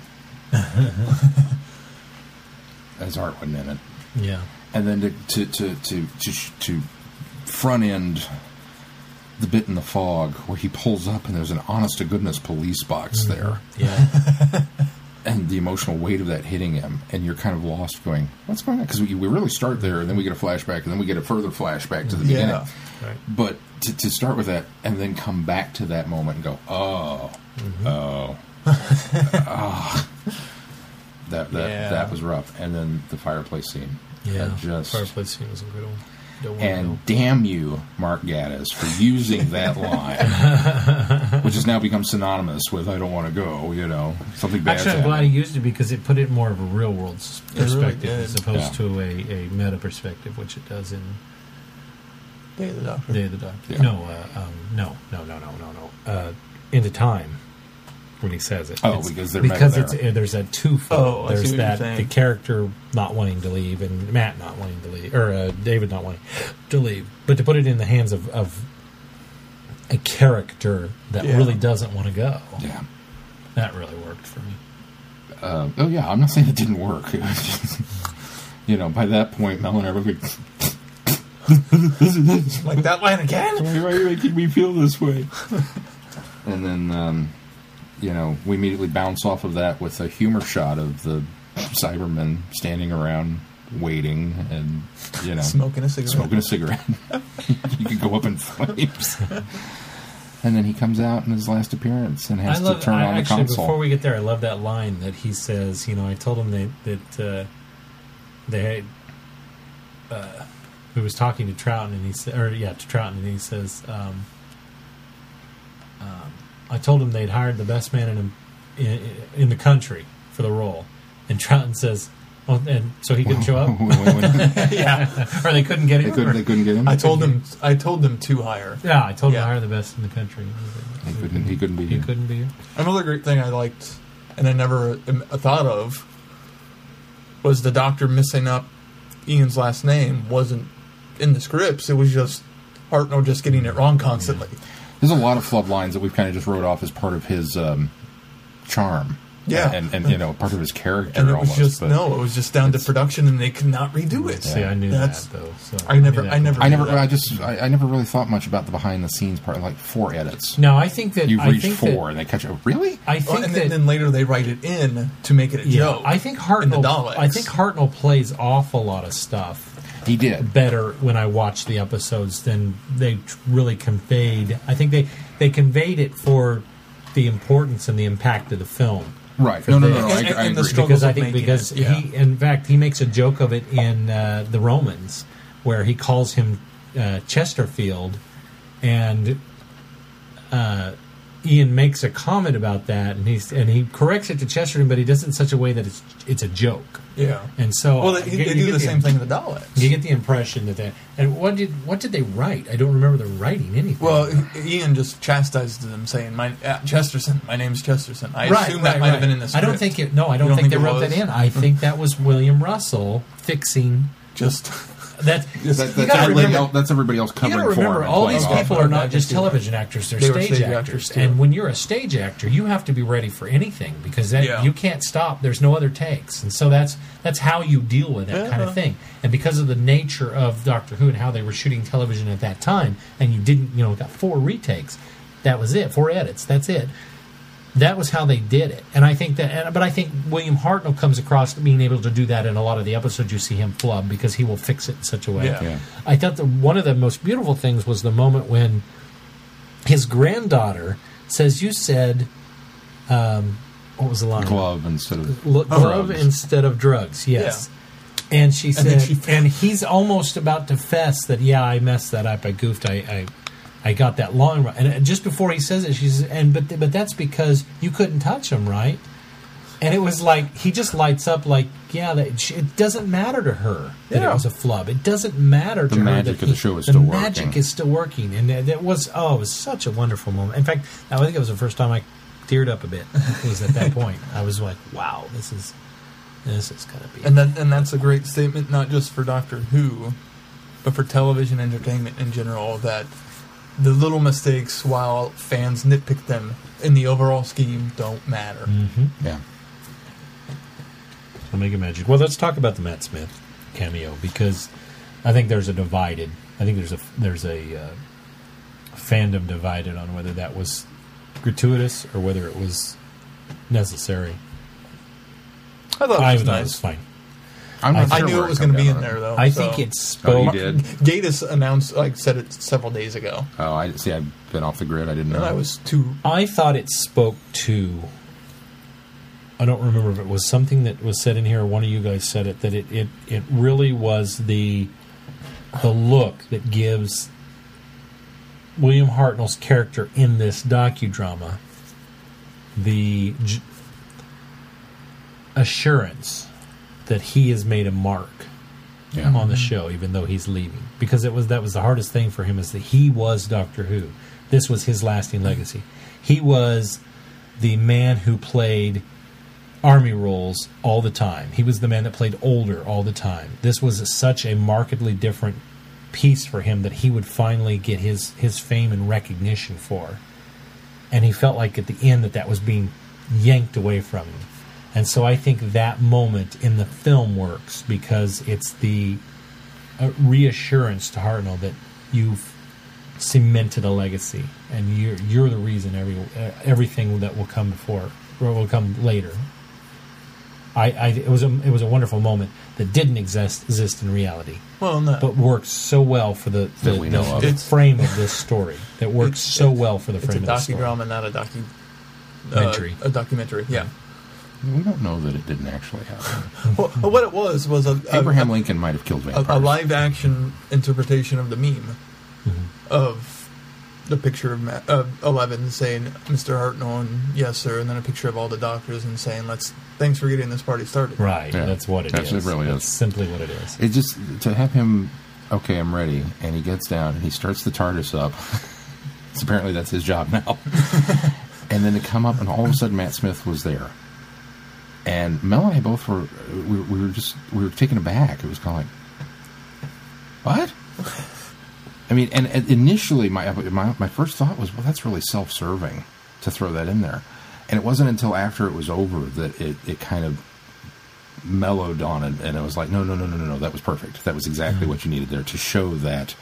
His heart wasn't in it. Yeah. and then to to to to to, to front end the bit in the fog where he pulls up and there's an honest to goodness police box mm-hmm. there Yeah. and the emotional weight of that hitting him and you're kind of lost going what's going on because we, we really start there and then we get a flashback and then we get a further flashback to the beginning Yeah. right. but to, to start with that and then come back to that moment and go oh mm-hmm. oh oh that that Yeah. that was rough and then the fireplace scene Yeah. Just Fireplace scene was a good one. Don't wanna and know. damn you, Mark Gatiss, for using that line, which has now become synonymous with "I don't want to go." You know, something bad. Actually, I'm glad he used it because it put it more of a real world s- It really perspective as opposed Yeah. to a, a meta perspective, which it does in Day of the Doctor. Day of the Doctor. Yeah. No, uh, um, no, no, no, no, no, no. Uh, into time when he says it. Oh, It's- because they're because it's there. uh, there's that twofold. Oh, I see there's what you're that the character not wanting to leave and Matt not wanting to leave, or uh, David not wanting to leave, but to put it in the hands of, of a character that Yeah. really doesn't want to go. Yeah. That really worked for me. Uh, oh yeah, I'm not saying it didn't work. It just, you know, by that point, Mel and I were like, Like that line again? "Why why are you making me feel this way?" and then, um, you know, we immediately bounce off of that with a humor shot of the Cybermen standing around waiting and you know Smoking a cigarette. smoking a cigarette. you could go up in flames. and then he comes out in his last appearance and has I love. to turn I, on the actually, console. before we get there, I love that line that he says. You know, I told him that that uh, they uh, he was talking to Troughton, and he said, or yeah, to Troughton, and he says, um, I told him they'd hired the best man in, in in the country for the role, and Troughton says. Well, and so he couldn't show up, yeah. or they couldn't get they him. couldn't. They couldn't get him. I told them. I told them to hire. yeah, I told him Yeah. to hire the best in the country. He couldn't. He couldn't be He here. couldn't be here. Another great thing I liked, and I never thought of, was the doctor missing up Ian's last name wasn't in the scripts. It was just Hartnell just getting it wrong constantly. There's a lot of flub lines that we've kind of just wrote off as part of his um, charm. Yeah. and, and you know part of his character. And it was almost, just but no, it was just down to production, and they could not redo it. See, I knew That's- that though. So I never- knew that I never- I never. that. I just. I, I never really thought much about the behind the scenes part. Like four edits. No, I think that You've I reached think four, That, and they catch up. Really? I Well, think and that then, then later they write it in to make it a yeah, joke. I think Hartnell. I think Hartnell plays off a lot of stuff He did. better when I watched the episodes than they really conveyed. I think they they conveyed it for the importance and the impact of the film. Right. For No, no, no, no. I, And- I and the agree. because I think because it, yeah. he, in fact, he makes a joke of it in uh, the Romans, where he calls him uh, Chesterfield, and uh, Ian makes a comment about that, and he's and he corrects it to Chesterton, but he does it in such a way that it's it's a joke, yeah. and so Well, I they, get- they do get the same thing in the Daleks. You get the impression that they and what did what did they write? I don't remember them writing anything. Well, Ian just chastised them, saying, "My uh, Chesterton, my name's Chesterton." I right, assume that right, might have been in the I don't think it. No, I don't, think, think they wrote that in. I think that was William Russell fixing just that. That- you that's, everybody remember- else, that's everybody else You covering gotta remember, for him. all playing these off people of it. are not just too. television actors; they're They stage, stage actors. actors, too. and when you're a stage actor, you have to be ready for anything because that Yeah. you can't stop. There's no other takes, and so that's that's how you deal with that kind of uh-huh. thing. And because of the nature of Doctor Who and how they were shooting television at that time, and you didn't, you know, got four retakes. That was it. Four edits. That's it. That was how they did it, and I think that. And, but I think William Hartnell comes across being able to do that in a lot of the episodes. You see him flub because he will fix it in such a way. Yeah. Yeah. I thought that one of the most beautiful things was the moment when his granddaughter says, "You said, um, what was the line? glove instead of Lo- glove drugs. instead of drugs." Yes. And she And then said, she- and he's almost about to fess that, yeah, I messed that up. I goofed. I, I, I got that long. Run. And just before he says it, she says, and but but that's because you couldn't touch him, right? and it was like he just lights up like yeah that she, it doesn't matter to her that Yeah. it was a flub it doesn't matter to The her magic that of the show is the still magic working. Magic is still working and that, that was oh it was such a wonderful moment in fact i think it was the first time i teared up a bit it was at that point i was like wow this is this is gonna be And that and that's a great statement, not just for Doctor Who, but for television entertainment in general. That the little mistakes, while fans nitpick them, in the overall scheme, don't matter. hmm Yeah. We'll make it magic. Well, let's talk about the Matt Smith cameo because I think there's a divided. I think there's a there's a uh, fandom divided on whether that was gratuitous or whether it was necessary. I thought it was thought it was fine. I'm not I I sure knew where it was going to be down in on there, though. I so- think it Oh, spoke. you did? Gatiss announced, like, said it several days ago, Oh, I see. I've been off the grid. I didn't know. and I was too. I thought it spoke to. I don't remember if it was something that was said in here or one of you guys said it that it, it, it really was the the look that gives William Hartnell's character in this docudrama the j- assurance that he has made a mark Yeah. on the show, even though he's leaving, because it was that was the hardest thing for him is that he was Doctor Who. This was his lasting legacy. He was the man who played army roles all the time. He was the man that played older all the time. This was such a markedly different piece for him that he would finally get his his fame and recognition for. And he felt like at the end that that was being yanked away from him. And so I think that moment in the film works because it's the uh, reassurance to Hartnell that you've cemented a legacy and you're you're the reason every uh, everything that will come before or will come later. I, I it was a it was a wonderful moment that didn't exist exist in reality, Well, no. but works so well for the the, That we know the- of. the frame of this story. That works It's- so it's- well for the it's a frame of the story. docudrama, not a docu. Documentary. Uh, a documentary, yeah. We don't know that it didn't actually happen. well, what it was was a, a, Abraham a, Lincoln might have killed a, vampires. a live action interpretation of the meme Mm-hmm. of the picture of, Ma- of Eleven saying Mr. Hartnell and yes sir, and then a picture of all the doctors and saying let's thanks for getting this party started. Right, Yeah. that's what it is. That's- it really That's is. simply what it is. It just to have him. Okay, I'm ready, and he gets down and he starts the TARDIS up. Apparently that's his job now. and then to come up and all of a sudden Matt Smith was there, and Mel and I both were we, we were just we were taken aback. It was kind of like, what? I mean, and, and initially my, my my first thought was, well, that's really self-serving to throw that in there, and it wasn't until after it was over that it, it kind of mellowed on it, and it was like, no, no, no, no, no, no, that was perfect. That was exactly mm-hmm. what you needed there to show that,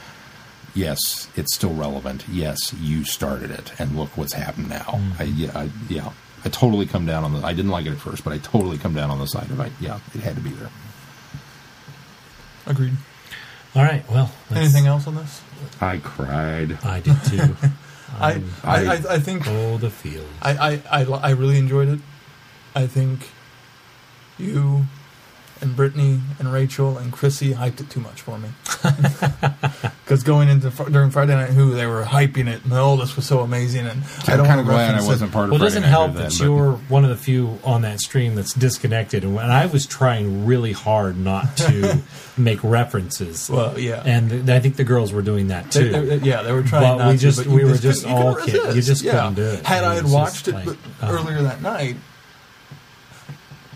yes, it's still relevant. Yes, you started it, and look what's happened now. Mm-hmm. I, yeah, I, yeah, I totally come down on the. I didn't like it at first, but I totally come down on the side of it. Yeah, it had to be there. Agreed. All right. Well, let's- Anything else on this? I cried. I did too. Um, I, I, I, I think all the field. I, I, I, I really enjoyed it. I think you and Brittany and Rachel and Chrissy hyped it too much for me. Because going into during Friday Night Who, they were hyping it, and oh, this was so amazing. And I I'm don't kind of wanna glad I wasn't part of. Well, it doesn't Night help Live that you're one of the few on that stream that's disconnected, and I was trying really hard not to make references. Well, yeah. and th- I think the girls were doing that too. they- yeah, they were trying. But not we to, just- but we were couldn't- just all kids. you just yeah. couldn't do it. Had It I had watched it like, but uh-huh. earlier that night,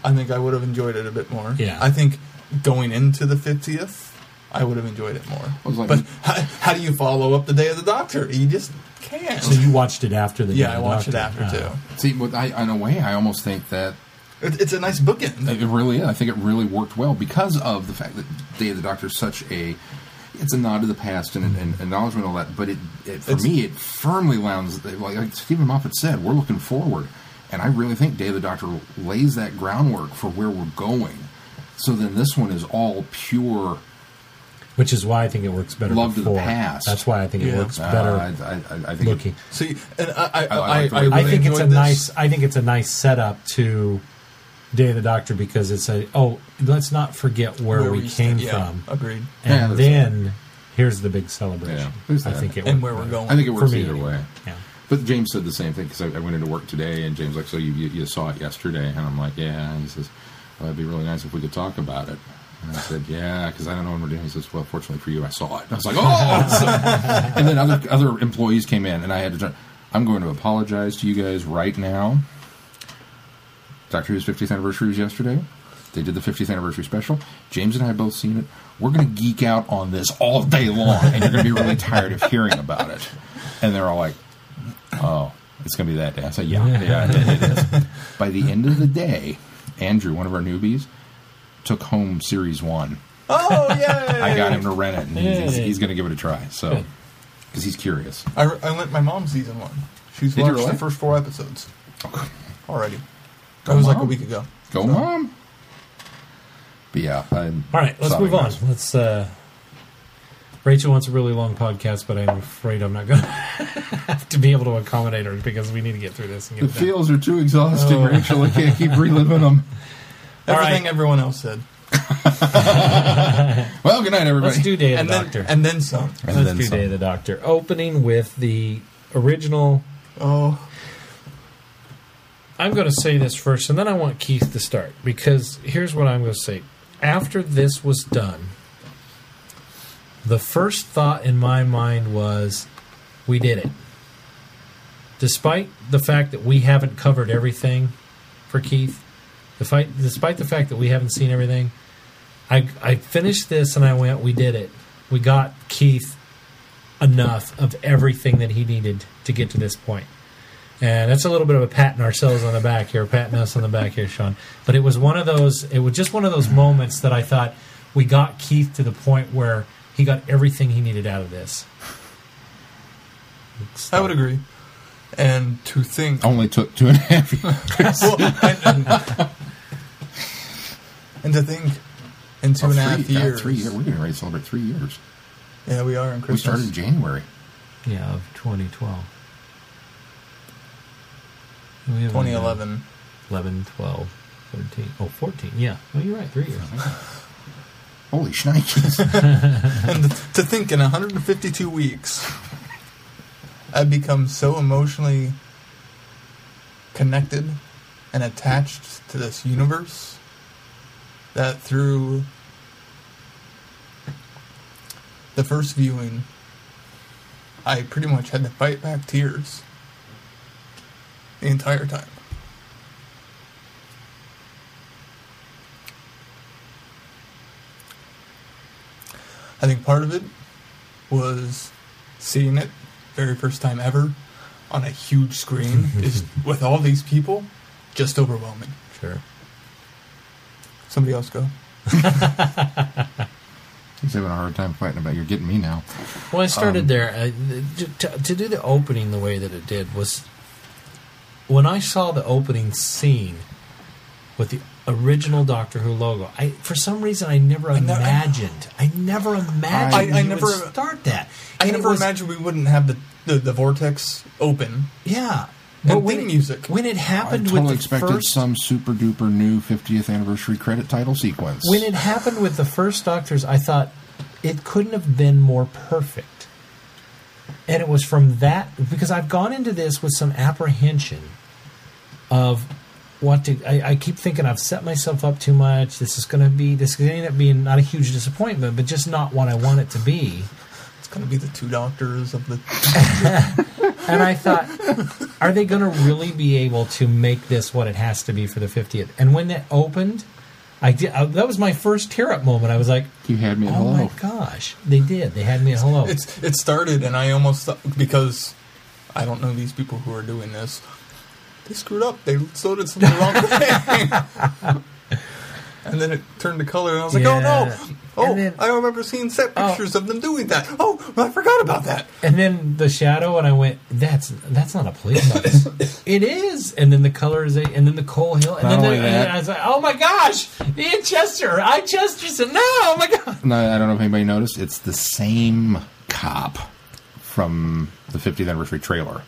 I think I would have enjoyed it a bit more. Yeah. I think going into the fiftieth, I would have enjoyed it more. was like- but how, how do you follow up the Day of the Doctor? You just can't. so you watched it after the yeah, Day I of the watched it after Uh, too. See, but I, in a way, I almost think that It, it's a nice bookend. It really is. I think it really worked well because of the fact that Day of the Doctor is such a. It's a nod to the past and, and acknowledgement of all that, but it, it for It's- me it firmly lands like, like Steven Moffat said. We're looking forward, and I really think Day of the Doctor lays that groundwork for where we're going. So then this one is all pure. which is why I think it works better. Love to the past. That's why I think it Yeah. works Uh, better I, I, I think it- looking. See, and I, I, I I, like I, really I think it's a this. nice. I think it's a nice setup to Day of the Doctor because it's a. Oh, let's not forget where, we, came stand- yeah, from, Agreed. And there's then here's the big celebration. Yeah, I think it And worked where we're better. going. I think it works either way. Yeah. But James said the same thing because I, I went into work today, and James like, so you, you you saw it yesterday, and I'm like, yeah. And he says, well, it'd be really nice if we could talk about it. And I said, yeah, because I don't know what we're doing. He says, well, fortunately for you, I saw it. And I was like, oh. and then other other employees came in, and I had to. turn- I'm going to apologize to you guys right now. Doctor Who's 50th anniversary was yesterday. They did the 50th anniversary special. James and I both seen it. We're going to geek out on this all day long, and you're going to be really tired of hearing about it. And they're all like, "Oh, it's going to be that day." I said, "Yeah, yeah, it, it is." By the end of the day, Andrew, one of our newbies, took home series one. Oh yeah. I got him to rent it, and he's, he's, he's going to give it a try. So, because he's curious. I, I lent my mom season one. She's Did you watched really? the first four episodes already. Go, That was like a Mom. week ago. Go, mom. But yeah, I'm All right, let's sorry, move on. guys. Let's. uh Rachel wants a really long podcast, but I'm afraid I'm not going to have to be able to accommodate her because we need to get through this and The it done. feels are too exhausting, Oh. Rachel. I can't keep reliving them. Everything right. everyone else said. Well, good night, everybody. Let's do Day of And the then, Doctor. and then some. And Let's then do some. Day of the Doctor. Opening with the original. Oh, I'm going to say this first, and then I want Keith to start because here's what I'm going to say. After this was done, the first thought in my mind was, we did it. Despite the fact that we haven't covered everything for Keith, despite, the fact that we haven't seen everything, I, I finished this and I went, we did it. We got Keith enough of everything that he needed to get to this point. And that's a little bit of a patting ourselves on the back here, patting us on the back here, Sean. But it was one of those. It was just one of those moments that I thought we got Keith to the point where he got everything he needed out of this. I would agree. And to think. Only took two and a half years. Well, and, and, and to think in two and a half three, yeah, years. three years. We're going to celebrate three years. Yeah, we are in We started in January. Yeah, of 2012. We haven't 2011. 11, 12, 13. Oh, 14. Yeah. Oh, you're right. Three years. Holy shnikes. and to think in 152 weeks, I've become so emotionally connected and attached to this universe that through the first viewing, I pretty much had to fight back tears the entire time. I think part of it was seeing it very first time ever on a huge screen is with all these people just overwhelming. Sure. Somebody else go. He's having a hard time fighting about you're getting me now. Well, I started Um, there. Uh, to, to do the opening the way that it did was when I saw the opening scene with the original Doctor Who logo. I for some reason I never ne- imagined. I never imagined. I- I you never- would start that. I And never was- imagined we wouldn't have the, the, the vortex open. Yeah. And when theme it, music. when it happened I happened totally with the expected first some super duper new 50th anniversary credit title sequence. when it happened with the first Doctors, I thought it couldn't have been more perfect. And it was from that because I've gone into this with some apprehension of what to. I, I keep thinking I've set myself up too much. This is going to be this is going to end up being not a huge disappointment, but just not what I want it to be. It's going to be the two doctors of the. And I thought, are they going to really be able to make this what it has to be for the 50th? And when it opened, I did. I, uh, that was my first tear up moment. I was like, you had me at Oh hello. my gosh, they did. They had me at hello. It's it started, and I almost because I don't know these people who are doing this. They screwed up. They loaded something wrong thing. and then it turned to color, and I was like, "Oh no! Oh, then- I remember seeing set Oh. pictures of them doing that. Oh, I forgot about that." and then the shadow, and I went, "That's that's not a police officer. it is." And then the color is, a, and then the Coal Hill, and Not then the, only and that- I was like, "Oh my gosh, Ian Chester, I Chesterson, no, oh my god." No, I don't know if anybody noticed. It's the same cop from the 50th anniversary trailer.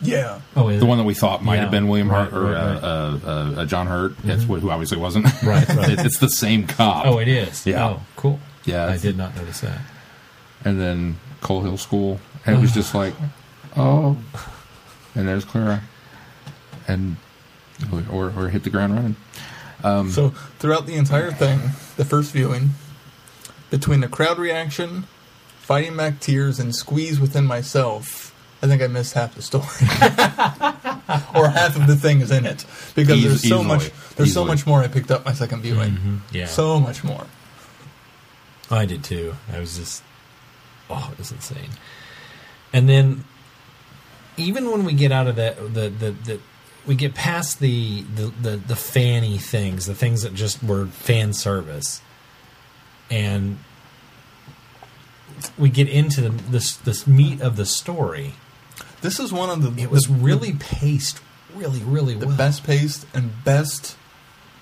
Yeah, Oh, is The it? one that we thought might Yeah. have been William Right, Hurt or right, right. Uh, uh, uh, John Hurt. That's what, who obviously wasn't. Right, right. It- it's the same cop. Oh, it is. Yeah. Oh, cool. Yeah, I did not notice that. and then Coal Hill School, and it was just like, oh, and there's Clara, and or or hit the ground running. So throughout the entire thing, the first viewing, between the crowd reaction, fighting back tears, and squeeze within myself, I think I missed half the story, or half of the things in it because Eas- there's so easily. much. There's so Easily. much more I picked up my second viewing. Mm-hmm. Yeah. So much more. I did too. I was just, oh, it was insane. And then, even when we get out of that, the the, the we get past the, the the the fanny things, the things that just were fan service, and we get into the, this this meat of the story. This is one of the It was the- really paced, really, really the well. best paced and best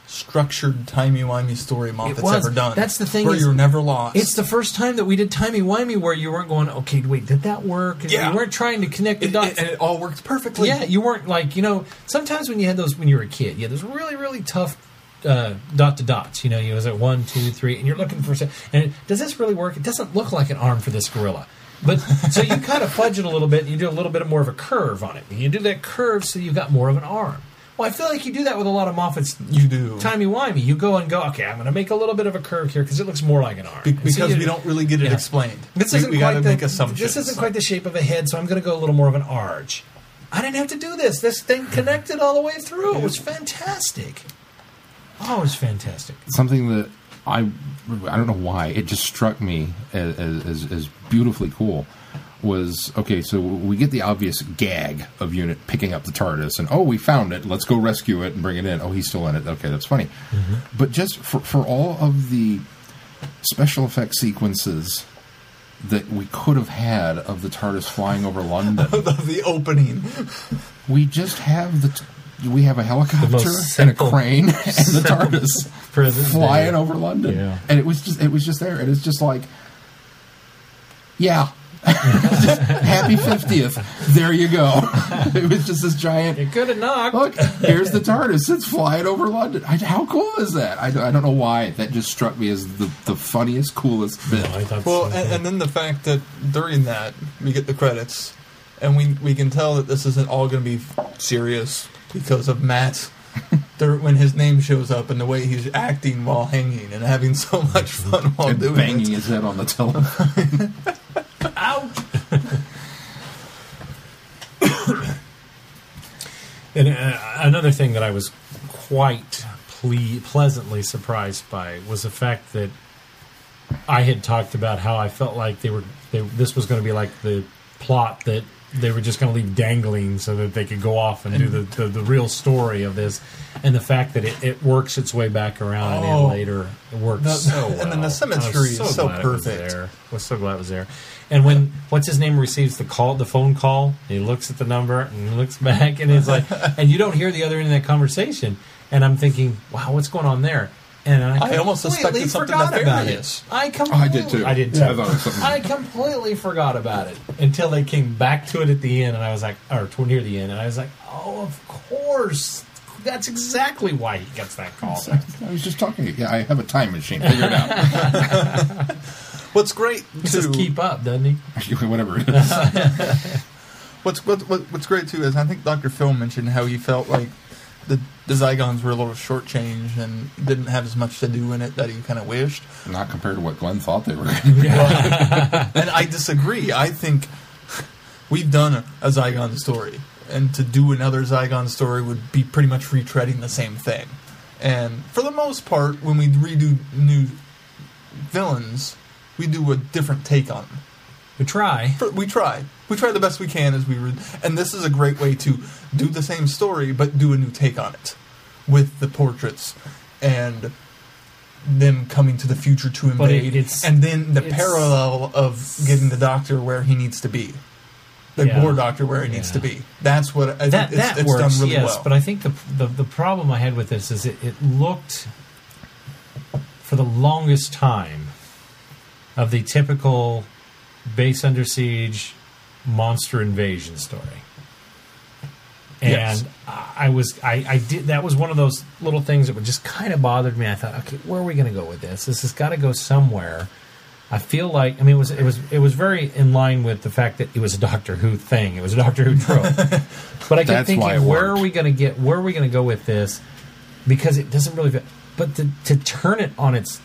structured timey wimey story It Moffat's was. ever done. That's the thing Where is- you're never lost. It's the first time that we did timey wimey where you weren't going, okay, wait, did that work? And Yeah. You weren't trying to connect the dots. it- and it all worked perfectly. yeah, you weren't like, you know, sometimes when you had those when you were a kid, yeah, those really, really tough uh, dot to dots. You know, you was at one, two, three, and you're looking for, and does this really work? It doesn't look like an arm for this gorilla. But so you kind of fudge it a little bit, and you do a little bit more of a curve on it. And you do that curve so you've got more of an arm. Well, I feel like you do that with a lot of Moffat's You do. timey wimey. You go and go, okay, I'm going to make a little bit of a curve here because it looks more like an arm. Be- And so because you- we don't really get it Yeah. explained. This we, isn't we quite gotta the, make assumptions. This isn't quite the shape of a head, so I'm going to go a little more of an arch. I didn't have to do this. This thing connected all the way through. It was fantastic. Oh, it was fantastic. something that I I don't know why it just struck me as as, as beautifully cool was okay. So we get the obvious gag of Unit picking up the TARDIS and oh we found it. Let's go rescue it and bring it in. Oh he's still in it. Okay, that's funny. Mm-hmm. But just for for all of the special effect sequences that we could have had of the TARDIS flying over London, of the opening. we just have the. T- we have a helicopter most and a crane and the TARDIS Present flying day. over London, Yeah. and it was just it was just there, and it's just like, yeah, Just happy fiftieth. There you go. it was just this giant. It could have knocked. Look, here's the TARDIS. It's flying over London. I, how cool is that? I, don't- I don't know why that just struck me as the, the funniest, coolest bit. I Well, so. and, and then the fact that during that we get the credits, and we we can tell that this isn't all going to be serious because of Matt's There, when his name shows up and the way he's acting while hanging and having so much fun while and doing banging it. his head on the telephone. Ouch! and uh, another thing that I was quite ple- pleasantly surprised by was the fact that I had talked about how I felt like they were they, this was going to be like the plot that they were just going to leave dangling so that they could go off and, do the, the, the real story of this, and the fact that it, it works its way back around Oh. and later it works The- so and then the symmetry is so it was perfect. there. I was so glad it was there. And when what's his name receives the call, the phone call, he looks at the number and he looks back and he's like, and you don't hear the other end of that conversation. And I'm thinking, wow, what's going on there? And I, I almost suspected something forgot about nefarious. it. I completely, I did too. I did too. Yeah, I thought it was something. I completely forgot about it until they came back to it at the end, and I was like, or toward near the end, and I was like, oh, of course, that's exactly why he gets that call. I was just talking. Yeah, I have a time machine. Figure it out. What's great He just keep up, doesn't he? Whatever it is. what's what, what, what's great too is I think Dr. Phil mentioned how he felt like the the Zygons were a little shortchanged and didn't have as much to do in it that he kind of wished. Not compared to what Glenn thought they were. and I disagree. I think we've done a, a Zygon story, and to do another Zygon story would be pretty much retreading the same thing. And for the most part, when we redo new villains, we do a different take on them. We try. For- We try. We try the best we can as we read, and this is a great way to do the same story but do a new take on it with the portraits and them coming to the future to it- invade, it's- and then the parallel of getting the doctor where he needs to be, the Yeah. war doctor where he needs to be. That's what I think that it's, that it's done really yes. well. But I think the, the the problem I had with this is it, it looked for the longest time of the typical base under siege monster invasion story. And Yes. I was I, I did that was one of those little things that would just kind of bothered me. I thought, okay, where are we going to go with this? This has got to go somewhere I feel like I mean it was it was it was very in line with the fact that it was a Doctor Who thing. It was a Doctor Who trope. but I kept thinking, where are we going to get? Where are we going to go with this? Because it doesn't really. fit. But to, to turn it on its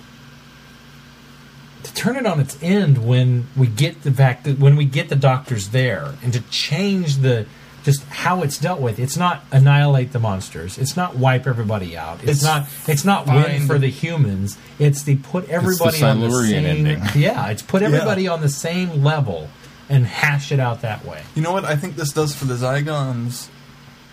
to turn it on its end when we get the fact that when we get the doctors there and to change the just how it's dealt with it's not annihilate the monsters it's not wipe everybody out it's, It's not it's not win for the humans it's the put everybody on the same ending. yeah it's put everybody on the same level and hash it out that way You know what I think this does for the Zygons?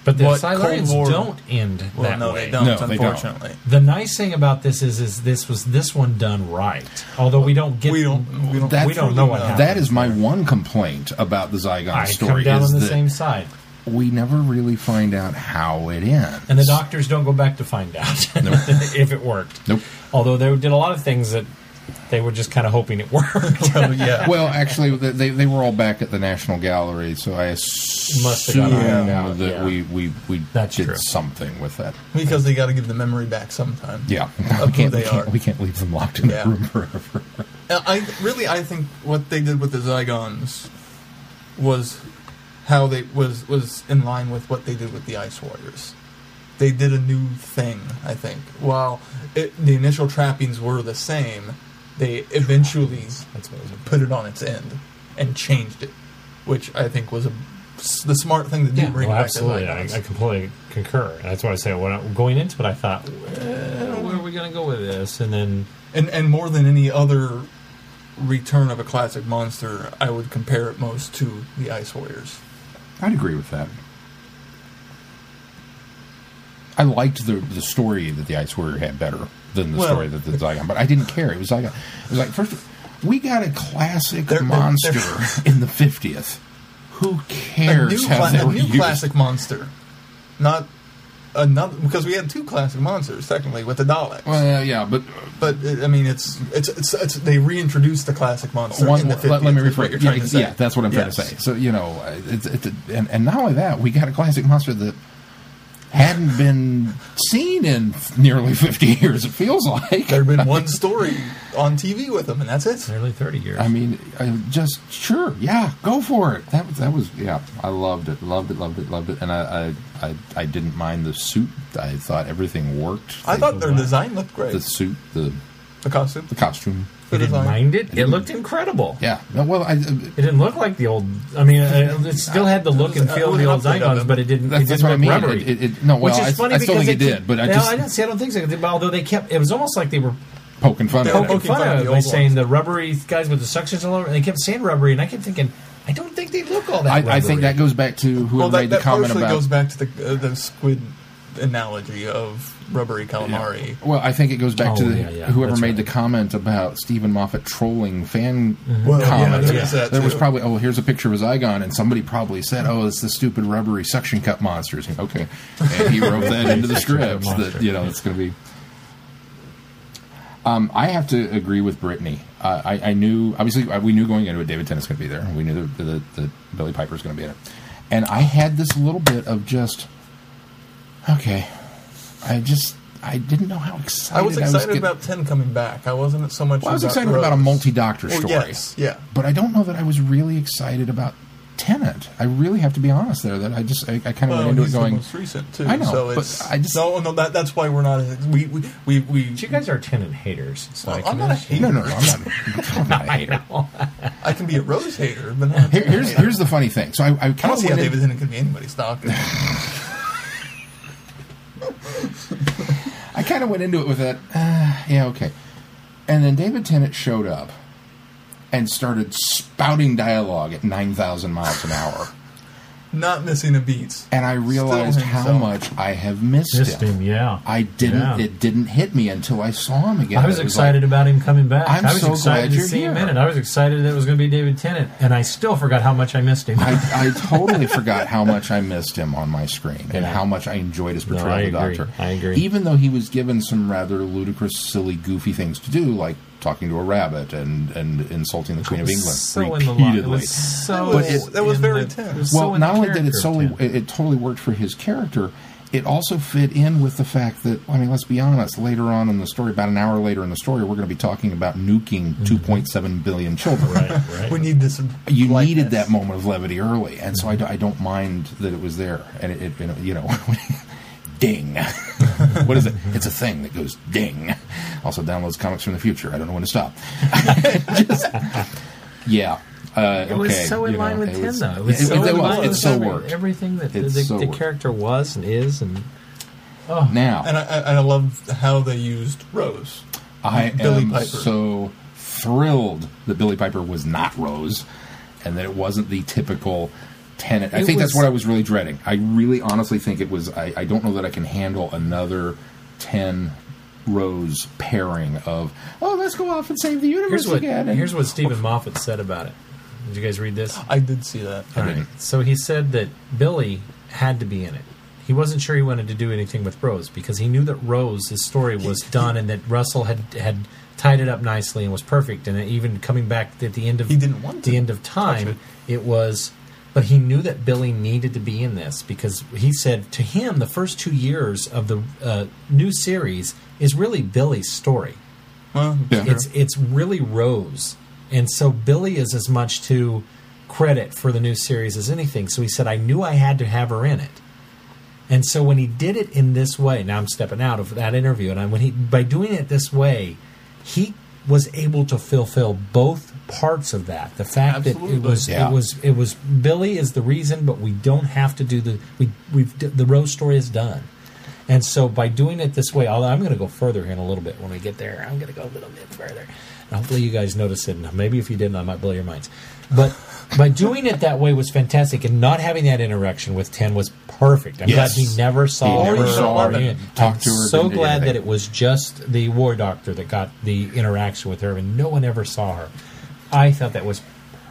but the What Silurians War- don't end Well, that no, way they don't. No, they don't. unfortunately, the nice thing about this is is this was this one done right although we don't get we don't. We don't. That's we don't truly know what happened. That is my one complaint about the Zygon I story. come down is on the that same side we never really find out how it ends. And the doctors don't go back to find out if it worked. Nope. Although they did a lot of things that they were just kind of hoping it worked. Well, yeah. Well, actually, they they were all back at the National Gallery, so I assume Must have got ironed out, that yeah. we we we That's did true. something with that. because they got to give the memory back sometime. Yeah, Of we can't, who we can't are. we can't leave them locked in Yeah. the room forever. Uh, I really, I think what they did with the Zygons was how they was was in line with what they did with the Ice Warriors. They did a new thing. I think. While it, the initial trappings were the same, they eventually That's what put it on its end and changed it, which I think was a, the smart thing to do. Yeah, bring well, back absolutely. I, I completely concur. That's why I say when I, going into it, I thought, well, where are we going to go with this? And then and and more than any other return of a classic monster, I would compare it most to the Ice Warriors. I'd agree with that. I liked the the story that the Ice Warrior had better than the Well- story that the Zygon, but I didn't care. It was like a, it was like first we got a classic They're- monster they're- in the fiftieth. Who a cares new, how cla- a new classic monster, not another because we had two classic monsters technically with the Daleks. Well, yeah, but but uh, I mean, it's it's it's, it's they reintroduced the classic monster. one, the let, 50th, let me is what rephrase. you're Yeah, trying to say. yeah, that's what I'm trying Yes. to say. So you know, it's, it's a, and and not only that, we got a classic monster that hadn't been seen in nearly 50 years. It feels like There'd been one story on TV with them, and that's it. nearly 30 years. I mean, I just sure, yeah, go for it. That was that was yeah, I loved it, loved it, loved it, loved it, and I I, I, I didn't mind the suit. I thought everything worked. I The- thought their design looked great. the suit, the the costume, the costume. The you didn't design. mind it? It looked incredible. Yeah, no, well, I, It didn't look like the old. I mean, uh, it still had the look and Uh, feel of the old update Zygons, but it didn't. That's- it didn't what I mean. rubbery. It- it- no, well, which is I- funny I still because think they it did, but I no, I didn't see. I don't think so. Although they kept, it was almost like they were poking fun They at were it. poking poking fun fun of of it the by old saying ones. the rubbery guys with the suctions all over. And they kept saying rubbery, and I kept thinking, I don't think they look all that. I, I think that goes back to whoever Well, that, made the that comment partially about. goes back to the uh, the squid analogy of rubbery calamari. well, I think it goes back to Oh, the, yeah, yeah, whoever that's made right. the comment about Steven Moffat trolling fan Well, yeah, comments. there's that there was probably, oh, here's a picture of a Zygon, and somebody probably said, oh, it's the stupid rubbery suction cup monsters. Okay, and he wrote that into the Suction cup scripts that you know it's going to be. Um, I have to agree with Brittany. Uh, I, I knew, obviously, uh, we knew going into it, David Tennant's going to be there. We knew that, that, that Billie Piper's going to be in it. And I had this little bit of just, okay, I just, I didn't know how excited I was excited get- about Ten coming back. I wasn't so much. Well, I was about excited about a multi-doctor Well, story. yes, yeah. But I don't know that I was really excited about Tennant. I really have to be honest there. That I just, I, I kind of Well, went into it he's the going, most recent too. I know, so but it's, I just- no, no. That, that's why we're not. We we we. we But you guys are Tennant haters. So Well, I can I'm not a understand. no, no, no, I'm not, I'm not a hater. I can be a Rose hater, but not. a Here, here's hater. here's the funny thing. So I, I I kind don't of see how in, David Tennant can be anybody's doctor. I kind of went into it with that. Uh, yeah, okay. And then David Tennant showed up and started spouting dialogue at nine thousand miles an hour, not missing a beat. and I realized how himself. much I have missed, Missed him, yeah. I didn't. Yeah. It didn't hit me until I saw him again. I was It excited like- about him coming back. I'm I was so excited glad to you're see him here. in it. I was excited that it was going to be David Tennant, and I still forgot how much I missed him. I, I totally forgot how much I missed him on my screen and how much I enjoyed his portrayal I of the agree. Doctor. I agree. Even though he was given some rather ludicrous, silly, goofy things to do, like talking to a rabbit and, and insulting the Queen of England so in the. It repeatedly. was so That was- that was in very the- tense. was well, so not only did it character solely it, it totally worked for his character, it also fit in with the fact that I mean, let's be honest. Later on in the story, about an hour later in the story, we're going to be talking about nuking mm-hmm. 2.7 billion children. right, right. We need this. You lightness. needed that moment of levity early, and so I, do- I don't mind that it was there. And it, it you know, ding. what is it? It's a thing that goes ding. Also downloads comics from the future. I don't know when to stop. Just- yeah. Uh, It was okay, so in you line know, with it Tim, was- though. It was it- so it in was. line It so every- worked. everything that the, the, so the character was and is, and oh. Now, And I, I, and I love how they used Rose. I Billie am Piper. so thrilled that Billie Piper was not Rose, and that it wasn't the typical Tennant. I It think that's what I was really dreading. I really, honestly think it was. I, I don't know that I can handle another ten Rose pairing of. Oh, let's go off and save the universe here's what again. and- here's what Steven Moffat said about it. Did you guys read this? I did see that. I All right. didn't. So he said that Billie had to be in it. He wasn't sure he wanted to do anything with Rose because he knew that Rose's story was done and that Russell had had tied it up nicely and was perfect. And even coming back at the end of He didn't want the end of time, it. it was. But he knew that Billie needed to be in this because he said to him the first two years of the uh, new series is really Billie's story Well, Yeah. it's it's really Rose, and so Billie is as much to credit for the new series as anything. So he said, "I knew I had to have her in it," and so when he did it in this way, now I'm stepping out of that interview, and I, when he by doing it this way, he was able to fulfill both parts of that. The fact that it was Yeah. it was it was Billie is the reason, but we don't have to do the we we've the Rose story is done. And so by doing it this way, although I'm going to go further here in a little bit when we get there, I'm going to go a little bit further. And hopefully you guys notice it. And maybe if you didn't, I might blow your minds. But by doing it that way was fantastic, and not having that interaction with Ten was perfect. I'm Yes. glad he never saw He never her. saw or her, any- talked I'm to her, So glad that it was just the war doctor that got the interaction with her, and no one ever saw her. I thought that was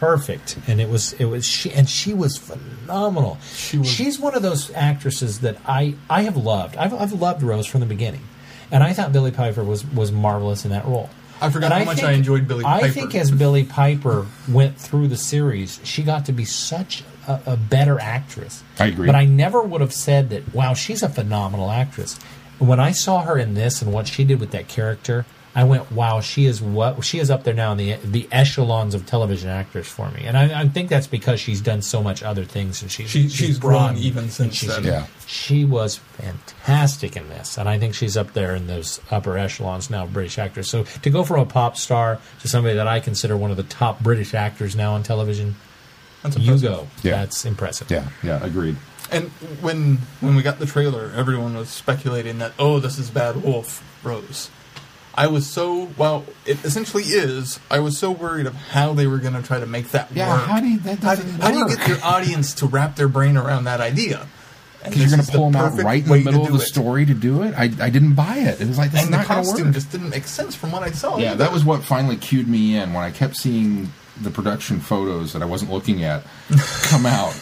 perfect, and it was it was she and she was phenomenal. She was- She's one of those actresses that I I have loved. I've I've loved Rose from the beginning, and I thought Billie Piper was was marvelous in that role. I forgot And how much I enjoyed Billie I think as Billie Piper went through the series, she got to be such a, a better actress. I agree. But I never would have said that. Wow, she's a phenomenal actress. When I saw her in this and what she did with that character, I went, "Wow, she is what she is up there now in the the echelons of television actors for me." And I, I think that's because she's done so much other things, and she's She- she's grown broadened, even since she's- then. Yeah. she was fantastic in this, and I think she's up there in those upper echelons now of British actors. So to go from a pop star to somebody that I consider one of the top British actors now on television, That's you impressive. go. Yeah. That's impressive. Yeah, yeah, agreed. And when when we got the trailer, everyone was speculating that oh, this is Bad Wolf Rose. I was so well. It essentially is. I was so worried of how they were going to try to make that Yeah, work. how do you, that how, doesn't how do you get your audience to wrap their brain around that idea? Because you're going is to the pull them out right in the middle of the it. story to do it. I, I didn't buy it. It was like, this is And the not costume work. just didn't make sense from what I saw. Yeah, either. that was what finally cued me in when I kept seeing the production photos that I wasn't looking at come out,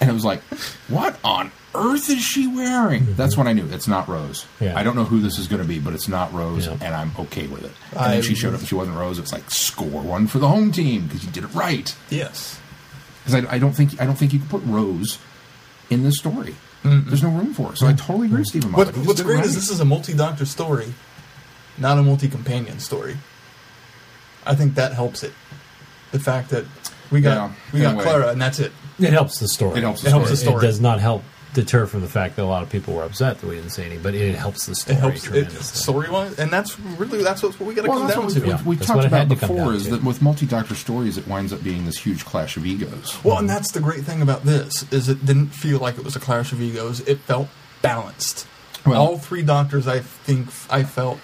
and it was like, "What on earth is she wearing?" That's mm-hmm. when I knew it's not Rose. Yeah. I don't know who this is going to be, but it's not Rose, Yeah. and I'm okay with it. And I- then she showed up and she wasn't Rose. It's like score one for the home team because you did it right. yes. Because I, I don't think I don't think you can put Rose in this story. There's no room for it. So I totally agree with Steven What, what's just did it great is this is a multi-doctor story, not a multi-companion story. I think that helps it. The fact that we got Yeah, we got. Clara and that's it. It helps the story. It helps the It helps story. the story. It does not help deter from the fact that a lot of people were upset that we didn't see any, but it helps the It story helps it tremendously. story wise, and that's really that's what we got to Well, come that's down what to. we've, Yeah, we've talked had about to come before. Is to. that with multi-doctor stories, it winds up being this huge clash of egos. Well, and that's the great thing about this is it didn't feel like it was a clash of egos. It felt balanced. Well- All three doctors, I think, I felt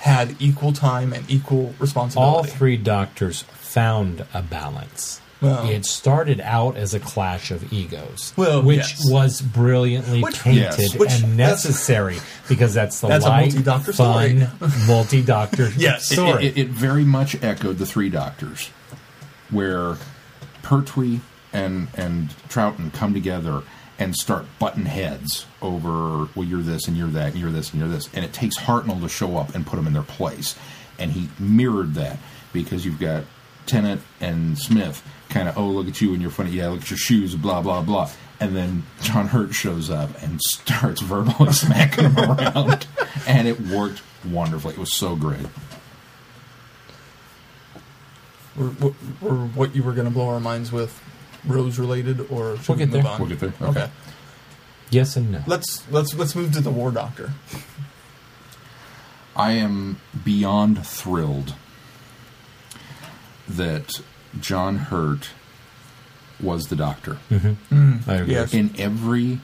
had equal time and equal responsibility. All three doctors found a balance. Well- it started out as a clash of egos, Well, which yes. was brilliantly Which- painted Yes. Which- and that's- necessary because that's the That's a light, multi-doctor fun, multi-doctor Yes. It, story. it, it very much echoed the Three Doctors, where Pertwee and and Troughton come together and start button heads over well you're this and you're that and you're this and you're this and it takes Hartnell to show up and put them in their place and he mirrored that because you've got Tennant and Smith kind of, oh, look at you and you're funny. Yeah, look at your shoes, blah, blah, blah. And then John Hurt shows up and starts verbally smacking him around. And it worked wonderfully. It was so great. Or, or, or what you were going to blow our minds with, Rose related, or should We'll we get move there. on? We'll get there. Okay. Okay. Yes and no. Let's let's let's move to the War Doctor. I am beyond thrilled that John Hurt was the doctor. I agree. Yes. in every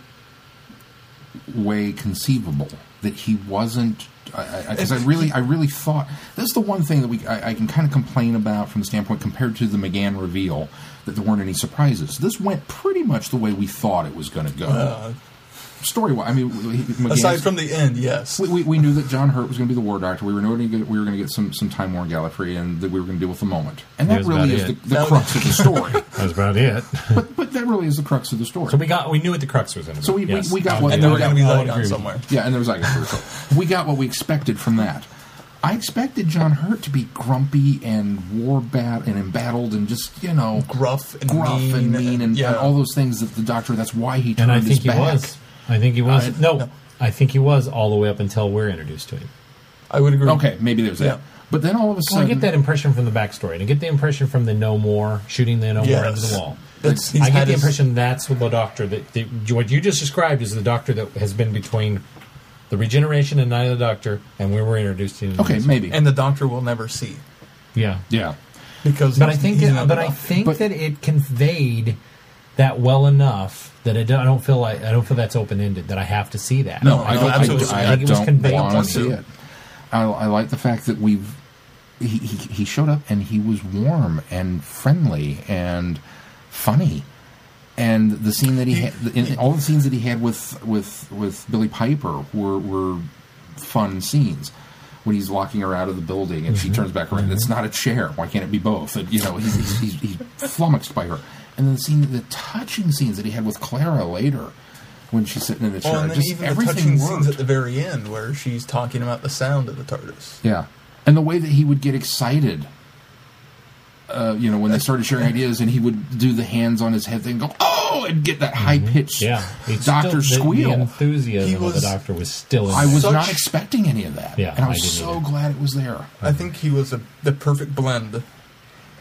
way conceivable that he wasn't because I, I, really I really thought that's the one thing that we I, I can kind of complain about from the standpoint compared to the McGann reveal that there weren't any surprises. This went pretty much the way we thought it was going to go. Uh, Story wise, I mean, he- McGann's- aside from the end, yes. we, we, we knew that John Hurt was going to be the War Doctor. We were going to get, we were going to get some some Time War Gallifrey, and that we were going to deal with the moment. And that Here's really is the, it. the That crux of the story. That was about it. but but that really is the crux of the story. So we got we knew what the crux was going to be. So we- we- Yes. we got I what- and there we were going to be I would light on somewhere. Yeah, and there was like so we got what we expected from that. I expected John Hurt to be grumpy and war bat and embattled and just you know Gruff and gruff mean, and mean and, yeah. and all those things that the doctor. That's why he And turned I his he back. was. I think he was. I- no, no. I think he was all the way up until we're introduced to him. I would agree. Okay, maybe there's that. But then all of a sudden. Well, I sudden, get that impression from the backstory, and I get the impression from the no more shooting the no more Yes. into the wall. That's- he's I get had the his- impression that's the doctor that, that what you just described is the doctor that has been between the regeneration and Night of the Doctor, and we were introduced to. him. okay, maybe, And the Doctor will never see yeah. yeah. because. But I he's- think, he's it, an but I underdog. think But- that it conveyed that well enough that I don't, I don't feel like I don't feel that's open ended. That I have to see that. No, I don't. I, I I, think it was conveyed want to see it. I, I like the fact that we've. He, he, he showed up and he was warm and friendly and funny, and the scene that he had, in, all the scenes that he had with with with Billie Piper were were fun scenes. When he's locking her out of the building and she mm-hmm. turns back around, it's mm-hmm. not a chair. Why can't it be both? And, you know, he's, he's, he's, he's flummoxed by her. And then the scene, the touching scenes that he had with Clara later, when she's sitting in the chair, Well, and then just even the touching worked. scenes at the very end where she's talking about the sound of the TARDIS. Yeah, and the way that he would get excited, uh, you know, when they started sharing ideas, and he would do the hands on his head thing, go oh, and get that high pitched Yeah, doctor still, squeal. The, enthusiasm He of the doctor was still. In I was Such- not expecting any of that, Yeah, and I I was didn't so either. glad it was there. I think he was a, the perfect blend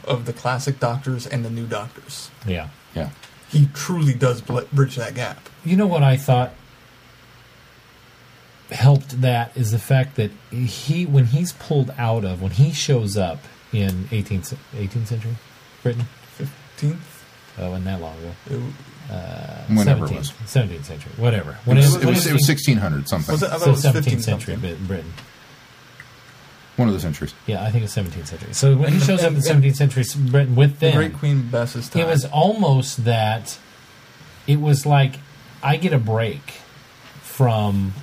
of the classic Doctors and the new Doctors. yeah. Yeah, He truly does bl- bridge that gap. You know what I thought helped that is the fact that he, when he's pulled out of, when he shows up in 18th, 18th century Britain, 15th? oh, wasn't that long ago. It- uh, whenever 17th, it was. 17th century, whatever. It When was, it, it was, it was 1600 something. Was it? I so it was 17th century something. Britain. One of the centuries. Yeah, I think it's 17th century. So when he shows up in and- 17th century Britain with The them, Great Queen Bess's time. it was almost that it was like I get a break from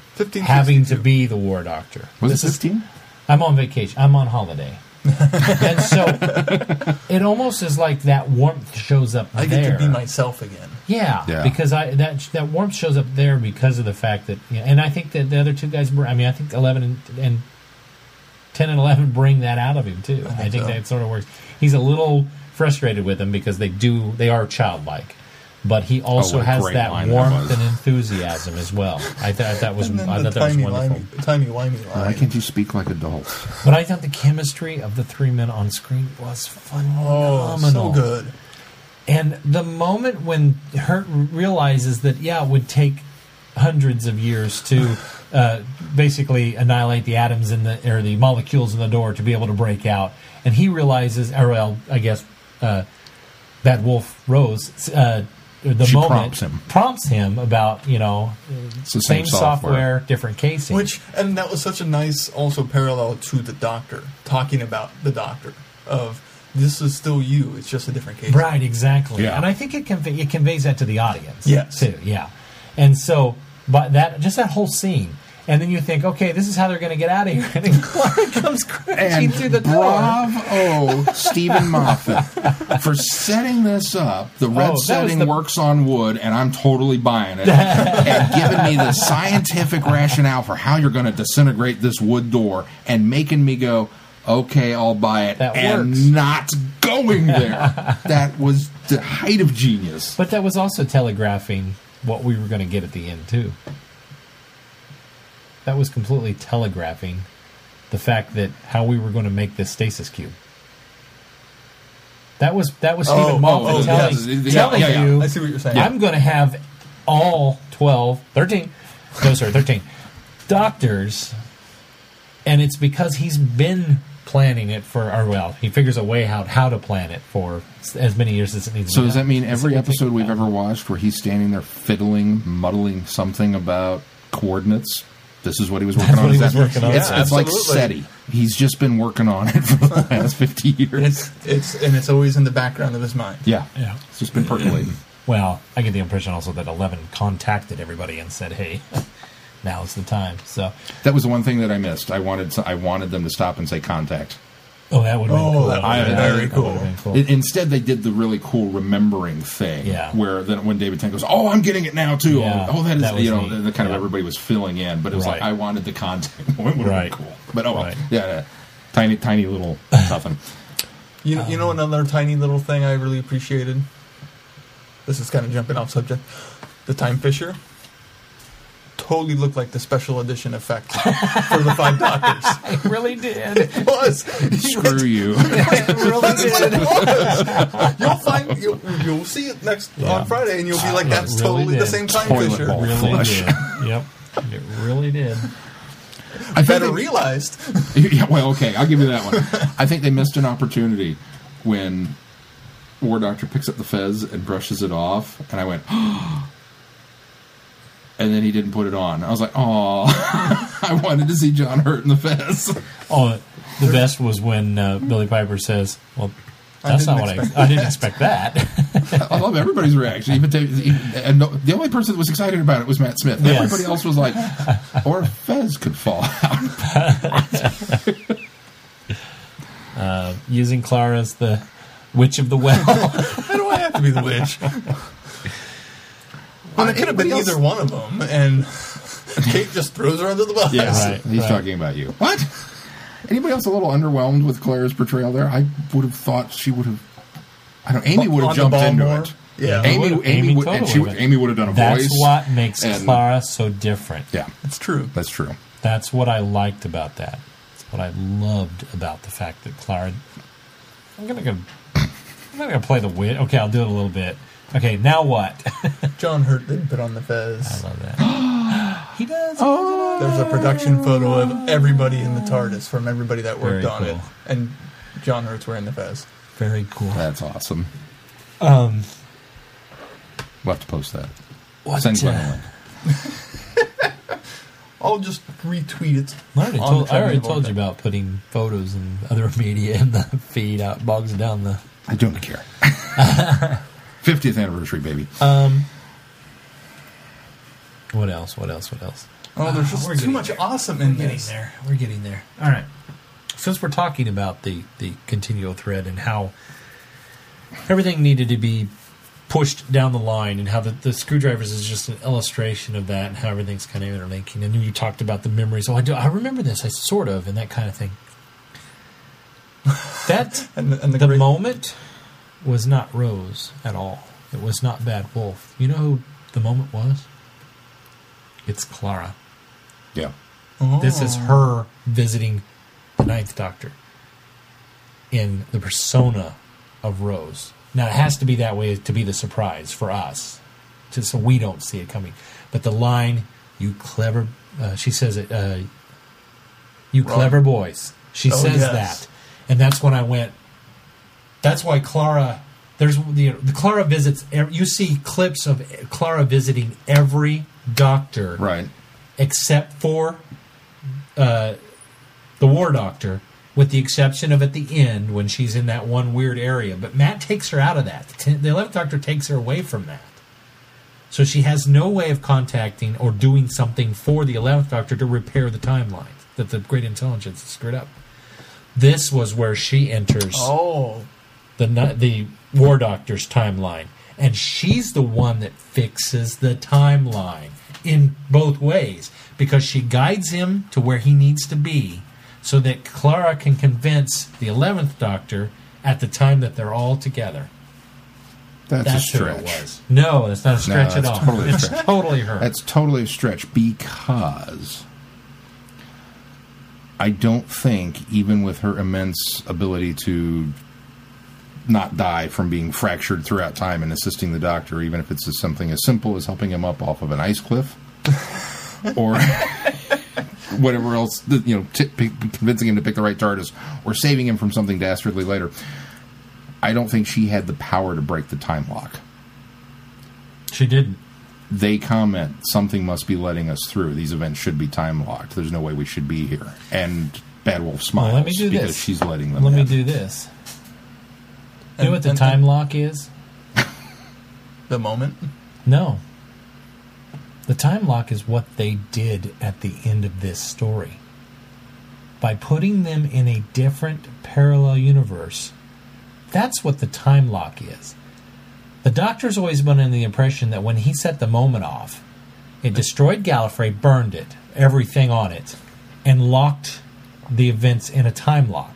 having to be the war doctor. Was This it is- 15? I'm on vacation. I'm on holiday. and so it almost is like that warmth shows up I there. get to be myself again. yeah, Yeah. because I that that warmth shows up there because of the fact that, you know, and I think that the other two guys. were. I mean, I think eleven and, and ten and eleven bring that out of him too. I think, think so. that sort of works. He's a little frustrated with them because they do they are childlike, but he oh, also what a has that line that warmth and enthusiasm as well. I thought that was I thought that was tiny, wonderful. limey, tiny, whiny line. Why can't you speak like adults? But I thought the chemistry of the three men on screen was phenomenal. Oh, phenomenal. so good. And the moment when Hurt realizes that, yeah, it would take hundreds of years to uh, basically annihilate the atoms in the or the molecules in the door to be able to break out, and he realizes, or well, I guess uh, that Wolf Rose. Uh, the She moment prompts him. prompts him about you know It's the same, same software. software. different casing. Which and that was such a nice also parallel to the Doctor talking about the Doctor of this is still you. It's just a different case. Right, exactly. Yeah. And I think it convey, it conveys that to the audience. Yes. Too, yeah. And so, but that just that whole scene, and then you think, okay, this is how they're going to get out of here, and then Clara comes crashing And through the door. bravo, Steven Moffat, for setting this up. The oh, red Oh, setting the- works on wood, and I'm totally buying it. and giving me the scientific rationale for how you're going to disintegrate this wood door, and making me go, okay, I'll buy it, That and works. not going there. that was the height of genius. But that was also telegraphing what we were going to get at the end too. That was completely telegraphing the fact that how we were going to make this stasis cube. That was that was Steven Oh, Moffat oh, oh telling. Yeah, telling yeah, yeah. you I see what you're saying. I'm going to have all 12, 13, no, sorry, 13 doctors, and it's because he's been planning it for, or well, he figures a way out how to plan it for as many years as it needs to So does that mean every a good thing episode we've ever watched where he's standing there fiddling, muddling something about coordinates? This is what he was working That's on. what he was working on. It's, Yeah, it's like. SETI. He's just been working on it for the last fifty years. It's it's and it's always in the background of his mind. yeah, Yeah. It's just been percolating. Well, I get the impression also that Eleven contacted everybody and said, "Hey, now's the time." So, That was the one thing that I missed. I wanted to, I wanted them to stop and say contact. Oh, that would have been Oh, cool. that would've Yeah, been that very cool. cool. I- Instead, they did the really cool remembering thing. Yeah. Where then when David Tennant goes, "Oh, I'm getting it now too." Yeah, oh, that is that you know the, the kind Yeah. of everybody was filling in, but it was like I wanted the content. moment. Would have Right. been cool. But oh, well. Right. yeah, yeah. tiny, tiny little nothing. You know, you know another tiny little thing I really appreciated. This is kind of jumping off subject. The Time Fissure totally looked like the special edition effect for the Five Doctors. I really did. It was. Screw you. It really That's what did. it was. You'll find you'll, you'll see it next Yeah. on Friday, and you'll be like, "That's really totally the same Time Toilet Fissure." Really Flush. did. Yep. It really did. I Better they- realized. yeah, well, okay, I'll give you that one. I think they missed an opportunity when War Doctor picks up the fez and brushes it off, and I went, oh, and then he didn't put it on. I was like, oh, I wanted to see John Hurt in the fez. Oh, the best was when uh, Billie Piper says, "Well, that's not what I, expect I didn't expect that." I love everybody's reaction. Even, Dave- even and no, the only person that was excited about it was Matt Smith. Yes. Everybody else was like, or a fez could fall out. Using Clara as the witch of the well. Why do I have to be the witch? Well, it could have been else- either one of them, and Kate just throws her under the bus. Yes, Right, he's right. talking about you. What? Anybody else a little underwhelmed with Claire's portrayal there? I would have thought she would have. I don't. Amy would have jumped into more? it. Yeah. Amy. Would've- Amy, Amy would, and totally she. Amy would have done a That's voice. That's what makes and- Clara so different. Yeah, It's true. that's true. That's what I liked about that. That's what I loved about the fact that Clara. I'm gonna go. I'm not gonna play the wit. Okay, I'll do it a little bit. Okay, now what? John Hurt did put on the fez. I love that. he does. Oh, There's a production photo of everybody in the TARDIS from everybody that worked Very on it, and John Hurt's wearing the fez. very cool. That's awesome. Um, We'll have to post that. what, Send Glenn uh. I'll just retweet it. I already, told, I already told you about putting photos and other media in the feed. Out bogs down the. I don't care. 50th anniversary, baby. Um. What else? What else? What else? Oh, there's just We're too getting much there. awesome in We're getting this. there. We're getting there. All right. Since we're talking about the the continual thread and how everything needed to be pushed down the line and how the, the screwdrivers is just an illustration of that and how everything's kind of interlinking. And then you talked about the memories. Oh, I do. I remember this. I sort of and that kind of thing. That And the, and the, the great, moment was not Rose at all. It was not Bad Wolf. You know who the moment was? It's Clara. Yeah. Oh. This is her visiting the Ninth Doctor in the persona of Rose. Now, it has to be that way to be the surprise for us, to, so we don't see it coming. But the line, you clever, uh, she says it, uh, you Wrong. clever boys. She Oh, says yes. that. And that's when I went, that's why Clara, there's the, the Clara visits, you see clips of Clara visiting every doctor Right. except for uh, the war doctor, with the exception of at the end when she's in that one weird area. But Matt takes her out of that. The ten- The eleventh Doctor takes her away from that, so she has no way of contacting or doing something for the eleventh Doctor to repair the timeline that the Great Intelligence screwed up. This was where she enters Oh, the the war doctor's timeline and she's the one that fixes the timeline in both ways because she guides him to where he needs to be so that Clara can convince the eleventh Doctor at the time that they're all together. That's, That's a stretch. it was. No, that's not a stretch at all. totally it's stretch. totally her. That's totally a stretch because I don't think, even with her immense ability to not die from being fractured throughout time and assisting the doctor, even if it's something as simple as helping him up off of an ice cliff or whatever else, you know, t- p- convincing him to pick the right TARDIS or saving him from something dastardly later. I don't think she had the power to break the time lock she didn't. they comment something must be letting us through. These events should be time locked. There's no way we should be here. And Bad Wolf smiles Well, let me do because this. she's letting them. Let me do this. You know what the And- time lock is? The moment. No. The time lock is what they did at the end of this story. By putting them in a different parallel universe, that's what the time lock is. The Doctor's always been in the impression that when he set the moment off, it destroyed Gallifrey, burned it, everything on it, and locked the events in a time lock.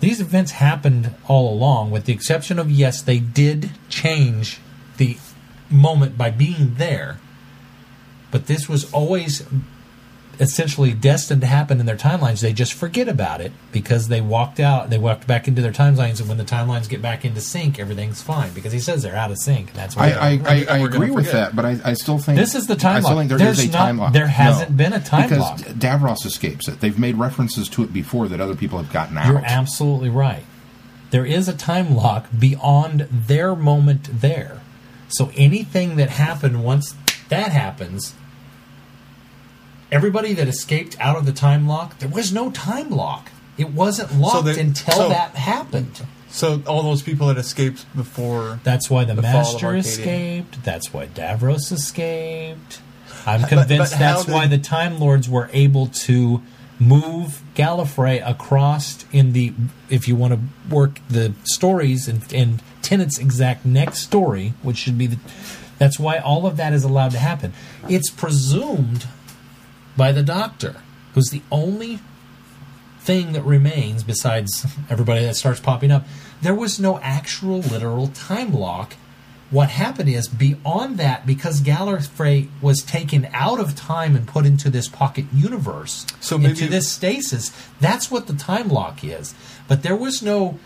These events happened all along, with the exception of yes, they did change the moment by being there. But this was always essentially destined to happen in their timelines. They just forget about it because they walked out, they walked back into their timelines, and when the timelines get back into sync, everything's fine because he says they're out of sync. That's why I, I, I, I We're agree with that, but I, I still think This is the time I still lock. think there There's is a not- time lock. there hasn't No. been a time because lock. Davros escapes it. They've made references to it before that other people have gotten out. You're absolutely right. There is a time lock beyond their moment there. So anything that happened once that happens, everybody that escaped out of the time lock, there was no time lock. It wasn't locked they- until so- that happened. So all those people that escaped before. That's why the, The Master escaped. That's why Davros escaped. I'm convinced but how that's why the Time Lords were able to move Gallifrey across in the. If you want to work the stories and, and Tennant's exact next story, which should be the. That's why all of that is allowed to happen. It's presumed by the Doctor, who's the only thing that remains besides everybody that starts popping up. There was no actual literal time lock. What happened is beyond that, because Gallifrey was taken out of time and put into this pocket universe, So maybe- into this stasis, that's what the time lock is. But there was no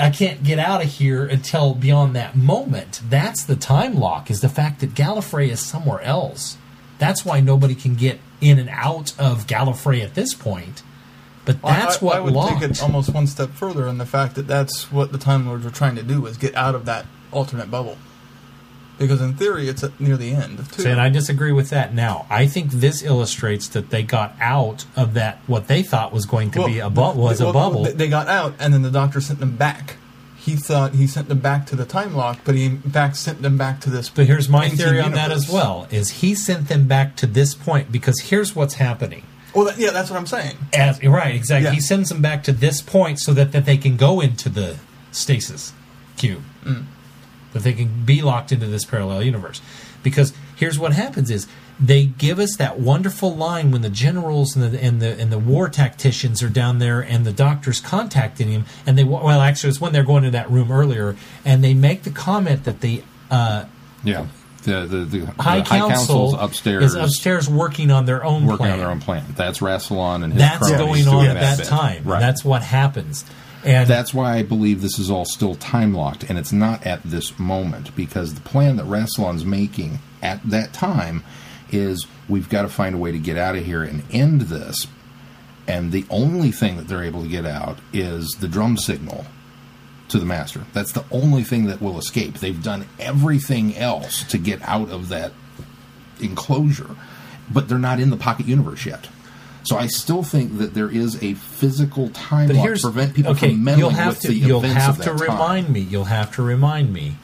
I can't get out of here until beyond that moment. That's the time lock, is the fact that Gallifrey is somewhere else. That's why nobody can get in and out of Gallifrey at this point. But that's I, what I would locked. take it almost one step further in the fact that that's what the Time Lords were trying to do was get out of that alternate bubble. Because in theory, it's near the end of two. and I disagree with that now. I think this illustrates that they got out of that what they thought was going to Well, be a bu- was a well, bubble. They, they got out, and then the Doctor sent them back. He thought he sent them back to the time lock, but he in fact sent them back to this. But here's my theory on that as well: is he sent them back to this point because here's what's happening. Well, that, yeah, that's what I'm saying. As, right, exactly. Yeah. He sends them back to this point so that, that they can go into the stasis cube. Mm. That they can be locked into this parallel universe. Because here's what happens is they give us that wonderful line when the generals and the and the and the war tacticians are down there and the doctor's contacting him and they well actually it's when they're going to that room earlier and they make the comment that the uh, Yeah. The the, the, the high, high, council council's upstairs is upstairs working on their own working plan. on their own plan. That's Rassilon and his That's going on at that time. Right. That's what happens. And That's why I believe this is all still time locked, and it's not at this moment because the plan that Rassilon's making at that time is we've got to find a way to get out of here and end this. And the only thing that they're able to get out is the drum signal to the master. That's the only thing that will escape. They've done everything else to get out of that enclosure, but they're not in the pocket universe yet. So I still think that there is a physical time But lock to prevent people okay. from meddling You'll have with to the you'll events have of to that time. remind me. You'll have to remind me.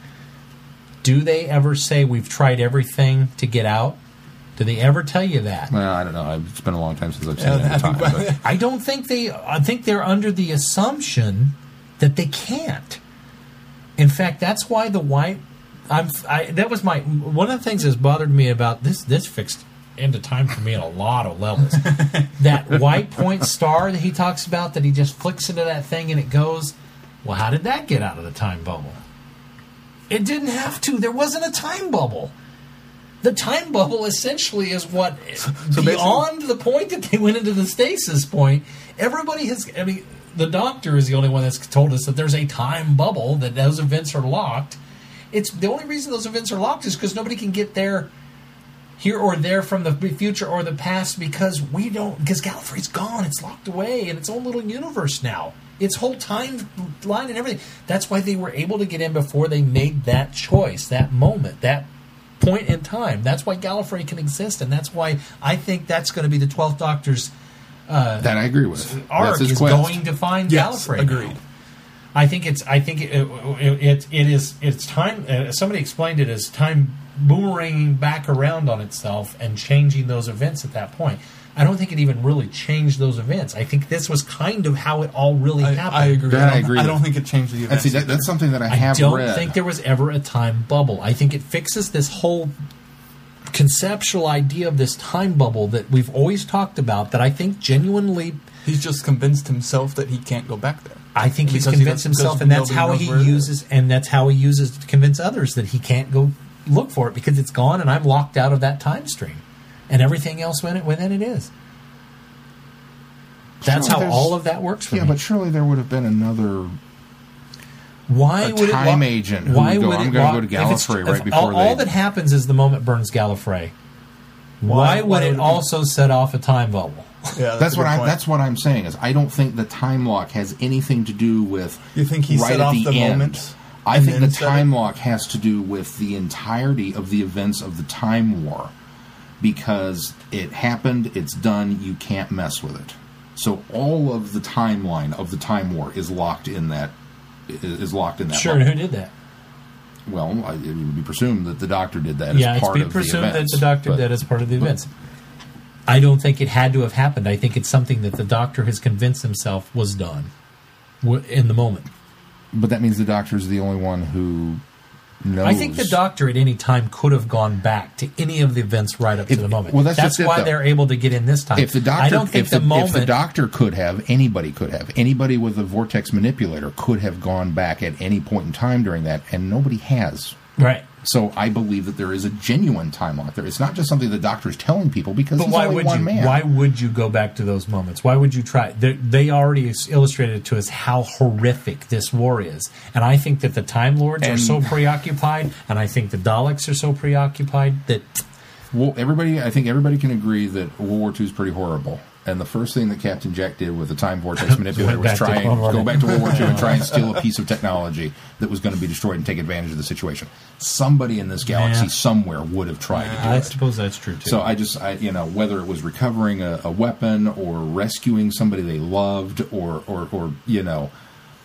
Do they ever say we've tried everything to get out? Do they ever tell you that? Well, I don't know. It's been a long time since I've seen Yeah, that I time. but- I don't think they. I think they're under the assumption that they can't. In fact, that's why the white. I'm. I, that was my one of the things that's bothered me about this this fixed into time for me on a lot of levels. that white point star that he talks about, that he just flicks into that thing and it goes. Well, how did that get out of the time bubble? It didn't have to. There wasn't a time bubble. The time bubble essentially is what so beyond the point that they went into the stasis point. Everybody has. I mean, the doctor is the only one that's told us that there's a time bubble that those events are locked. It's the only reason those events are locked is because nobody can get there here or there from the future or the past because we don't because Gallifrey's gone. It's locked away in its own little universe now. Its whole timeline and everything. That's why they were able to get in before they made that choice, that moment, that point in time. That's why Gallifrey can exist, and that's why I think that's going to be the Twelfth Doctor's that I agree with. arc is quest. going to find Yes, Gallifrey. agreed. now. I think it's. I think it. It, it, it is. It's time. Uh, somebody explained it as time boomeranging back around on itself and changing those events at that point. I don't think it even really changed those events. I think this was kind of how it all really I, happened. I agree. That I I don't, agree I don't think it changed the And events. see, that, that's something that I have read. I have don't read. think there was ever a time bubble. I think it fixes this whole conceptual idea of this time bubble that we've always talked about. That I think genuinely He's just convinced himself that he can't go back there. I think he's Because he convinced himself, and that's how he where it uses, and that's how he uses to convince others that he can't go look for it because it's gone, and I'm locked out of that time stream, and everything else within it, within it is. That's Sure, how all of that works for yeah, me. but surely there would have been another. why a would time it, agent who why would go, would "I'm gonna go to if it's- Gallifrey right before all, all that happens is the moment burns Gallifrey. Why, Why- would why it would it be- also set off a time bubble? Yeah, That's a what I. point. That's what I'm saying is I don't think the time lock has anything to do with. You think he right set off the, the end. moment I think the time it? lock has to do with the entirety of the events of the time war, because it happened. It's done. You can't mess with it. So all of the timeline of the time war is locked in that. Is locked in that. Sure, and who did that? Well, I, it would be presumed that the doctor did that yeah, as it's part been of presumed the that the doctor but- did as part of the events. I don't think it had to have happened. I think it's something that the doctor has convinced himself was done in the moment. But that means the doctor is the only one who knows. I think the doctor at any time could have gone back to any of the events right up If- to the moment. well, that's it, why though. they're able to get in this time. If the doctor, I don't think the, the, moment. if the doctor could have, anybody could have. Anybody with a vortex manipulator could have gone back at any point in time during that, and nobody has. right. So I believe that there is a genuine time lock there. It's not just something the doctor is telling people because But he's why only would one you? man. Why would you go back to those moments? Why would you try? They, they already illustrated to us how horrific this war is, and I think that the Time Lords are so preoccupied, and I think the Daleks are so preoccupied that Well, everybody, I think everybody can agree that World War II is pretty horrible. And the first thing that Captain Jack did with the time vortex manipulator was try and go back to World War II and try and steal a piece of technology that was going to be destroyed and take advantage of the situation. Somebody in this galaxy Yeah. somewhere would have tried to do I it. suppose that's true too. So I just, I, you know, whether it was recovering a, a weapon or rescuing somebody they loved, or, or, or you know,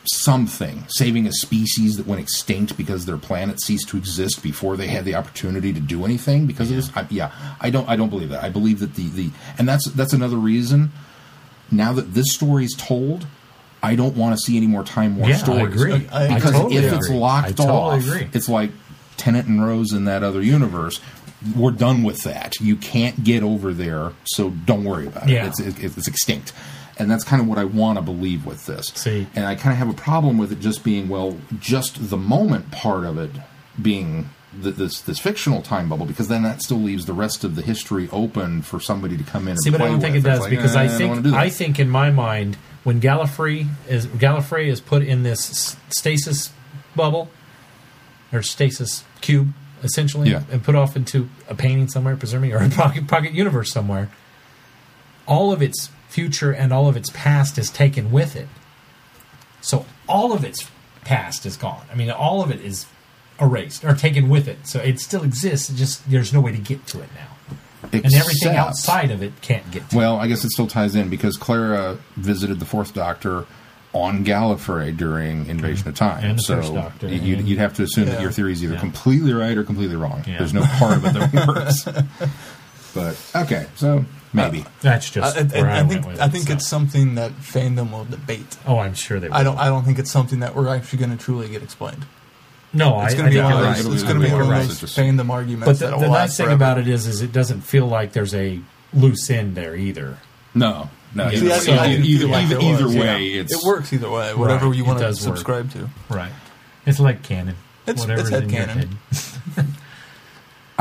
something, saving a species that went extinct because their planet ceased to exist before they had the opportunity to do anything. Because of this, I, yeah, I don't, I don't believe that. I believe that the the, and that's that's another reason. Now that this story is told, I don't want to see any more Time War Yeah, I stories. agree. I- I because totally if agree. it's locked I totally off, agree. it's like Tennant and Rose in that other universe. We're done with that. You can't get over there, so don't worry about Yeah. it. It's, it, it's extinct. And that's kind of what I want to believe with this. See. And I kind of have a problem with it just being, well, just the moment part of it being th- this this fictional time bubble, because then that still leaves the rest of the history open for somebody to come in See, and but I don't think with. it does like, because eh, I think do. I think in my mind when Gallifrey is Gallifrey is put in this stasis bubble or stasis cube essentially Yeah. and put off into a painting somewhere, presumably, or a pocket pocket universe somewhere. All of its future and all of its past is taken with it. So all of its past is gone. I mean, all of it is erased or taken with it. So it still exists. Just there's no way to get to it now, and everything outside of it can't get to. it. Well, I guess it still ties in because Clara visited the Fourth Doctor on Gallifrey during Invasion of Time. So you'd, you'd have to assume that your theory is either Yeah. completely right or completely wrong. Yeah. There's no part of it that works. but okay, so Uh, maybe. That's just I, I, where I, I went think with I it, think so. it's something that fandom will debate. Oh, I'm sure they. Will. I don't. I don't think it's something that we're actually going to truly get explained. No, It's going to be think one of you're right. those. It'll It's be going to be like one of right. those Just- fandom arguments. But the, that'll the last nice thing forever. about it is, is it doesn't feel like there's a loose end there either. No, no. See, either, that's way- what I didn't either, like either, it either was, way, yeah. it's it works either way. Whatever Right, you want to does work. subscribe to. Right. It's like canon. It's- Whatever's it's in your headcanon. head.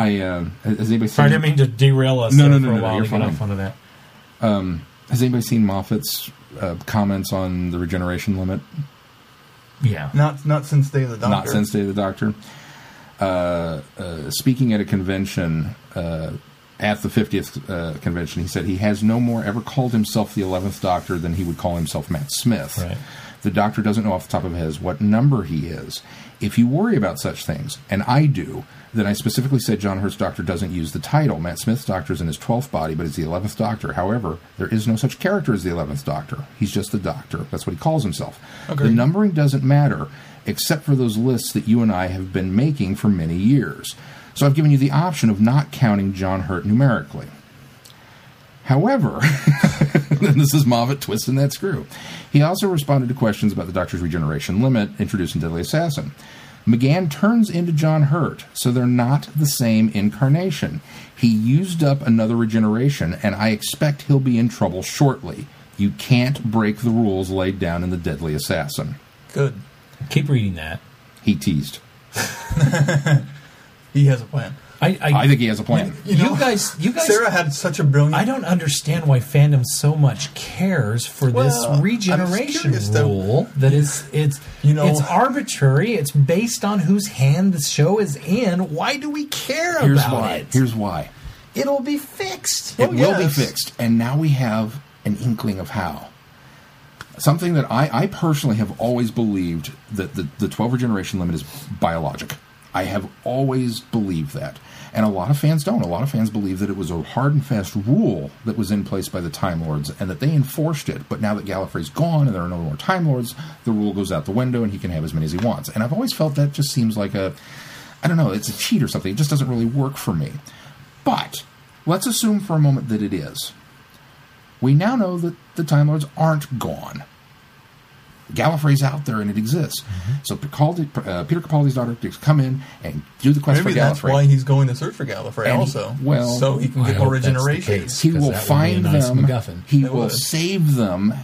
I uh, has anybody Sorry, I didn't mean to derail us No, there no, for no, a no, while you're to get fine. off onto that. Has anybody seen Moffat's uh, comments on the regeneration limit? Yeah. Not not since Day of the Doctor. Not since Day of the Doctor. Uh, uh, speaking at a convention uh, at the 50th uh, convention, he said he has no more ever called himself the 11th Doctor than he would call himself Matt Smith. Right. The Doctor doesn't know off the top of his what number he is. If you worry about such things, and I do, then I specifically said John Hurt's Doctor doesn't use the title. Matt Smith's Doctor is in his 12th body, but is the 11th Doctor. However, there is no such character as the 11th Doctor. He's just the Doctor. That's what he calls himself. Agreed. The numbering doesn't matter, except for those lists that you and I have been making for many years. So I've given you the option of not counting John Hurt numerically. However, this is Moffat twisting that screw. He also responded to questions about the Doctor's regeneration limit introduced in Deadly Assassin. McGann turns into John Hurt, so they're not the same incarnation. He used up another regeneration, and I expect he'll be in trouble shortly. You can't break the rules laid down in the Deadly Assassin. Good. Keep reading that. He teased. He has a plan. I, I, I think he has a plan. you, know, guys, you guys. Sarah had such a brilliant. I don't understand why fandom so much cares for Well, this regeneration curious, though. rule. That is, it's You know- it's arbitrary. It's based on whose hand the show is in. Why do we care Here's about why. it? Here's why. It'll be fixed. It Oh, will be fixed, and now we have an inkling of how. Something that I, I personally have always believed that the, the 12 regeneration limit is biologic. I have always believed that. And a lot of fans don't. A lot of fans believe that it was a hard and fast rule that was in place by the Time Lords and that they enforced it. But now that Gallifrey's gone and there are no more Time Lords, the rule goes out the window and he can have as many as he wants. And I've always felt that just seems like a, I don't know, it's a cheat or something. It just doesn't really work for me. But let's assume for a moment that it is. We now know that the Time Lords aren't gone. Gallifrey's out there and it exists. Mm-hmm. So Capaldi, uh, Peter Capaldi's daughter to come in and do the quest Maybe for that's why he's going to search for Gallifrey And he- also. well, so he can I get more hope that's the regeneration. case. he 'cause will that would be a find nice them. MacGuffin. He It will would. save them,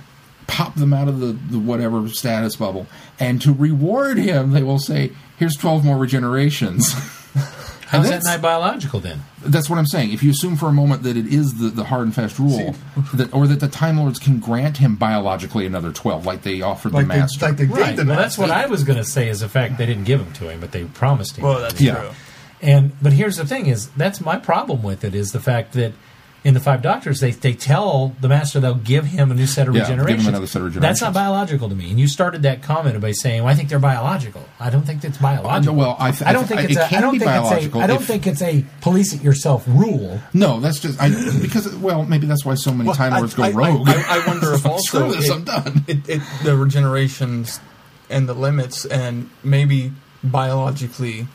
pop them out of the, the whatever status bubble, and to reward him, they will say, "Here's twelve more regenerations." How's that that's- not biological then? That's what I'm saying. If you assume for a moment that it is the, the hard and fast rule, that or that the Time Lords can grant him biologically another twelve, like they offered Like the they, Master. like they Right. the Well, that's what. I was going to say. Is the fact they didn't give them to him, but they promised him. Well, that's Yeah. true. And but here's the thing: is that's my problem with it is the fact that in the Five Doctors they they tell the Master they'll give him a new set of Yeah, give him another set of That's not biological to me. And you started that comment by saying, well, "I think they're biological." I don't think it's biological. Uh, well, I th- I don't think th- it's it a. I don't be think it's a. biological I don't if- think it's a police it yourself rule. no, that's just I, because well, maybe that's why so many Well, Time Lords go I, rogue. I, I wonder if also Screw this, it- I'm done. It, it, the regenerations and the limits, and maybe biologically,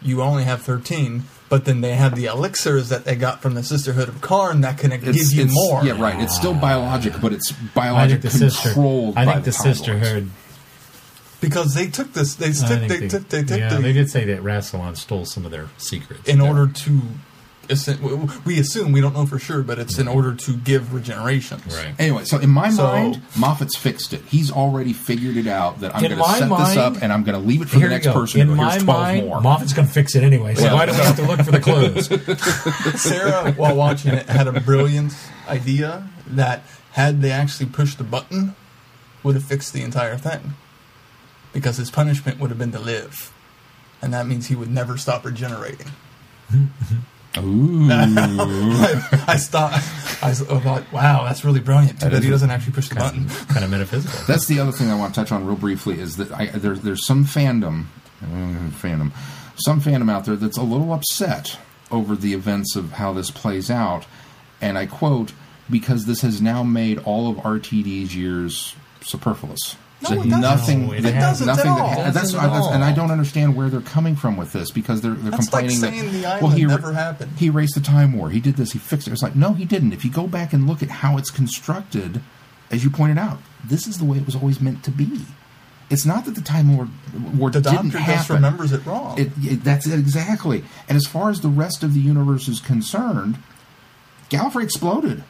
you only have thirteen. But then they have the elixirs that they got from the Sisterhood of Karn that can give you more. Yeah, right. It's still ah. biologic, but it's I think biologic the sister. controlled. I by think the, Time Lords. sisterhood. Because they took this, they took, they, they, took, they took yeah, the, they did say that Rassilon stole some of their secrets in order to. We assume we don't know for sure, but it's in order to give regenerations. Right. Anyway, so in my So- mind, Moffat's fixed it. He's already figured it out that I'm going to my set this up and I'm going to leave it for the next go. person. In to go, my Here's 12 mind, more. Moffat's going to fix it anyway. So Yeah. why do we have to look for the clues? Sarah, while watching it, had a brilliant idea that had they actually pushed the button, would have fixed the entire thing. Because his punishment would have been to live. And that means he would never stop regenerating. Mm-hmm. Ooh. I, I stopped. I thought, wow, that's really brilliant. Too That bad he doesn't actually push the button. kind of metaphysical. That's the other thing I want to touch on real briefly is that I, there, there's some fandom, uh, fandom, some fandom out there that's a little upset over the events of how this plays out, and I quote, because this has now made all of RTD's years superfluous. No, That it doesn't. nothing, No, it that- doesn't at all. that, that's, doesn't at that's- and I don't understand where they're coming from with this because they're they're That's like complaining saying that the well he never happened. he erased the time war he did this he fixed it it's like no he didn't if you go back and look at how it's constructed as you pointed out this is the way it was always meant to be it's not that the Time Lord War The didn't Doctor happen. just remembers it wrong. It, it, that's it exactly. And as far as the rest of the universe is concerned, Gallifrey exploded.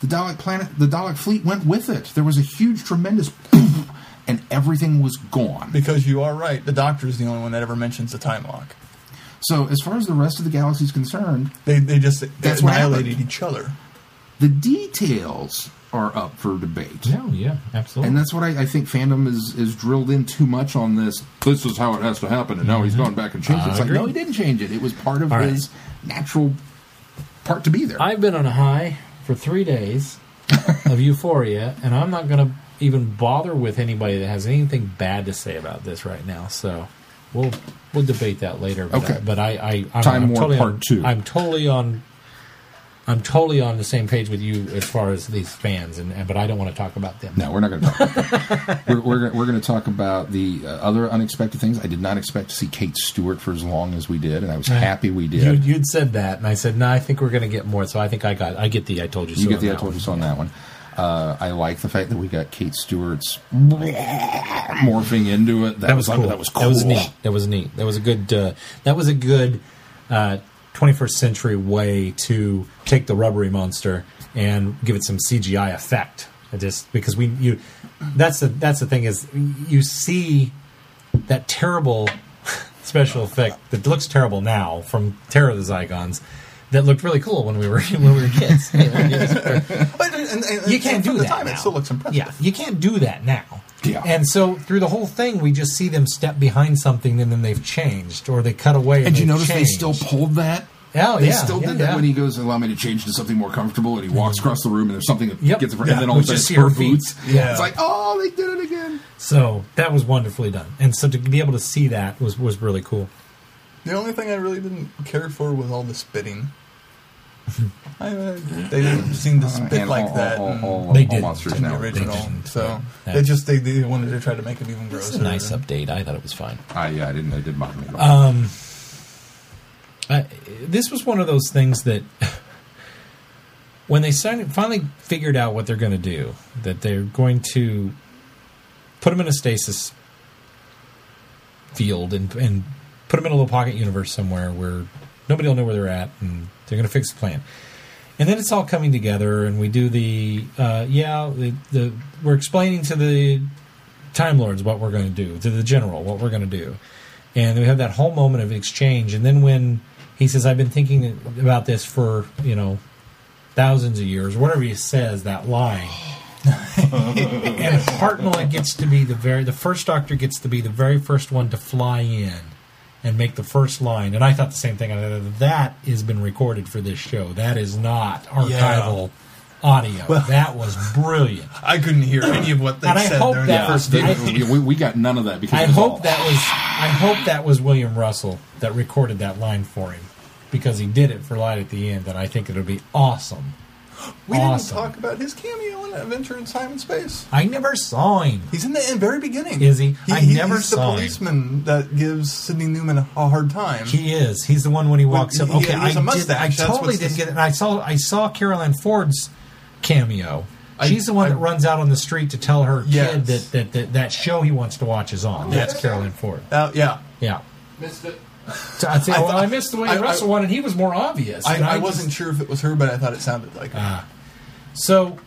The Dalek planet, the Dalek fleet went with it. There was a huge, tremendous, and everything was gone. because you are right. The Doctor is the only one that ever mentions the time lock. So, as far as the rest of the galaxy is concerned, They they just That's what annihilated happened. each other. the details are up for debate. No, oh, yeah, absolutely. And that's what I, I think fandom is is drilled in too much on this. This is how it has to happen, and now he's mm-hmm. gone back and changed it. It's like, no, he didn't change it. It was part of All right. his natural part to be there. I've been on a high for three days of euphoria, and I'm not going to even bother with anybody that has anything bad to say about this right now. So we'll we'll debate that later. But, Okay. but I, I I'm, Time I'm War totally Part on, Two. I'm totally on. I'm totally on the same page with you as far as these fans, and, and but I don't want to talk about them. No, we're not going to talk. About that. we're we're, gonna- we're going to talk about the uh, other unexpected things. I did not expect to see Kate Stewart for as long as we did, and I was happy we did. You, you'd said that, and I said, "No, I think we're going to get more." So I think I got, I get the, I told you. You so get the I told you so on that one. Uh, I like the fact that we got Kate Stewart's morphing into it. That, that was cool. That was cool. That was neat. That was neat. That was a good. Uh, that was a good uh, 21st century way to take the rubbery monster and give it some CGI effect. I just because we you that's the that's the thing is you see that terrible special effect that looks terrible now from Terror of the Zygons that looked really cool when we were when we were kids. But, and, and, you can't and for do the that. time. now. It still looks impressive. Yeah, you can't do that now. Yeah. And so through the whole thing, we just see them step behind something, and then they've changed, or they cut away. And, And you they've notice they still pulled that. Oh, they yeah, still yeah, did that when he goes, "Allow me to change to something more comfortable," and he mm-hmm. walks across the room, and there's something that Yep. gets, Yeah. and then all of a sudden see her her boots. Yeah. It's like, oh, they did it again. So that was wonderfully done, and so to be able to see that was was really cool. The only thing I really didn't care for was all the spitting. I, uh, they didn't seem to spit And like all, that. all, all, all, They all did. monsters in the now. original. didn't, So but they just they, they wanted to try to make it even It's grosser. a nice update. I thought it was fine. I, yeah, I didn't. It didn't bother me at all. Um, I, this was one of those things that when they signed, finally figured out what they're going to do, that they're going to put them in a stasis field and, and put them in a little pocket universe somewhere where nobody will know where they're at, and they're going to fix the plan. And then it's all coming together, and we do the uh, yeah, the, the we're explaining to the Time Lords what we're going to do, to the General what we're going to do, and we have that whole moment of exchange. And then when he says, "I've been thinking about this for you know thousands of years," whatever he says, that line. and Hartnell gets to be the very the first Doctor gets to be the very first one to fly in and make the first line. And I thought the same thing. I thought, That has been recorded for this show. That is not archival audio. that was brilliant. I couldn't hear any of what they And I said hope during that the first They- video. we, we got none of that because I it was all- hope that was I hope that was William Russell that recorded that line for him because he did it for Light at the End, and I think it'll be awesome. We awesome. didn't talk about his cameo in Adventure in Time and Space. I never saw him. He's in the very beginning. Is he? I he- never he's saw him. the policeman that gives Sydney Newman a hard time. He is. He's the one when he walks up. he- he Okay, has I a did. mustache. I totally didn't dis- get it. And I saw. I saw Carole Ann Ford's cameo. I- She's the one I- that runs out on the street to tell her Yes. kid that, that, that that show he wants to watch is on. That's Carole Ann Ford. Uh, yeah. Yeah. Missed it. So I, I thought- I missed the way I- I- Russell one, and he was more obvious. I, I, just- wasn't sure if it was her, but I thought it sounded like her. Ah. So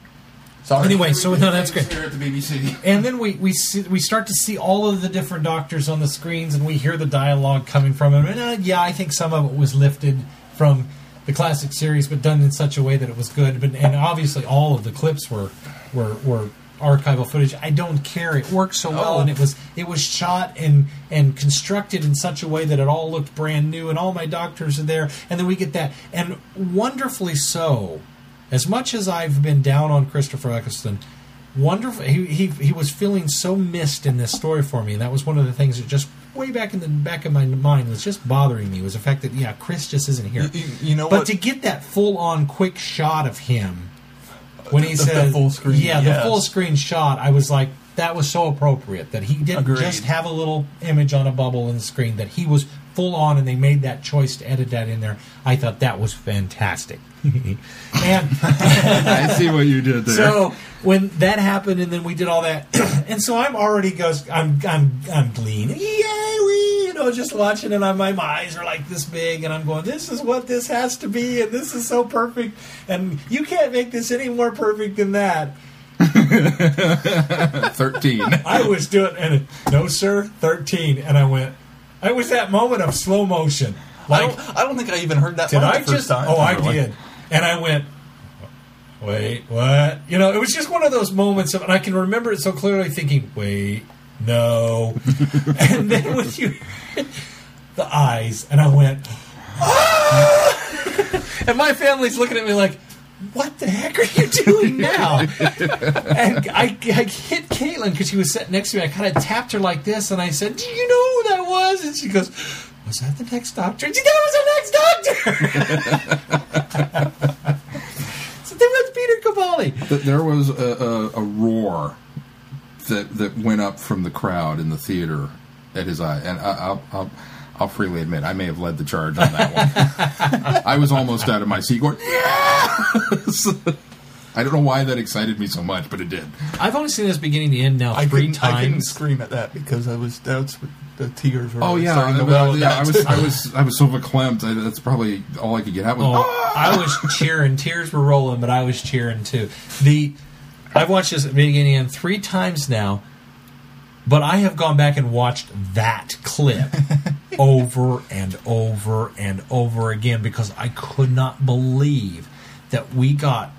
Sorry. anyway, so no, that's great. Here at the BBC. And then we we see, we start to see all of the different doctors on the screens, and we hear the dialogue coming from them. And uh, yeah, I think some of it was lifted from the classic series, but done in such a way that it was good. But and obviously, all of the clips were were were archival footage. I don't care; it worked so well, Oh. and it was it was shot and and constructed in such a way that it all looked brand new, and all my doctors are there. And then we get that, and wonderfully so. As much as I've been down on Christopher Eccleston, wonderful. He, he he was feeling so missed in this story for me, and that was one of the things that just way back in the back of my mind was just bothering me was the fact that yeah, Chris just isn't here. You- you- know but what? to get that full on quick shot of him when he The- the full screen, yeah, yes. the full screen shot, I was like. That was so appropriate that he didn't Agreed. just have a little image on a bubble in the screen. That he was full on, and they made that choice to edit that in there. I thought that was fantastic. and I see what you did there. so when that happened, and then we did all that, and so I'm already goes, I'm I'm I'm gleaning, yay, we, you know, just watching it. On my, my eyes are like this big, and I'm going, this is what this has to be, and this is so perfect, and you can't make this any more perfect than that. 13. I was doing, and no, sir, thirteen, and I went. It was that moment of slow motion. I Like, don't, I don't think I even heard that did I just? time. Oh, I Really? did, and I went. Wait, what? You know, it was just one of those moments, of, and I can remember it so clearly, thinking, "Wait, no," and then with you the eyes, and I went, "Ah!" and my family's looking at me like. What the heck are you doing now? and I, I hit Caitlin because she was sitting next to me. I kind of tapped her like this, and I said, "Do you know that was?" And she goes, "Was that the next doctor?" And she, that was the next doctor. so there was Peter Capaldi. There was a, a, a roar that that went up from the crowd in the theater at his eye, and I, I'll, I'll I'll freely admit I may have led the charge on that one. I was almost out of my seat going, yes. I don't know why that excited me so much, but it did. I've only seen this beginning to end now I three couldn't, I couldn't scream at that because I was that's the tears were Oh yeah, starting to I, well yeah. I was I was I was so verklempt. I, that's probably all I could get out was. Oh, I was cheering. Tears were rolling, but I was cheering too. The I've watched this beginning and three times now, but I have gone back and watched that clip over and over and over again because I could not believe that we got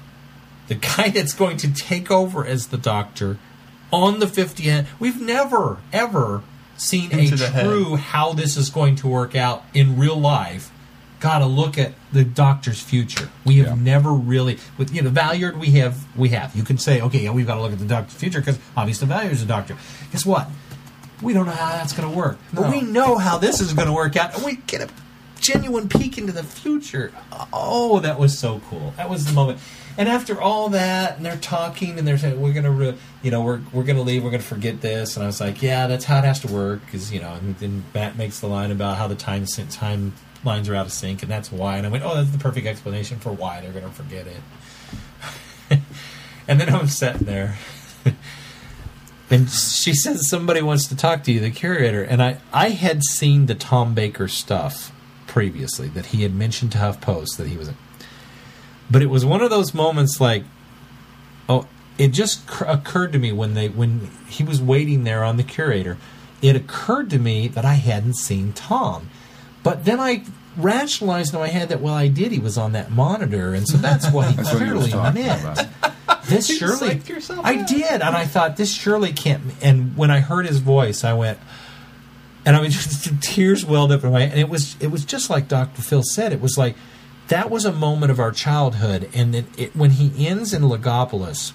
the guy that's going to take over as the doctor on the 50th. We've never ever seen Into a the head. true how this is going to work out in real life. Got to look at the doctor's future. We have Yeah. never really with you know Valeyard. We have we have. You can say okay, yeah, we've got to look at the doctor's future because obviously Valeyard's a doctor. Guess what? We don't know how that's going to work, but we know how this is going to work out, and we get a genuine peek into the future. Oh, that was so cool. That was the moment. And after all that, and they're talking, and they're saying, "We're gonna, re- you know, we're we're gonna leave. We're gonna forget this." And I was like, "Yeah, that's how it has to work." Because you know, and then Matt makes the line about how the time time lines are out of sync, and that's why. And I went, "Oh, that's the perfect explanation for why they're gonna forget it." and then I'm sitting there. And she says somebody wants to talk to you, the curator. And I, I had seen the Tom Baker stuff previously that he had mentioned to HuffPost that he was in. But it was one of those moments like, oh, it just cr- occurred to me when they when he was waiting there on the curator. It occurred to me that I hadn't seen Tom, but then I rationalized in my head that well I did. He was on that monitor, and so that's what he That's what he clearly meant this You surely yourself I out. did, and I thought this surely can't. And when I heard his voice, I went, and I mean, just tears welled up in my. And it was it was just like Dr. Phil said. It was like that was a moment of our childhood, and it, when he ends in Logopolis,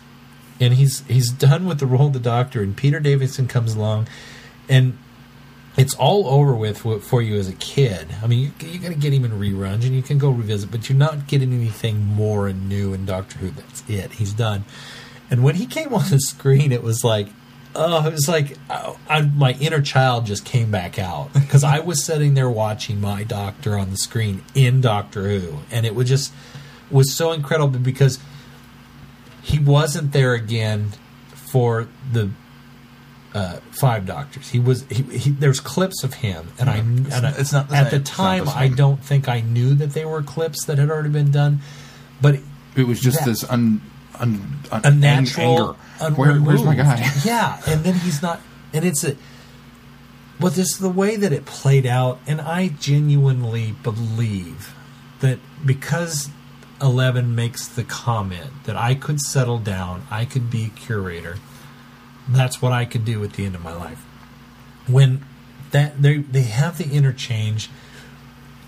and he's he's done with the role of the Doctor, and Peter Davison comes along, and it's all over with for- for you as a kid. I mean, you, you're going to get him in reruns, and you can go revisit, but you're not getting anything more and new in Doctor Who. That's it. He's done. And when he came on the screen, it was like, oh, it was like oh, I, my inner child just came back out because I was sitting there watching my Doctor on the screen in Doctor Who, and it was just was so incredible because he wasn't there again for the uh, five doctors. He was. He, he, there's clips of him, and I. And I, it's not the at same. the time. the I don't think I knew that they were clips that had already been done, but It was just That- this un, un, un, a natural anger. Where, where's my guy? yeah, and then he's not, and it's a. Well, this is the way that it played out, and I genuinely believe that because Eleven makes the comment that I could settle down, I could be a curator. That's what I could do at the end of my life. When that they they have the interchange,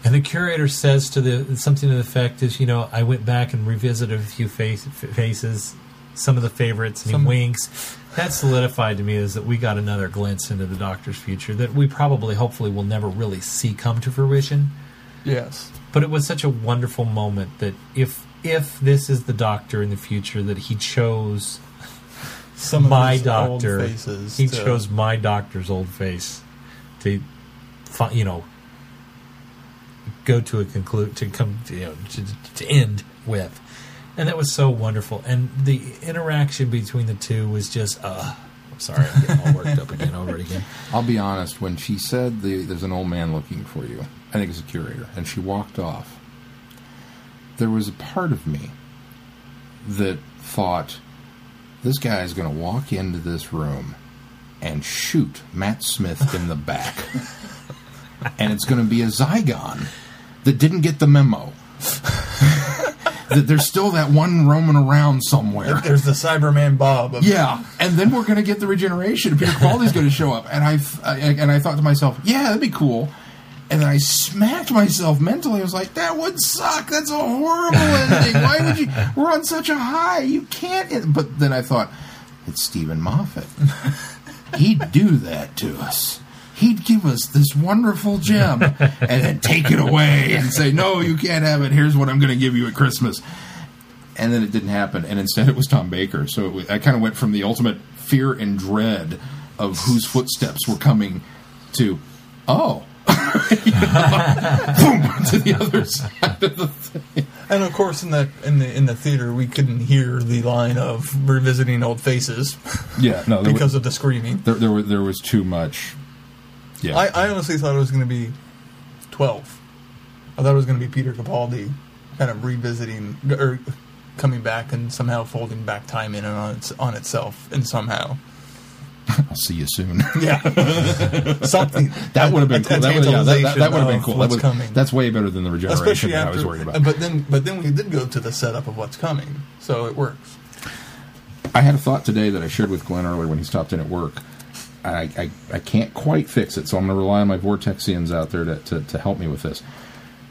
and the curator says to the something to the effect is, you know, I went back and revisited a few face, faces, some of the favorites, and Some- he winks. That solidified to me is that we got another glimpse into the Doctor's future that we probably, hopefully, will never really see come to fruition. Yes. But it was such a wonderful moment that if if this is the Doctor in the future, that he chose Some of my doctor. faces He to- chose my doctor's old face to, you know, go to a conclude to come to, you know to, to end with, and that was so wonderful. And the interaction between the two was just. Uh, I'm sorry, I'm getting all worked up again over it again. I'll be honest. When she said the, there's an old man looking for you, I think it's a curator, and she walked off, there was a part of me that thought this guy is going to walk into this room and shoot Matt Smith in the back, and it's going to be a Zygon that didn't get the memo. that there's still that one roaming around somewhere. There's the Cyberman Bob. Yeah, and then we're going to get the regeneration. Peter Capaldi's going to show up, and I, and I thought to myself, yeah, that'd be cool. And then I smacked myself mentally. I was like, that would suck. That's a horrible ending. Why would you? We're on such a high. You can't. end-" But then I thought, it's Steven Moffat. He'd do that to us. He'd give us this wonderful gem and then take it away and say, no, you can't have it. Here's what I'm going to give you at Christmas and then it didn't happen, and instead it was Tom Baker. So it was, I kind of went from the ultimate fear and dread of whose footsteps were coming to, oh, You know, boom to the other side of the thing. And of course, in the in the in the theater, we couldn't hear the line of revisiting old faces Yeah, no, because was, of the screaming. there, there, was, there was too much. Yeah, I, I honestly thought it was going to be twelve. I thought it was going to be Peter Capaldi, kind of revisiting or coming back and somehow folding back time in and on its, on itself, and somehow, I'll see you soon. yeah, something That would have been a- cool. a That would, yeah, that, that, that would have been cool. What's coming? That's way better than the regeneration especially that after. I was worried about. But then, but then we did go to the setup of what's coming, so it works. I had a thought today that I shared with Glenn earlier when he stopped in at work. I, I, I can't quite fix it, so I'm going to rely on my Vortexians out there to, to, to help me with this.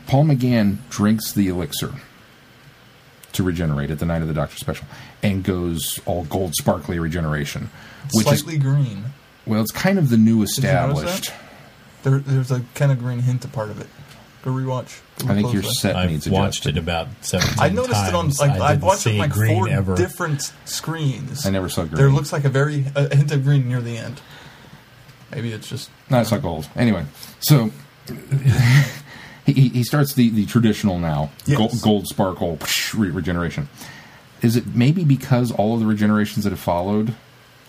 Paul McGann drinks the elixir to regenerate at the night of the Doctor special and goes all gold sparkly regeneration, which Slightly is green. well, it's kind of the new established. There, there's a kind of green hint to part of it. Go rewatch. Go I think your closely. set I've needs watched adjusted. it about seventeen I noticed it on times. like I I've watched it on like four ever. different screens. I never saw green. There looks like a very a hint of green near the end. Maybe it's just No, it's not gold. Anyway, so he, he starts the, the traditional now Yes. gold, gold sparkle re- regeneration. Is it maybe because all of the regenerations that have followed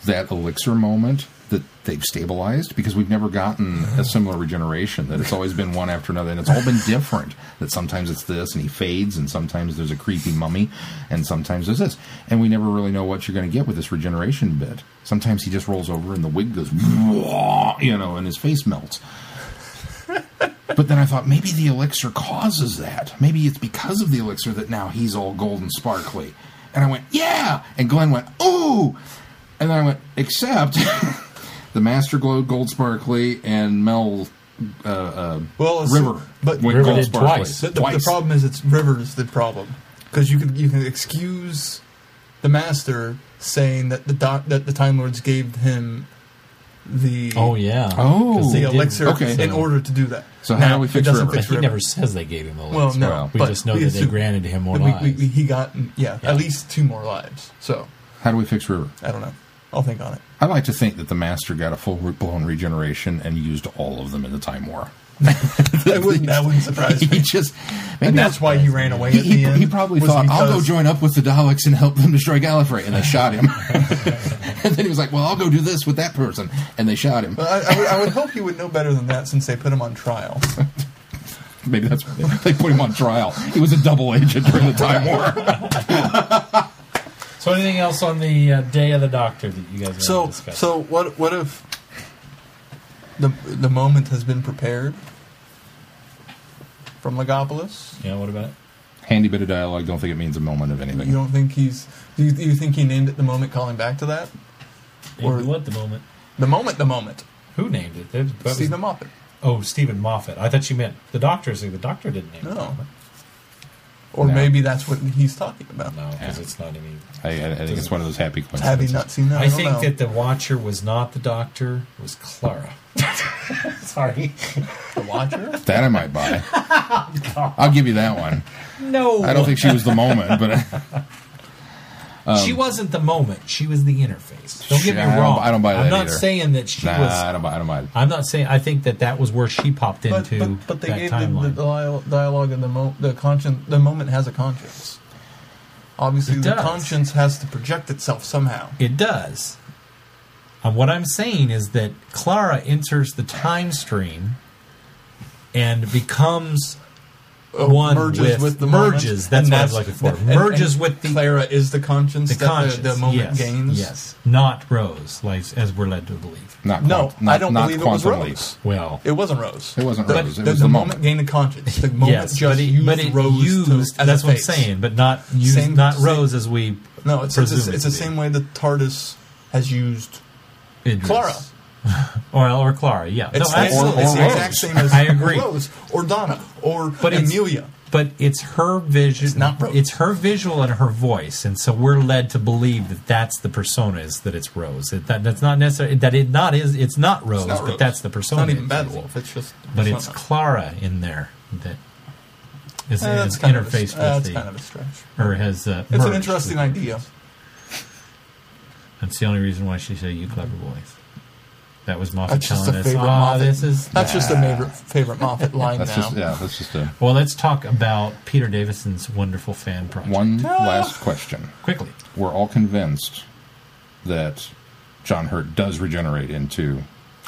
that elixir moment that they've stabilized? Because we've never gotten a similar regeneration. That it's always been one after another, and it's all been different. That sometimes it's this, and he fades, and sometimes there's a creepy mummy, and sometimes there's this, and we never really know what you're going to get with this regeneration bit. Sometimes he just rolls over, and the wig goes, you know, and his face melts. But then I thought maybe the elixir causes that. Maybe it's because of the elixir that now he's all gold and sparkly. And I went, yeah. And Glenn went, ooh. And then I went, except the Master glowed gold sparkly and Mel uh, uh, well, River But went River gold did sparkly. twice. the, the, the problem is it's Rivers the problem because you can you can excuse the master saying that the doc, that the Time Lords gave him the Oh yeah. Oh. 'Cause the elixir Okay. in order to do that. So how Now, do we fix River? Fix he River. never says they gave him the Well, no, Well, we just know that they assume- granted him more we- we- lives. we- he got yeah, Yeah. at least two more lives. So How do we fix River? I don't know. I'll think on it. I like to think that the Master got a full blown regeneration and used all of them in the Time War. That wouldn't that wouldn't surprise he me. just maybe And that's why he ran away He, at the he, end. he probably thought, "I'll go join up with the Daleks and help them destroy Gallifrey," and they shot him. and then he was like, "Well, I'll go do this with that person," and they shot him. I, I, would, I would hope he would know better than that since they put him on trial. Maybe that's why they put him on trial. He was a double agent during the Time War. So anything else on the uh, day of the Doctor that you guys want So to discuss? so what what if the the moment has been prepared from Logopolis? yeah, what about it? Handy bit of dialogue. Don't think it means a moment of anything. You don't think he's? Do you, do you think he named it the moment, calling back to that? Or- Or what the moment? The moment, the moment. Who named it? That- that was- Steven Moffat. Oh, Steven Moffat. I thought you meant the Doctor. So the Doctor didn't name it. No. Or No. maybe that's what he's talking about. No, because Yeah. it's not any. I, I, I think it's one of those happy coincidences. Have you not seen that? I, I, think know. that the Watcher was not the Doctor. It was Clara. Sorry. the Watcher. That I might buy. I'll give you that one. No. I don't think she was the moment, but she um, wasn't the moment. She was the interface. Don't get me I don't- wrong. I don't buy that. I'm not either. saying that she Nah, was. I don't buy. I don't buy. it. I'm not saying. I think that that was where she popped But, into but, but they that gave the, timeline. the dial- dialogue and the mo- the conscience. The moment has a conscience. Obviously, It the does. conscience has to project itself somehow. It does. And what I'm saying is that Clara enters the time stream and becomes Uh, one merges with, the merges. moment, That's and what I was looking for. and- merges and with the Clara is the conscience the that conscience. the, the moment yes, gains. Yes, not Rose, like as we're led to believe. Not No, quant- not, I don't not believe it was Rose. leaps. Well, It wasn't Rose. It wasn't The, Rose. the, It was the the moment moment. gained a conscience. The moment yes, just but it, used but it Rose used. to, as that's what I'm saying, but not used. Same- not same- Rose as we. No, it's it's, it's, the same way the TARDIS has used Idris. Clara. or or Clara. Yeah, It's, no, it's, absolutely. it's the exact same as I agree. Rose or Donna or But it's- Amelia. but it's her vision. It's not Rose. It's her visual and her voice, and so we're led to believe that that's the persona is that it's Rose. That, that that's not necessarily that it not is. It's not Rose, It's not but that's the It's persona. not even it's Bad. Wolf. It's just. But it's. Clara in there that is, Eh, is a, interfaced uh, that's with the kind of a stretch. or has. Uh, It's an interesting idea. That's the only reason why she said "you clever boys." That was Moffat That's just telling a us, oh, favorite "Oh, Moffat." this is." That's just a favorite favorite Moffat line That's now. just yeah. That's just a Well, let's talk about Peter Davison's wonderful fan project one ah. last question. quickly. We're all convinced that John Hurt does regenerate into.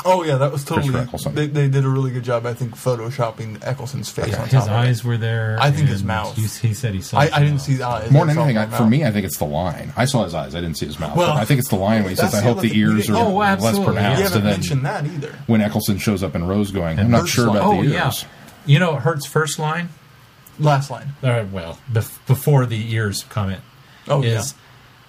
Oh yeah, that was totally. Eccleston. They, they did a really good job, I think, photoshopping Eccleston's face on His top of eyes it. were there. I think his mouth. He, he said he saw. I, his I didn't mouth. see the eyes. More than anything, I, for me, I think it's the line. I saw his eyes. I didn't see his mouth. Well, but I think it's the line when he says, "I hope the ears are Oh, less absolutely. You pronounced." haven't And then mentioned that either. when Eccleston shows up in Rose going, "I'm not Hurt's sure about Oh the yeah. ears." You know Hurt's first line. Last line. Uh, well, bef- before the ears comment Oh is,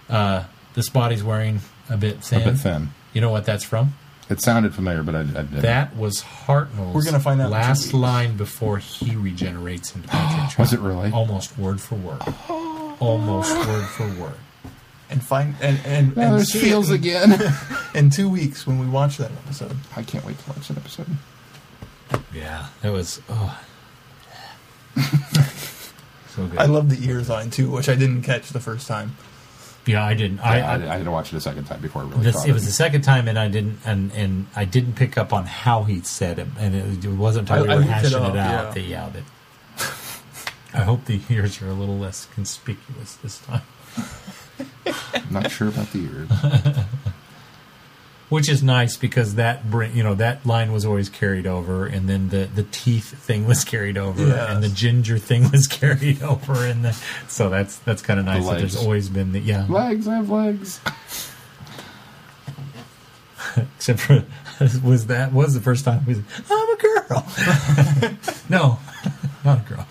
uh, "This body's wearing a bit thin." A bit thin. You know what that's from? It sounded familiar, but I, I didn't. That was Hartnell's We're gonna find out in two last weeks. line before he regenerates into Patrick Was it really? Almost word for word. Almost word for word. And find and and, yeah. and There's see feels it again. in, in two weeks when we watch that episode. I can't wait to watch that episode. Yeah, that was oh. so good. I love the ears line too, which I didn't catch the first time. Yeah, I didn't. I, I, I, I, I had to watch it a second time before I really this, caught it was the second time, and I didn't, and and I didn't pick up on how he said it, and it, it wasn't until I- we were looked it hashing it, out. yeah. That, yeah, that. I hope the ears are a little less conspicuous this time. I'm not sure about the ears. Which is nice because that bring you know that line was always carried over, and then the the teeth thing was carried over, Yes. and the ginger thing was carried over, and the, so that's that's kind of nice. That there's always been the yeah, legs, I have legs. except for was that was the first time we said, I'm a girl. no, not a girl.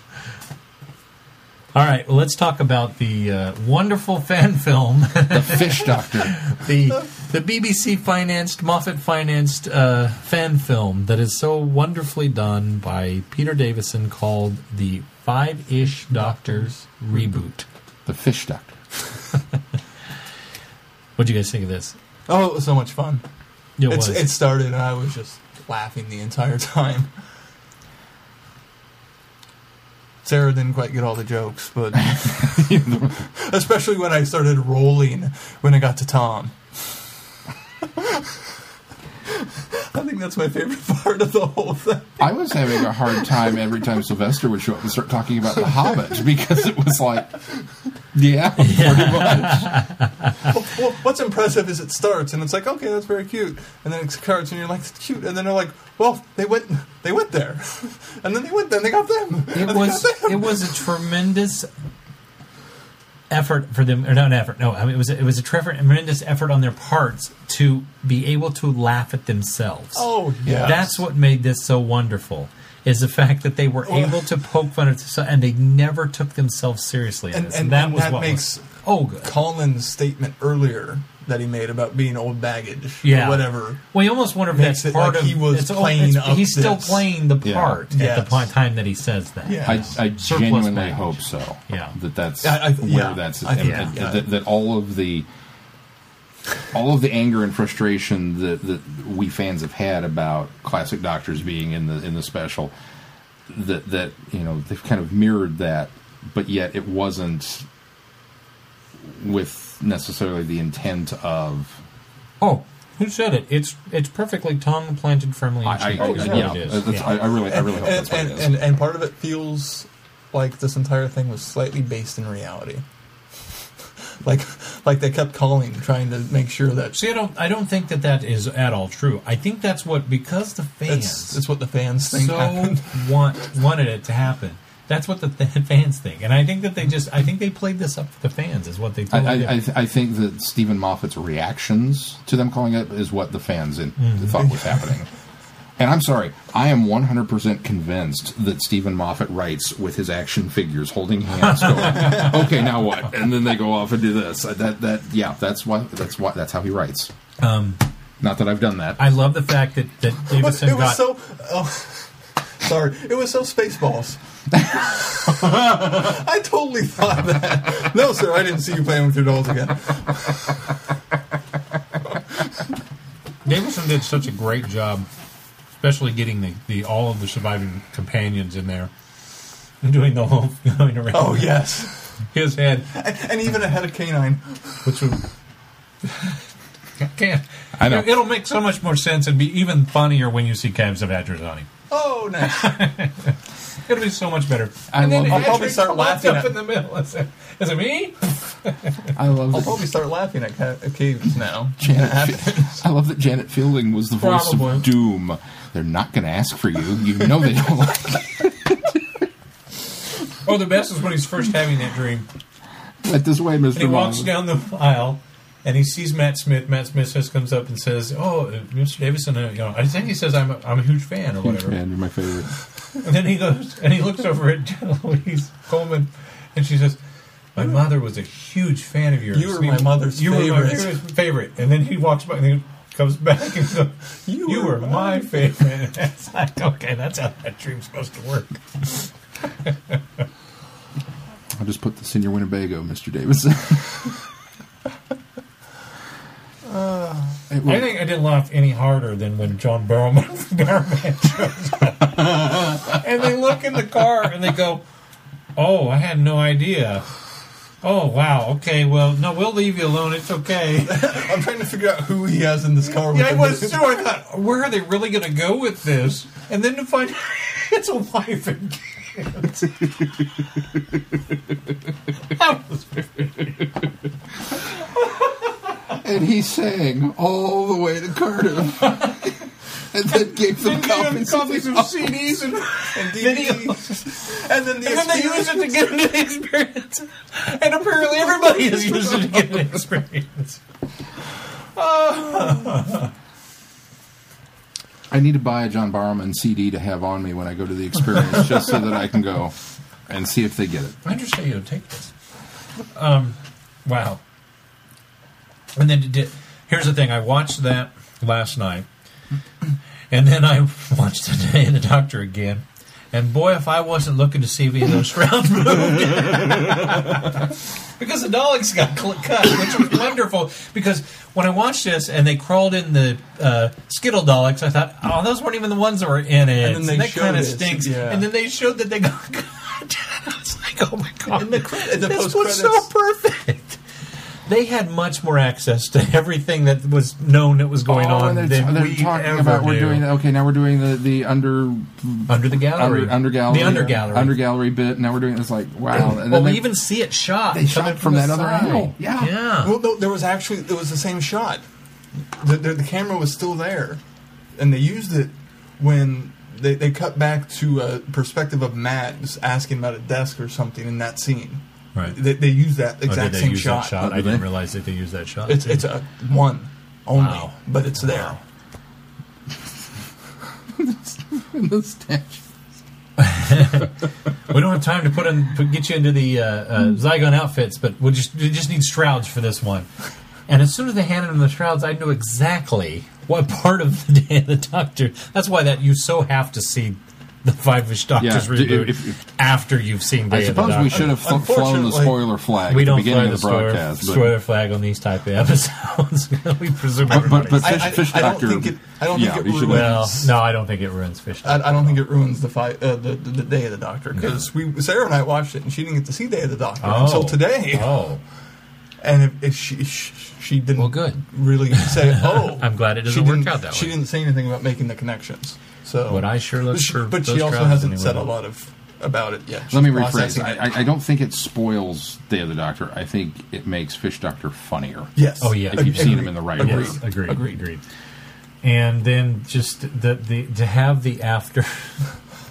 All right, well, let's talk about the uh, wonderful fan film, The fish doctor. the the BBC financed, Moffat financed uh, fan film that is so wonderfully done by Peter Davison called the Five Ish Doctors reboot. The fish doctor. What do you guys think of this? Oh, it was so much fun. It It's, was. it started and I was just laughing the entire time. Sarah didn't quite get all the jokes, but especially when I started rolling when I got to Tom. I think that's my favorite part of the whole thing. I was having a hard time every time Sylvester would show up and start talking about the Hobbit because it was like, yeah, pretty much. Well, what's impressive is it starts and it's like, okay, that's very cute, and then it starts and you're like, it's cute, and then they're like, well, they went, they went there, and then they went there, and they got them. it was them. it was a tremendous effort for them or not an effort no I mean it was a, it was a tremendous effort on their parts to be able to laugh at themselves. Oh yeah, that's what made this so wonderful is the fact that they were able to poke fun at themselves and they never took themselves seriously in And- and- that and was that what makes was oh good Colin's statement earlier that he made about being old baggage, yeah or whatever. well you almost wonder if that's part like of he was it's, playing it's- up he's still playing the Yeah. part at Yes. the po- time that he says that Yeah. I, I genuinely baggage. hope so. Yeah. that that's I- I- where yeah, that's I and- that- and that, that all of the all of the anger and frustration that, that we fans have had about classic doctors being in the in the special that that you know they've kind of mirrored that, but yet it wasn't with necessarily the intent of. Oh, who said it? It's it's perfectly tongue planted firmly in I, I, cheek. I- is what yeah, it is. Yeah. I, I really, I really hope and, that's what and, it is. and, and part of it feels like this entire thing was slightly based in reality. Like, like they kept calling, trying to make sure that See, I don't I don't think that that is at all true. I think that's what because the fans it's what the fans think so happened. want wanted it to happen. That's what the th- fans think, and I think that they just I think they played this up for the fans is what they I, totally I, did. I, th- I think that Steven Moffat's reactions to them calling it is what the fans in, Mm-hmm. thought was happening. And I'm sorry, I am 100% convinced that Steven Moffat writes with his action figures holding hands, going, "Okay, now what?" And then they go off and do this. Uh, That that yeah, that's what that's what that's how he writes. um, Not that I've done that. I love the fact that that But Davison it was got so. Oh, sorry, it was so Spaceballs. I totally thought that. No, sir, I didn't see you playing with your dolls again. Davison did such a great job, especially getting the, the all of the surviving companions in there and doing the whole going around. Oh yes, his head, and, and even a head of canine. which would. Can't. I know. It'll make so much more sense and be even funnier when you see Cabs of Badgers on him. Oh, nice. It'll be so much better. I and then love I'll it. probably Patrick start laughing up at- in the middle. Is it, is it me? I love I'll probably start laughing at, ca- at caves now. Janet. That Fi- happens. I love that Janet Fielding was the voice Probably. of Doom. They're not going to ask for you. You know they don't like that. Oh, the best is when he's first having that dream. Right this way, Mr. And he walks Moffa. down the aisle and he sees Matt Smith. Matt Smith just comes up and says, "Oh, uh, Mr. Davison, uh, you know, I think he says I'm a, I'm a huge fan or whatever." Man, you're my favorite. And then he goes and he looks over at Jenna Louise Coleman, and she says, "My mother was a huge fan of yours. You were my mother's you were my favorite." favorite." And then he walks by and he comes back and goes, "You, You were, were my my favorite." And it's like, okay, that's how that dream's supposed to work. I'll just put this in your Winnebago, Mr. Davison. It will- I think I didn't laugh any harder than when John Barrowman, Barrowman shows up. and they look in the car and they go, Oh, I had no idea. Oh, wow. Okay, well, no, we'll leave you alone. It's okay. I'm trying to figure out who he has in this car. with Yeah, I was too. I thought, where are they really going to go with this? And then to find it's a wife and kids. that was very. and he sang all the way to Cardiff. And then gave them copies, copies of of CDs and, and. DVDs. And then the And then they use it to get into the experience. And apparently everybody is using it to get an experience. I need to buy a John Barrowman CD to have on me when I go to the experience, just so that I can go and see if they get it. I understand you don't take this. Um, wow. And then did, here's the thing: I watched that last night, and then I watched the Day of the Doctor again. And boy, if I wasn't looking to see if any of those shrouds moved, because the Daleks got cl- cut, which was wonderful. Because when I watched this and they crawled in the uh, Skittle Daleks, I thought, oh, those weren't even the ones that were in it. And then they that showed kind of stinks. yeah. And then they showed that they got cut. I was like, oh my god! In the cre- in the this was so perfect. They had much more access to everything that was known that was going oh, on and they're, than they're we talking ever about we're knew. doing okay. Now we're doing the the under under the gallery, under, under gallery the under gallery, under gallery bit. Now we're doing it's like wow. And well, then we they, even see it shot. they shot coming from the that other angle. Yeah. yeah. Well, no, there was actually it was the same shot. The, the, the camera was still there, and they used it when they, they cut back to a perspective of Matt just asking about a desk or something in that scene. Right. They, they used that Oh, exact did they same use shot. that shot? Oh, I did didn't they? realize that they used that shot. It's it's a one only, Wow. but it's there. the statue. we don't have time to put in put, get you into the uh, uh, Zygon outfits, but we just we just need shrouds for this one. And as soon as they handed him the shrouds, I knew exactly what part of the Day of the Doctor. That's why that you so have to see the Five Ish Doctors Yeah, reboot if- if- after you've seen Day I of the suppose we should have fl- flown the spoiler flag we at the don't beginning fly of the the spoiler, broadcast. spoiler flag on these type of episodes. we presume But, but, but Fish, I- Fish I don't Doctor. think it- I don't yeah, think it ruins- well, no, I don't think it ruins Fish. I, I don't think it ruins the, fi- uh, the, the the Day of the Doctor because we Sarah and I watched it and she didn't get to see Day of the Doctor Oh. until today. Oh, and if, if she she she didn't Well, good. really say, "Oh, I'm glad it doesn't work out that She way. didn't say anything about making the connections. So, But I sure look but she, for but she also hasn't anyway. said a lot of about it yet. Let me rephrase. I. I, I don't think it spoils Day of the Doctor. I think it makes Fish Doctor funnier. yes. Oh, yeah. If you've Agreed. seen him in the right Agreed. order. Yes, agreed, Agreed. agreed. And then just the, the to have the after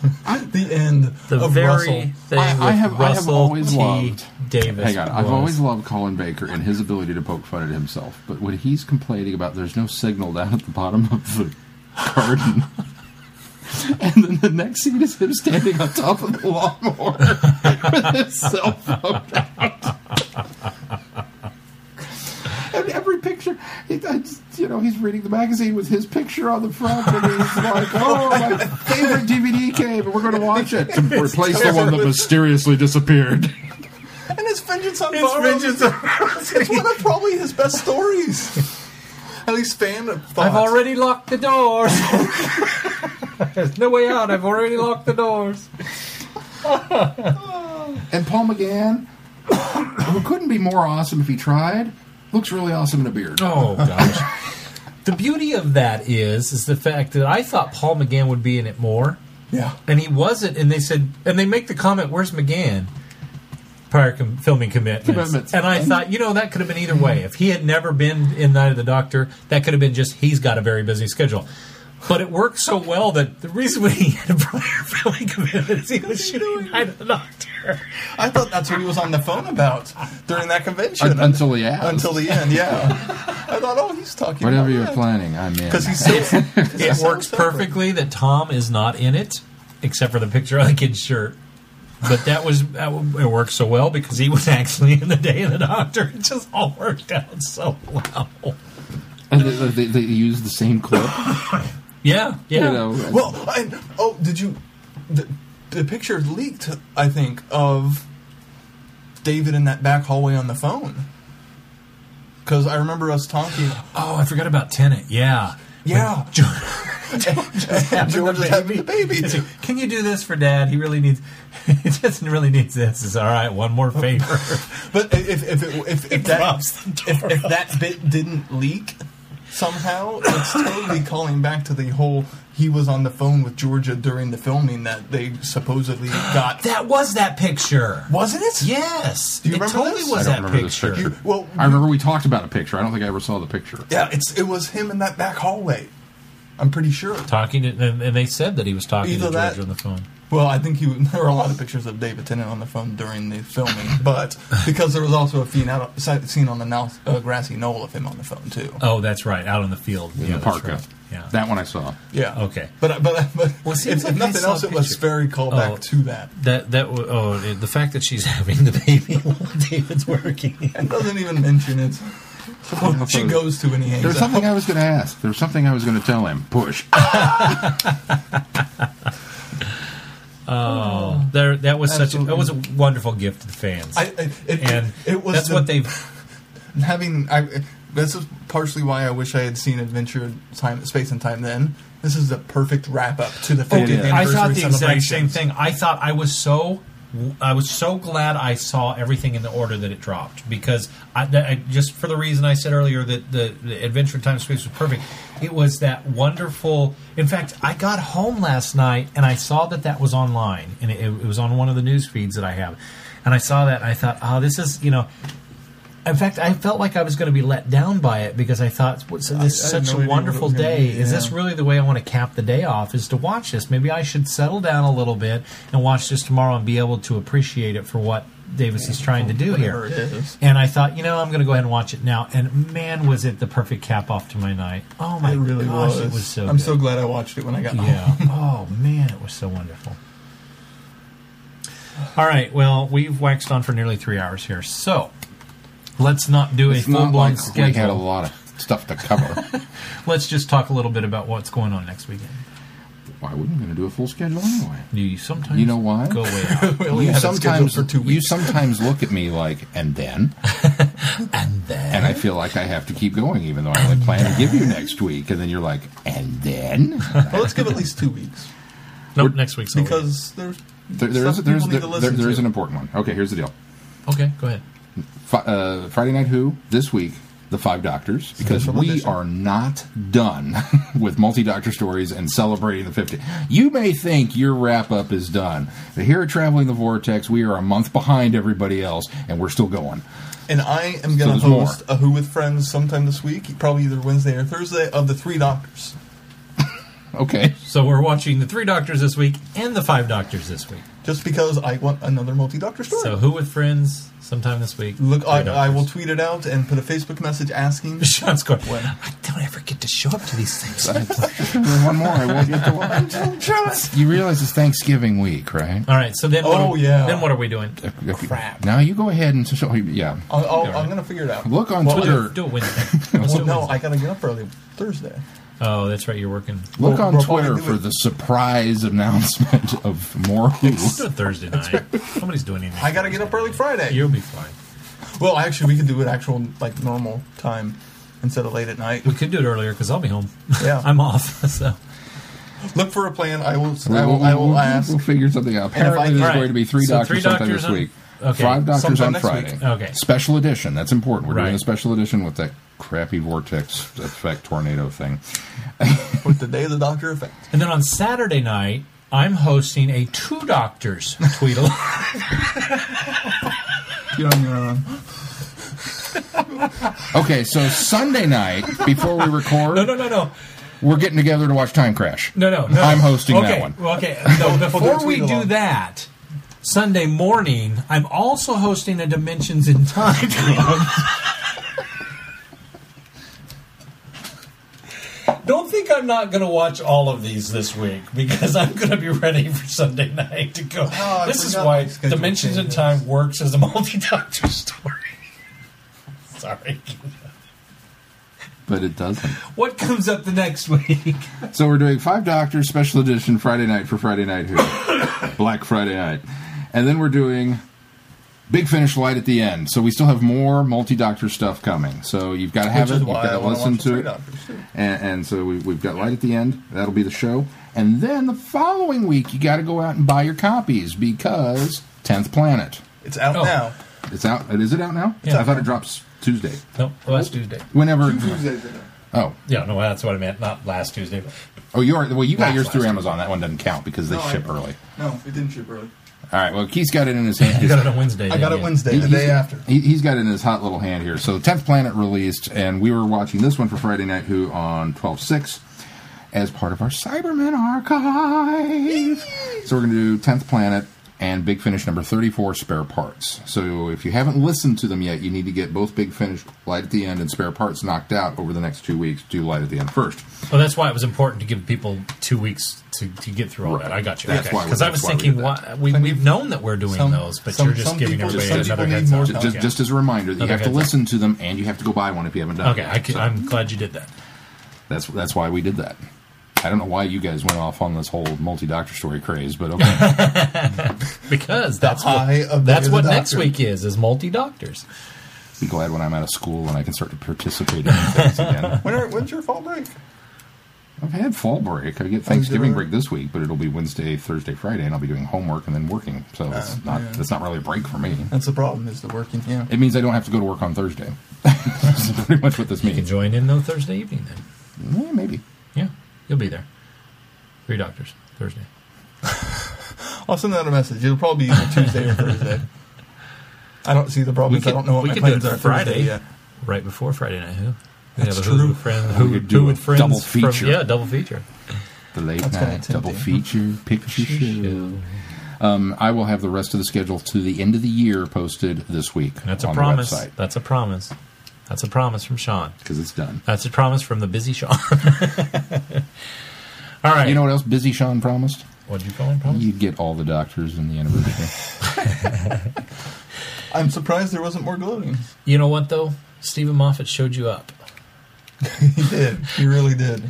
The end the of very Russell. thing I- I have- I have always T. loved- Davis. Hang on, I've was- always loved Colin Baker and his ability to poke fun at himself. But when he's complaining about there's no signal down at the bottom of the garden, and then the next scene is him standing on top of the lawnmower with his cell phone out. And every picture, it, I just, you know, he's reading the magazine with his picture on the front, and he's like, "Oh, my favorite DVD came, and we're going to watch it to replace the one that mysteriously disappeared." And it's Vengeance on It's Varos. Vengeance on it's one of probably his best stories. At least fan thoughts. I've already locked the doors. There's no way out. I've already locked the doors. And Paul McGann, who couldn't be more awesome if he tried, looks really awesome in a beard. Oh gosh. the beauty of that is is the fact that I thought Paul McGann would be in it more, Yeah. and he wasn't. And they said, and they make the comment, "Where's McGann?" Prior com- filming commitments. Commitments. and I thought, you know, that could have been either way. If he had never been in Night of the Doctor, that could have been just he's got a very busy schedule. But it worked so well that the reason why he had a prior filming commitment is he was shooting Night of the Doctor. I thought that's what he was on the phone about during that convention. Un- until he asked. Until the end, yeah. I thought, oh, he's talking Whatever about you're that. planning, I'm in. Because he's so. It works perfectly that Tom is not in it, except for the picture on the kid's shirt. But that was that, it worked so well because he was actually in the Day of the Doctor. It just all worked out so well. and they, they, they use the same clip. Yeah, yeah. You know, Well, I, oh, did you? The, the picture leaked, I think, of David in that back hallway on the phone. Because I remember us talking. Oh, I forgot about Tennant. Yeah, Yeah. Having George the is having the baby. It's like, Can you do this for Dad? He really needs. He doesn't really needs this. It's all right. One more favor. But if if it, if, if that if, if that bit didn't leak somehow, it's totally calling back to the whole he was on the phone with Georgia during the filming that they supposedly got. that was that picture. Wasn't it? Yes, Do you it remember totally this? was I that don't remember this picture. picture. You- well, I remember we talked about a picture. I don't think I ever saw the picture. Yeah, it's it was him in that back hallway. I'm pretty sure. Talking to, and, and they said that he was talking Either to that- George on the phone. Well, I think he, there were a lot of pictures of David Tennant on the phone during the filming, but because there was also a scene, out, scene on the now, uh, grassy knoll of him on the phone too. Oh, that's right, out in the field In yeah, the that's parka. right. Yeah. That one I saw. Yeah. Okay. But but but Well, if, seems if like nothing else, a it was very callback Oh. to that. That that oh the fact that she's having the baby while David's working. And doesn't even mention it. She goes to and he hangs There's out. something I was going to ask. There's something I was going to tell him. Push. Oh, there that was such a, Absolutely. that was a wonderful gift to the fans. I, I, it, and it was that's the- what they've having. I, this is partially why I wish I had seen Adventure Time, Space and Time. Then this is the perfect wrap up to the 50th is. anniversary I thought the exact same celebrations. thing. I thought I was so I was so glad I saw everything in the order that it dropped because I, I just for the reason I said earlier that the, the Adventure Time Space was perfect. It was that wonderful. In fact, I got home last night and I saw that that was online and it, it was on one of the news feeds that I have, and I saw that and I thought, oh, this is you know. In fact, I felt like I was going to be let down by it because I thought this is such no a idea what it wonderful day. be, Is this really the way I want to cap the day off? Is to watch this? Maybe I should settle down a little bit and watch this tomorrow and be able to appreciate it for what Davis is trying to do Whatever here. And I thought, you know, I'm going to go ahead and watch it now. And man, was it the perfect cap off to my night! Oh my It really gosh, was. it was so. I'm good. so glad I watched it when I got home. Oh man, it was so wonderful. All right. Well, we've waxed on for nearly three hours here, so let's not do It's a full not blown like schedule. we had a lot of stuff to cover. Let's just talk a little bit about what's going on next weekend. why wouldn't we going to do a full schedule anyway? You sometimes You know why? go way out. We only you had it scheduled sometimes for two you weeks. sometimes look at me like, and then, and then and I feel like I have to keep going, even though I only plan to give you next week, and then you're like, and then, well, let's give at least two weeks nope, next week's over. because there's there, there is Stuff there's people need there, to there, listen there is to. an important one. Okay, here's the deal. okay. Go ahead. Fi- uh, Friday Night Who this week, the Five Doctors, because Special we edition. are not done with multi Doctor stories and celebrating the 50. You may think your wrap up is done, but here at Traveling the Vortex, we are a month behind everybody else, and we're still going. And I am going to there's more. host a Who with Friends sometime this week, probably either Wednesday or Thursday, of the Three Doctors. Okay. So we're watching the three doctors this week and the five doctors this week. Just because I want another multi-doctor story. So who with friends sometime this week? Look, I, I will tweet it out and put a Facebook message asking. Sean's going. When? I don't ever get to show up to these things. one more. I won't get to one. You realize it's Thanksgiving week, right? All right. So then, Oh, are, yeah. Then what are we doing? Crap. Now you go ahead and show. Yeah. I'll, I'll, I'm going to figure it out. Look on Well, Twitter. Do it Wednesday. Let's do Well, it no, Wednesday. I got to get up early Thursday. Oh, that's right. You're working. Look We'll- on we'll Twitter for it. the surprise announcement of more Who. We'll do it Thursday night. Nobody's doing anything. I got to get up early Friday. You'll be fine. Well, actually, we could do it actual like normal time instead of late at night. We could do it earlier because I'll be home. Yeah. I'm off. So Look for a plan. I will. I will, I will we'll- ask. we'll figure something out. And I- Apparently, there's All right. going to be three So doctors three sometime doctors this on- week. okay. Five doctors Sometime on Friday. week. Okay. Special edition. That's important. We're doing a special edition with that crappy vortex effect tornado thing. with the day of the doctor effect. And then on Saturday night, I'm hosting a two doctors tweedle. Get on your own. Okay, so Sunday night before we record, no, no, no, no, we're getting together to watch Time Crash. no, no. no. I'm hosting okay, that one. well, Okay, no, before We'll do we do along. that, Sunday morning, I'm also hosting a Dimensions in Time Don't think I'm not going to watch all of these this week because I'm going to be ready for Sunday night to go. Oh, this is why Dimensions in. Time works as a multi-doctor story. Sorry. But it doesn't. What comes up the next week? So we're doing Five Doctors Special Edition Friday night for Friday Night Who. Black Friday night. And then we're doing Big Finish Light at the end. So we still have more multi doctor stuff coming. So you've got to have Which it. is You've got to listen to it. And, and so we, we've got Light at the end. That'll be the show. And then the following week, you got to go out and buy your copies because 10th Planet. It's out Oh. now. It's out. Is it out now? Yeah. I thought it drops Tuesday. No, last Tuesday. Whenever. Tuesdays. Oh. Yeah, no, that's what I meant. Not last Tuesday. But Oh, you are. Well, you got Last- yours through last Amazon. That one doesn't count because they No, I- ship early. No, it didn't ship early. All right. Well, Keith's got it in his hand. you got it on Wednesday. I got it? Wednesday, the day after. He, he's got it in his hot little hand here. So, 10th Planet released, and we were watching this one for Friday Night Who on 12 6 as part of our Cybermen archive. so, we're going to do 10th Planet and Big Finish number 34 spare parts. So, if you haven't listened to them yet, you need to get both Big Finish Light at the End and spare parts knocked out over the next two weeks. Do Light at the End first. Well, that's why it was important to give people two weeks to, to get through all Right. that. I got you. That's why Because I that's was why we thinking, did why, we, we've known that we're doing Some- those, but some- you're just some giving people- everybody some another heads up. time. Just, Okay. just as a reminder, that you have to heads up. listen to them and you have to go buy one if you haven't done Okay, it. I can, So- I'm glad you did that. That's that's why we did that. I don't know why you guys went off on this whole multi-doctor story craze, but okay. Because that's high what, of that's what doctor. next week is, is multi-doctors. Be glad when I'm out of school and I can start to participate in things again. When are, when's your fall break? I've had fall break. I get Thanksgiving break this week, but it'll be Wednesday, Thursday, Friday, and I'll be doing homework and then working. So it's Uh, not yeah. it's not really a break for me. That's the problem. Is the working? Yeah. It means I don't have to go to work on Thursday. That's pretty much what this means. You can join in though Thursday evening then. Yeah, maybe. Yeah, you'll be there. Three doctors Thursday. I'll send out a message. It'll probably be either Tuesday or Thursday. I don't see the problem. is I don't know what we my could do it plans are Friday Thursday yet. right before Friday night. Who? We That's have a Who true. with friends. We Who, could who do with friends? double from- feature. yeah, double feature. The late That's kinda night double tempting. feature picture show. Um, I will have the rest of the schedule to the end of the year posted this week That's a on promise. the website That's a promise. That's a promise from Sean. because it's done. That's a promise from the busy Sean. All right. You know what else Busy Sean promised? what'd you call him? Promise? You'd get all the doctors in the anniversary. I'm surprised there wasn't more gloating. You know what though? Steven Moffat showed you up. he did. He really did.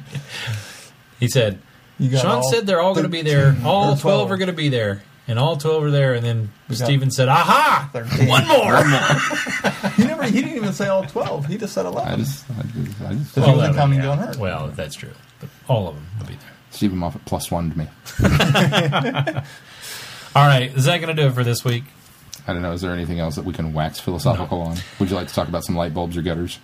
He said, You got Sean all said they're all going to be there. All or 12 are going to be there. And all 12 are there. And then We got Steven said, Aha! 13. One more! He never. He didn't even say all twelve. He just said I eleven. just, I just, I just Well, All wasn't of them, counting yeah. John Hurt. Well, that's true. But all of them will be there. Steven Moffat plus one to me. All right. Is that going to do it for this week? I don't know. Is there anything else that we can wax philosophical on? Would you like to talk about some light bulbs or gutters?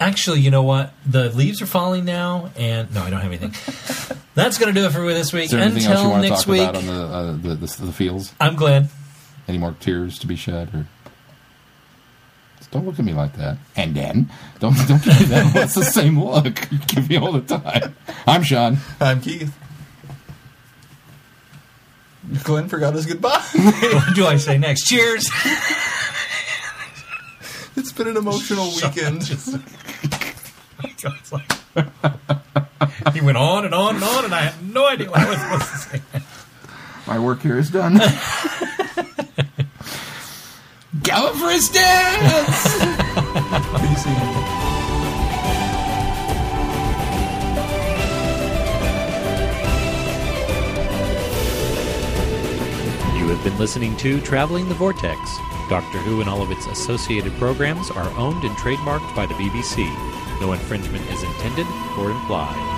Actually, you know what? The leaves are falling now, and no, I don't have anything. That's going to do it for me this week. Is there anything else you Until want to next talk week, about on the, uh, the, the the fields? I'm Glenn. Any more tears to be shed? Or don't look at me like that. And then don't don't give me that. That's the same look you give me all the time. I'm Sean. I'm Keith. Glenn forgot his goodbye. what do I say next? Cheers. It's been an emotional weekend. he went on and on and on, and I had no idea what I was supposed to say. My work here is done. Go for a dance. Peace. You have been listening to Traveling the Vortex. Doctor Who and all of its associated programs are owned and trademarked by the BBC. No infringement is intended or implied.